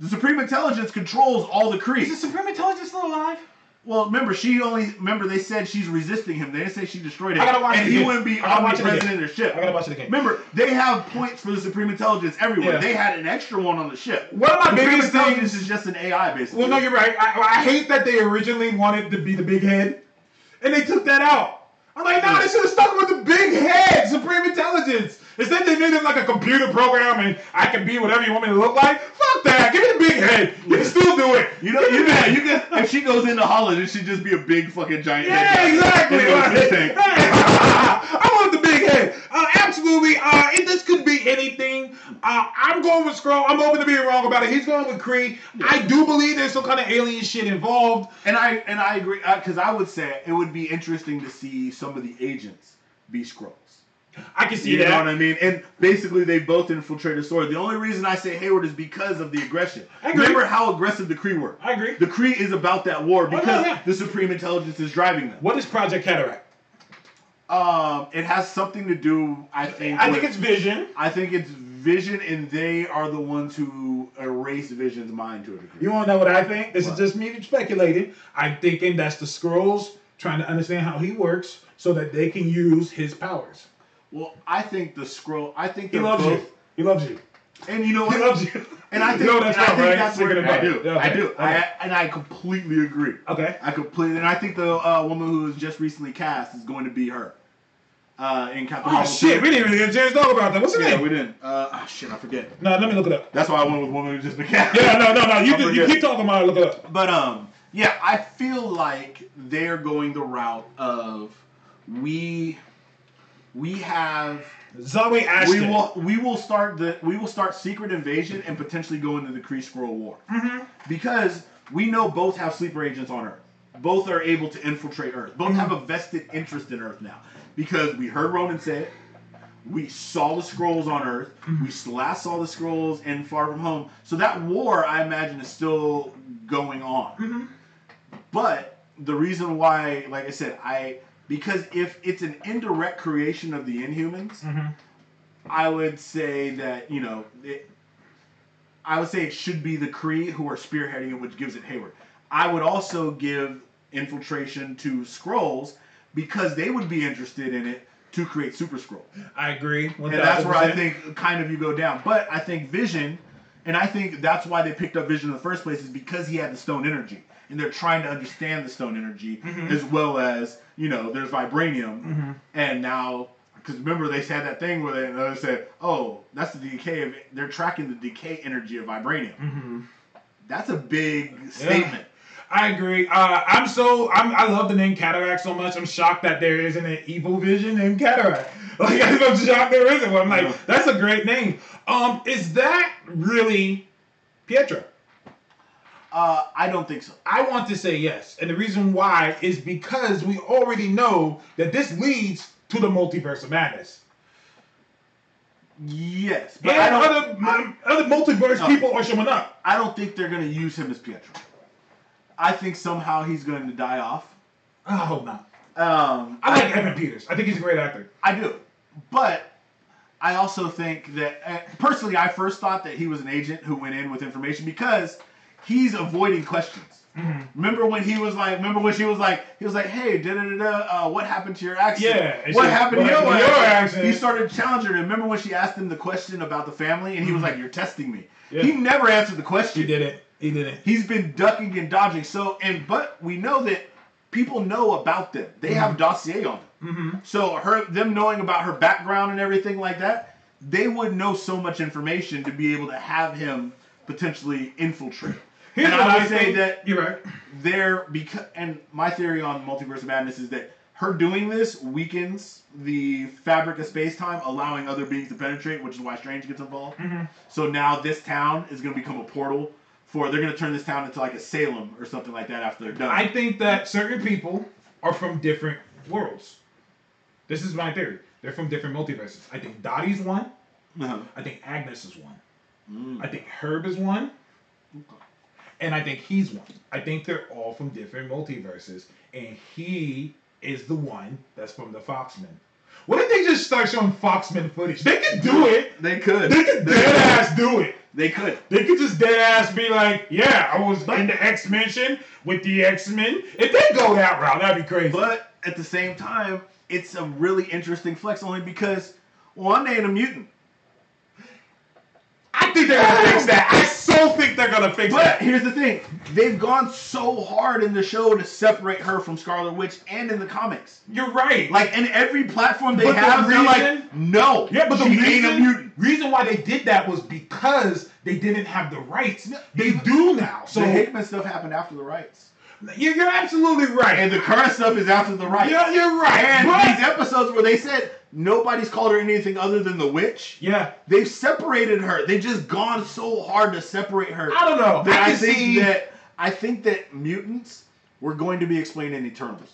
The supreme intelligence controls all the Kree. Is the Supreme Intelligence still alive? Well, remember, she only remember they said she's resisting him. They didn't say she destroyed him, I gotta watch and he wouldn't be I gotta watch it omnipresent in their ship. I gotta watch it again. Remember, they have points for the supreme intelligence everywhere. Yeah. They had an extra one on the ship. One of my Supreme biggest intelligence things- is just an AI, basically. Well, no, you're right. I, I hate that they originally wanted to be the big head, and they took that out. I'm like, nah, they should have stuck with the big head, Supreme Intelligence. Instead, they made him like a computer program, and I can be whatever you want me to look like. Fuck that. Give me the big head. You can still do it. You know, you big- you can. If she goes into Holland, it should just be a big fucking giant. Yeah, head. exactly. Like, fish. [laughs] I want the big head. Uh, absolutely. Uh, it, this could be anything. Uh, I'm going with Skrull. I'm open to being wrong about it. He's going with Kree. I do believe there's some kind of alien shit involved. And I and I agree because I would say it would be interesting to see some of the agents be Skrulls. I can see You that. know what I mean? And basically, they both infiltrated Sword. The only reason I say Hayward is because of the aggression. I agree. Remember how aggressive the Kree were. I agree. The Kree is about that war no, because yeah. the Supreme Intelligence is driving them. What is Project Cataract? Um, it has something to do, I think. I think it's Vision. I think it's Vision, and they are the ones who erase Vision's mind to a degree. You want to know what I think? This What? is just me speculating. I'm thinking that's the Skrulls trying to understand how he works so that they can use his powers. Well, I think the Skrull. I think He loves both. you. He loves you. And you know what? He loves you. And I [laughs] think, know that's and I right, think right? that's where I do. Yeah, I do. Okay. I, and I completely agree. Okay. I completely, and I think the uh, woman who was just recently cast is going to be her. Uh, in Captain Oh shit, 2. we didn't even get a chance to talk about that. What's her Yeah, name? we didn't. Uh, oh, shit, I forget. No, let me look it up. That's why I went with woman who's just been cast. Yeah, no, no, no. You, you keep talking about it. Look it up. But um, yeah, I feel like they're going the route of we we have Zawe Ashton. we will we will start the we will start secret invasion and potentially go into the Kree Skrull War Mm-hmm. because we know both have sleeper agents on Earth. Both are able to infiltrate Earth. Both mm-hmm. have a vested interest in Earth now because we heard Ronan say it. We saw the Skrulls on Earth. Mm-hmm. We last saw the Skrulls in Far From Home. So that war, I imagine, is still going on. Mm-hmm. But the reason why, like I said, I because if it's an indirect creation of the Inhumans, Mhm. I would say that you know, it, I would say it should be the Kree who are spearheading it, which gives it Hayward. I would also give infiltration to Skrulls because they would be interested in it to create Super Skrull. I agree. And that's where I think kind of you go down. But I think Vision, and I think that's why they picked up Vision in the first place, is because he had the stone energy. And they're trying to understand the stone energy Mhm. as well as, you know, there's vibranium. Mhm. And now, because remember, they said that thing where they, they said, oh, that's the decay of, they're tracking the decay energy of vibranium. Mhm. That's a big statement. I agree. Uh, I'm so I'm, I love the name Cataract so much. I'm shocked that there isn't an evil vision named Cataract. [laughs] Like I'm shocked there isn't one. I'm like Yeah. that's a great name. Um, is that really Pietro? Uh, I don't think so. I want to say yes, and the reason why is because we already know that this leads to the multiverse of madness. Yes, but and I other I, other multiverse No. people are showing up. I don't think they're gonna use him as Pietro. I think somehow he's going to die off. I hope not. Um, I like Evan Peters. I think he's a great actor. I do, but I also think that uh, personally, I first thought that he was an agent who went in with information because he's avoiding questions. Mm-hmm. Remember when he was like? Remember when she was like? He was like, "Hey, da da da da. Uh, what happened to your accent? Yeah, what she- happened what to your, happened your? He started challenging her. Remember when she asked him the question about the family, and he was like, "You're testing me." Mm-hmm. Yeah. He never answered the question. He did it. He did it. He's been ducking and dodging. So, and but we know that people know about them. They Mm-hmm. have a dossier on them. hmm So her, them knowing about her background and everything like that, they would know so much information to be able to have him potentially infiltrate. Here's and what I would I say think. that [laughs] You're right. there because and my theory on multiverse of madness is that her doing this weakens the fabric of space time, allowing other beings to penetrate, which is why Strange gets involved. Mhm. So now this town is going to become a portal for. They're going to turn this town into like a Salem or something like that after they're done. I think that certain people are from different worlds. This is my theory. They're from different multiverses. I think Dottie's one. Uh-huh. I think Agnes is one. Mm. I think Herb is one. And I think he's one. I think they're all from different multiverses. And he is the one that's from the Foxmen. What if they just start showing Foxmen footage? They could do it. They could. They could dead ass do it. They could. They could just dead ass be like, yeah, I was in the X Mansion with the X Men. If they go that route, that'd be crazy. But at the same time, it's a really interesting flex only because one ain't a mutant. I think they're gonna fix that. I so think they're gonna fix But that. here's the thing: they've gone so hard in the show to separate her from Scarlet Witch and in the comics. You're right. Like in every platform they But the have, they're like, no, yeah, but the reason, ain't a mutant. reason why they did that was because they didn't have the rights. They do now. So the Hickman stuff happened after the rights, you're, you're absolutely right. and the current stuff is after the rights. yeah, you're right. And But- these episodes where they said nobody's called her anything other than the witch, yeah, they've separated her. They've just gone so hard to separate her. I don't know. that I I, think see that I think that mutants were going to be explained in Eternals.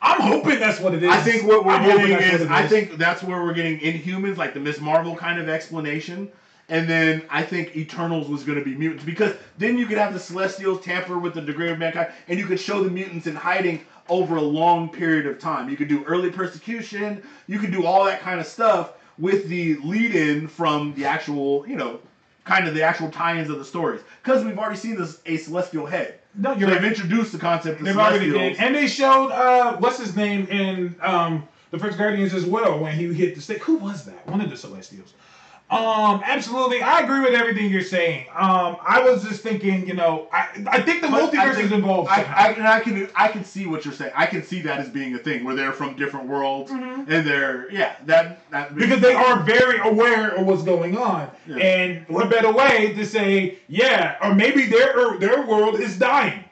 I'm hoping that's what it is. I think what we're I'm getting that's is, I think that's where we're getting Inhumans, like the Miss Marvel kind of explanation. And then I think Eternals was going to be mutants because then you could have the Celestials tamper with the degree of mankind, and you could show the mutants in hiding over a long period of time. You could do early persecution. You could do all that kind of stuff with the lead-in from the actual, you know, kind of the actual tie-ins of the stories. Because we've already seen this a Celestial head. no, you're they've introduced the concept of They've already did, and they showed uh, what's his name in um, the first Guardians as well when he hit the stick. Who was that? One of the Celestials. Um, absolutely, I agree with everything you're saying. Um, I was just thinking, you know, I I think the But multiverse think- is involved. I. I, and I can I can see what you're saying. I can see that as being a thing where they're from different worlds and they're yeah that that Mm-hmm. because they are very aware of what's going on, Yeah. and what better way to say, yeah, or maybe their their world is dying,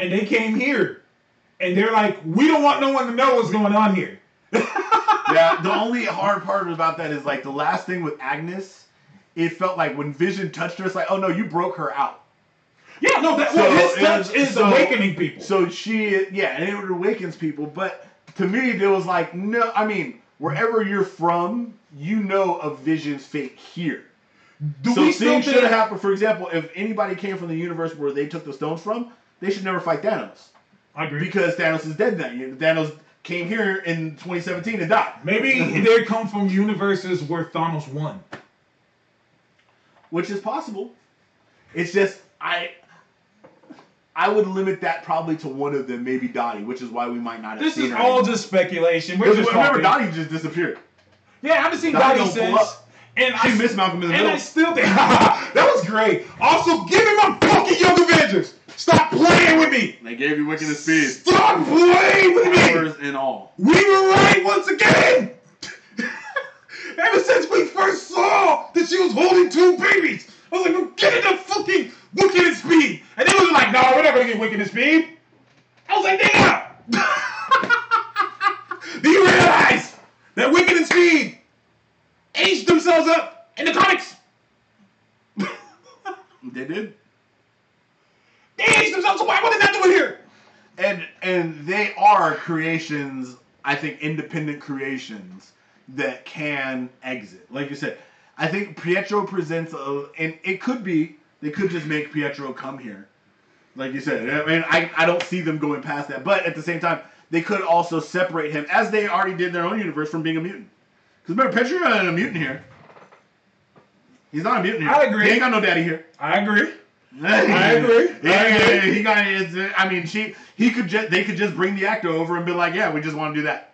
and they came here, and they're like, we don't want no one to know what's going on here. [laughs] yeah. The only hard part about that is like the last thing with Agnes. It felt like when Vision touched her, it's like, oh no, you broke her out. Yeah, no, that So, well, his touch is so- awakening people. So she, yeah, and it awakens people. But to me, it was like, no, I mean, wherever you're from, you know of Vision's fate here. Do so things should have happened. For example, if anybody came from the universe where they took the stones from, they should never fight Thanos I agree. because Thanos is dead now. Thanos came here in 2017 and died. Maybe [laughs] they come from universes where Thanos won. which is possible. It's just I I would limit that probably to one of them, maybe Dottie, which is why we might not have This seen her. This is all just speculation. We're just remember. Dottie just disappeared. Yeah, I haven't seen Dottie Dottie since. And She I missed Malcolm in the And I middle. still [laughs] think that was great. Also, give me my fucking Young Avengers. Stop playing with me. They gave you Wiccan and Speed. Stop playing with me. Powers and all. We were right once again. [laughs] Ever since we first saw that she was holding two babies, I was like, "We're getting the fucking Wiccan and Speed," and they was like, "No, we're not gonna get Wiccan and Speed." I was like, "Damn!" [laughs] Do you realize that Wiccan and Speed aged themselves up in the comics? [laughs] They did. They aged themselves. So why what are they doing here? and and they are creations i think independent creations that can exit like you said i think pietro presents a and it could be they could just make pietro come here like you said i mean i, I don't see them going past that but at the same time they could also separate him as they already did in their own universe from being a mutant because remember pietro not a mutant here he's not a mutant here I agree. he ain't got no daddy here I agree. I agree. Yeah, I agree. he got it. I mean, she he could just they could just bring the actor over and be like, yeah, we just want to do that.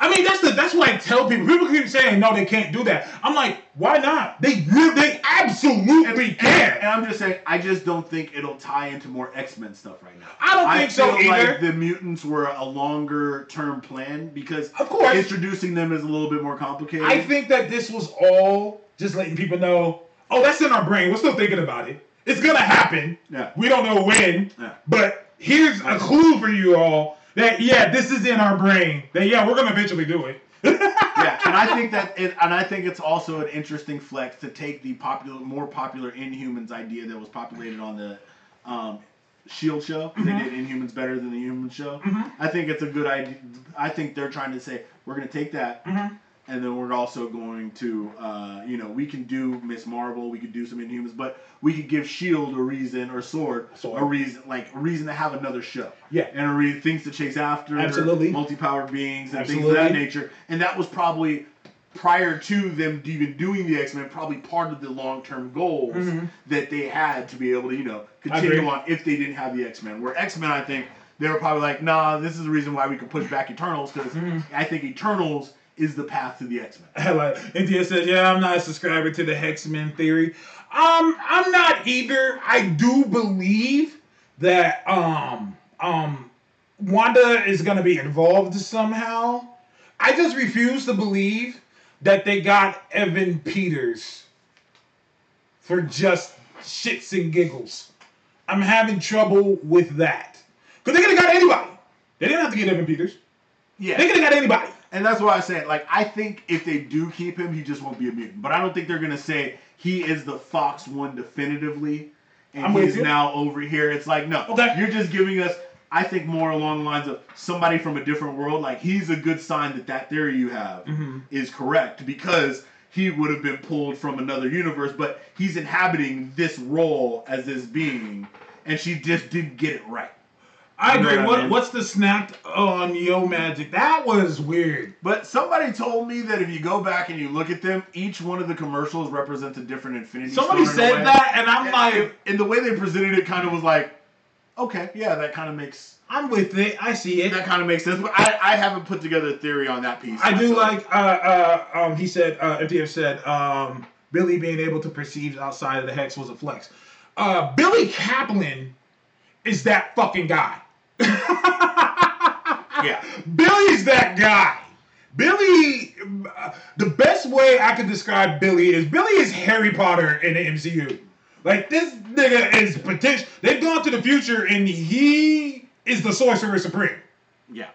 I mean, that's the that's what I tell people. People keep saying no, they can't do that. I'm like, why not? They they absolutely And, can. and I'm just saying, I just don't think it'll tie into more X Men stuff right now. I don't think so either. Like the mutants were a longer term plan because Of course. introducing them is a little bit more complicated. I think that this was all just letting people know, oh, that's in our brain. We're still thinking about it. It's gonna happen. Yeah. We don't know when, Yeah. but here's a clue for you all that yeah, this is in our brain. That yeah, we're gonna eventually do it. [laughs] yeah, and I think that, it, and I think it's also an interesting flex to take the popular, more popular Inhumans idea that was populated on the um, Shield show. They Mm-hmm. did Inhumans better than the Human show. I think it's a good idea. I think they're trying to say we're going to take that, Mhm. And then we're also going to, uh, you know, we can do Miss Marvel, we could do some Inhumans, but we could give Shield a reason or Sword, Sword. a reason, like a reason to have another show. Yeah. and a re- things to chase after. Absolutely. multi-powered beings and things of that nature. And that was probably prior to them even doing the X Men, probably part of the long term goals Mhm. that they had to be able to, you know, continue on if they didn't have the X Men. Where X Men, I think they were probably like, nah, this is the reason why we could push back Eternals because Mm-hmm. I think Eternals is the path to the X Men. [laughs] like India says, yeah, I'm not a subscriber to the Hexmen theory. Um, I'm not either. I do believe that um um Wanda is gonna be involved somehow. I just refuse to believe that they got Evan Peters for just shits and giggles. I'm having trouble with that. Because they could have got anybody. They didn't have to get Evan Peters. Yeah, They could have got anybody. And that's why I said, like, I think if they do keep him, he just won't be a mutant. But I don't think they're gonna say he is the Fox one definitively, and I'm he's now over here. It's like, no, Okay. you're just giving us. I think more along the lines of somebody from a different world. Like he's a good sign that that theory you have Mm-hmm. is correct because he would have been pulled from another universe, but he's inhabiting this role as this being, and she just didn't get it right. I You know agree. what I mean? what's the snap on Yo Magic? That was weird. But somebody told me that if you go back and you look at them, each one of the commercials represents a different Infinity. Somebody in said way. that, and I'm And, like, and the way they presented it kind of was like, okay, yeah, that kind of makes I'm with it. I see it. that kind of makes sense. But I, I haven't put together a theory on that piece. I do like. Uh, uh, um, he said. Uh, MTF said. Um, Billy being able to perceive outside of the hex was a flex. Uh, Billy Kaplan is that fucking guy. Yeah. [laughs] Billy's that guy. Billy, uh, the best way I could describe Billy is Billy is Harry Potter in the MCU. Like this nigga is potential. They've gone to the future and he is the Sorcerer Supreme, Yeah.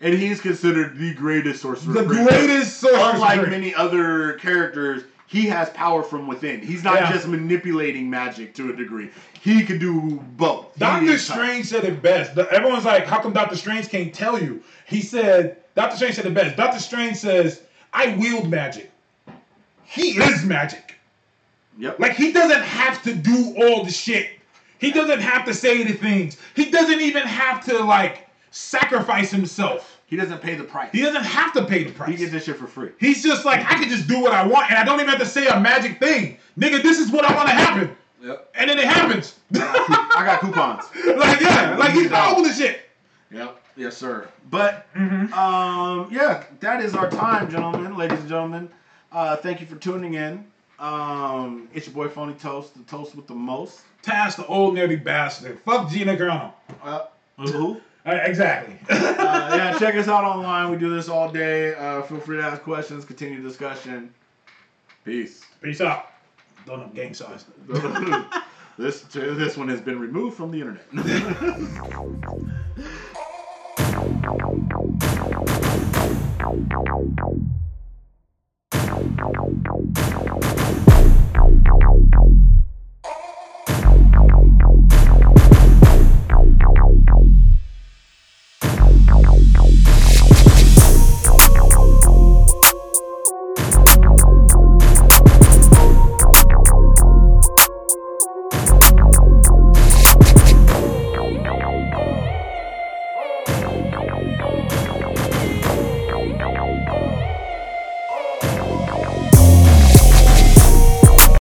And he's considered the greatest sorcerer. the Supreme. greatest Sorcerer Unlike Supreme. many other characters, he has power from within. He's not Yeah. just manipulating magic to a degree. He can do both. Doctor. Strange said it best. Everyone's like, how come Doctor Strange can't tell you? He said, Doctor Strange said it best. Doctor Strange says, I wield magic. He is magic. Yep. Like he doesn't have to do all the shit. He doesn't have to say the things. He doesn't even have to like sacrifice himself. He doesn't pay the price. He doesn't have to pay the price. He gets this shit for free. He's just like, I can just do what I want and I don't even have to say a magic thing. Nigga, this is what I want to happen. Yep. And then it happens. I got coupons. [laughs] like, yeah, like he's powerful as shit. Yep. Yes, sir. But Mm-hmm. um, yeah, that is our time, gentlemen, ladies and gentlemen. Uh, thank you for tuning in. Um, it's your boy Phony Toast, the toast with the most. Task the old nerdy bastard. Fuck Gina Carano. Uh, who? Uh, exactly. [laughs] uh, yeah, check us out online. We do this all day. Uh, feel free to ask questions, continue discussion. Peace. Peace out. Don't know gang size. [laughs] this this one has been removed from the internet. [laughs]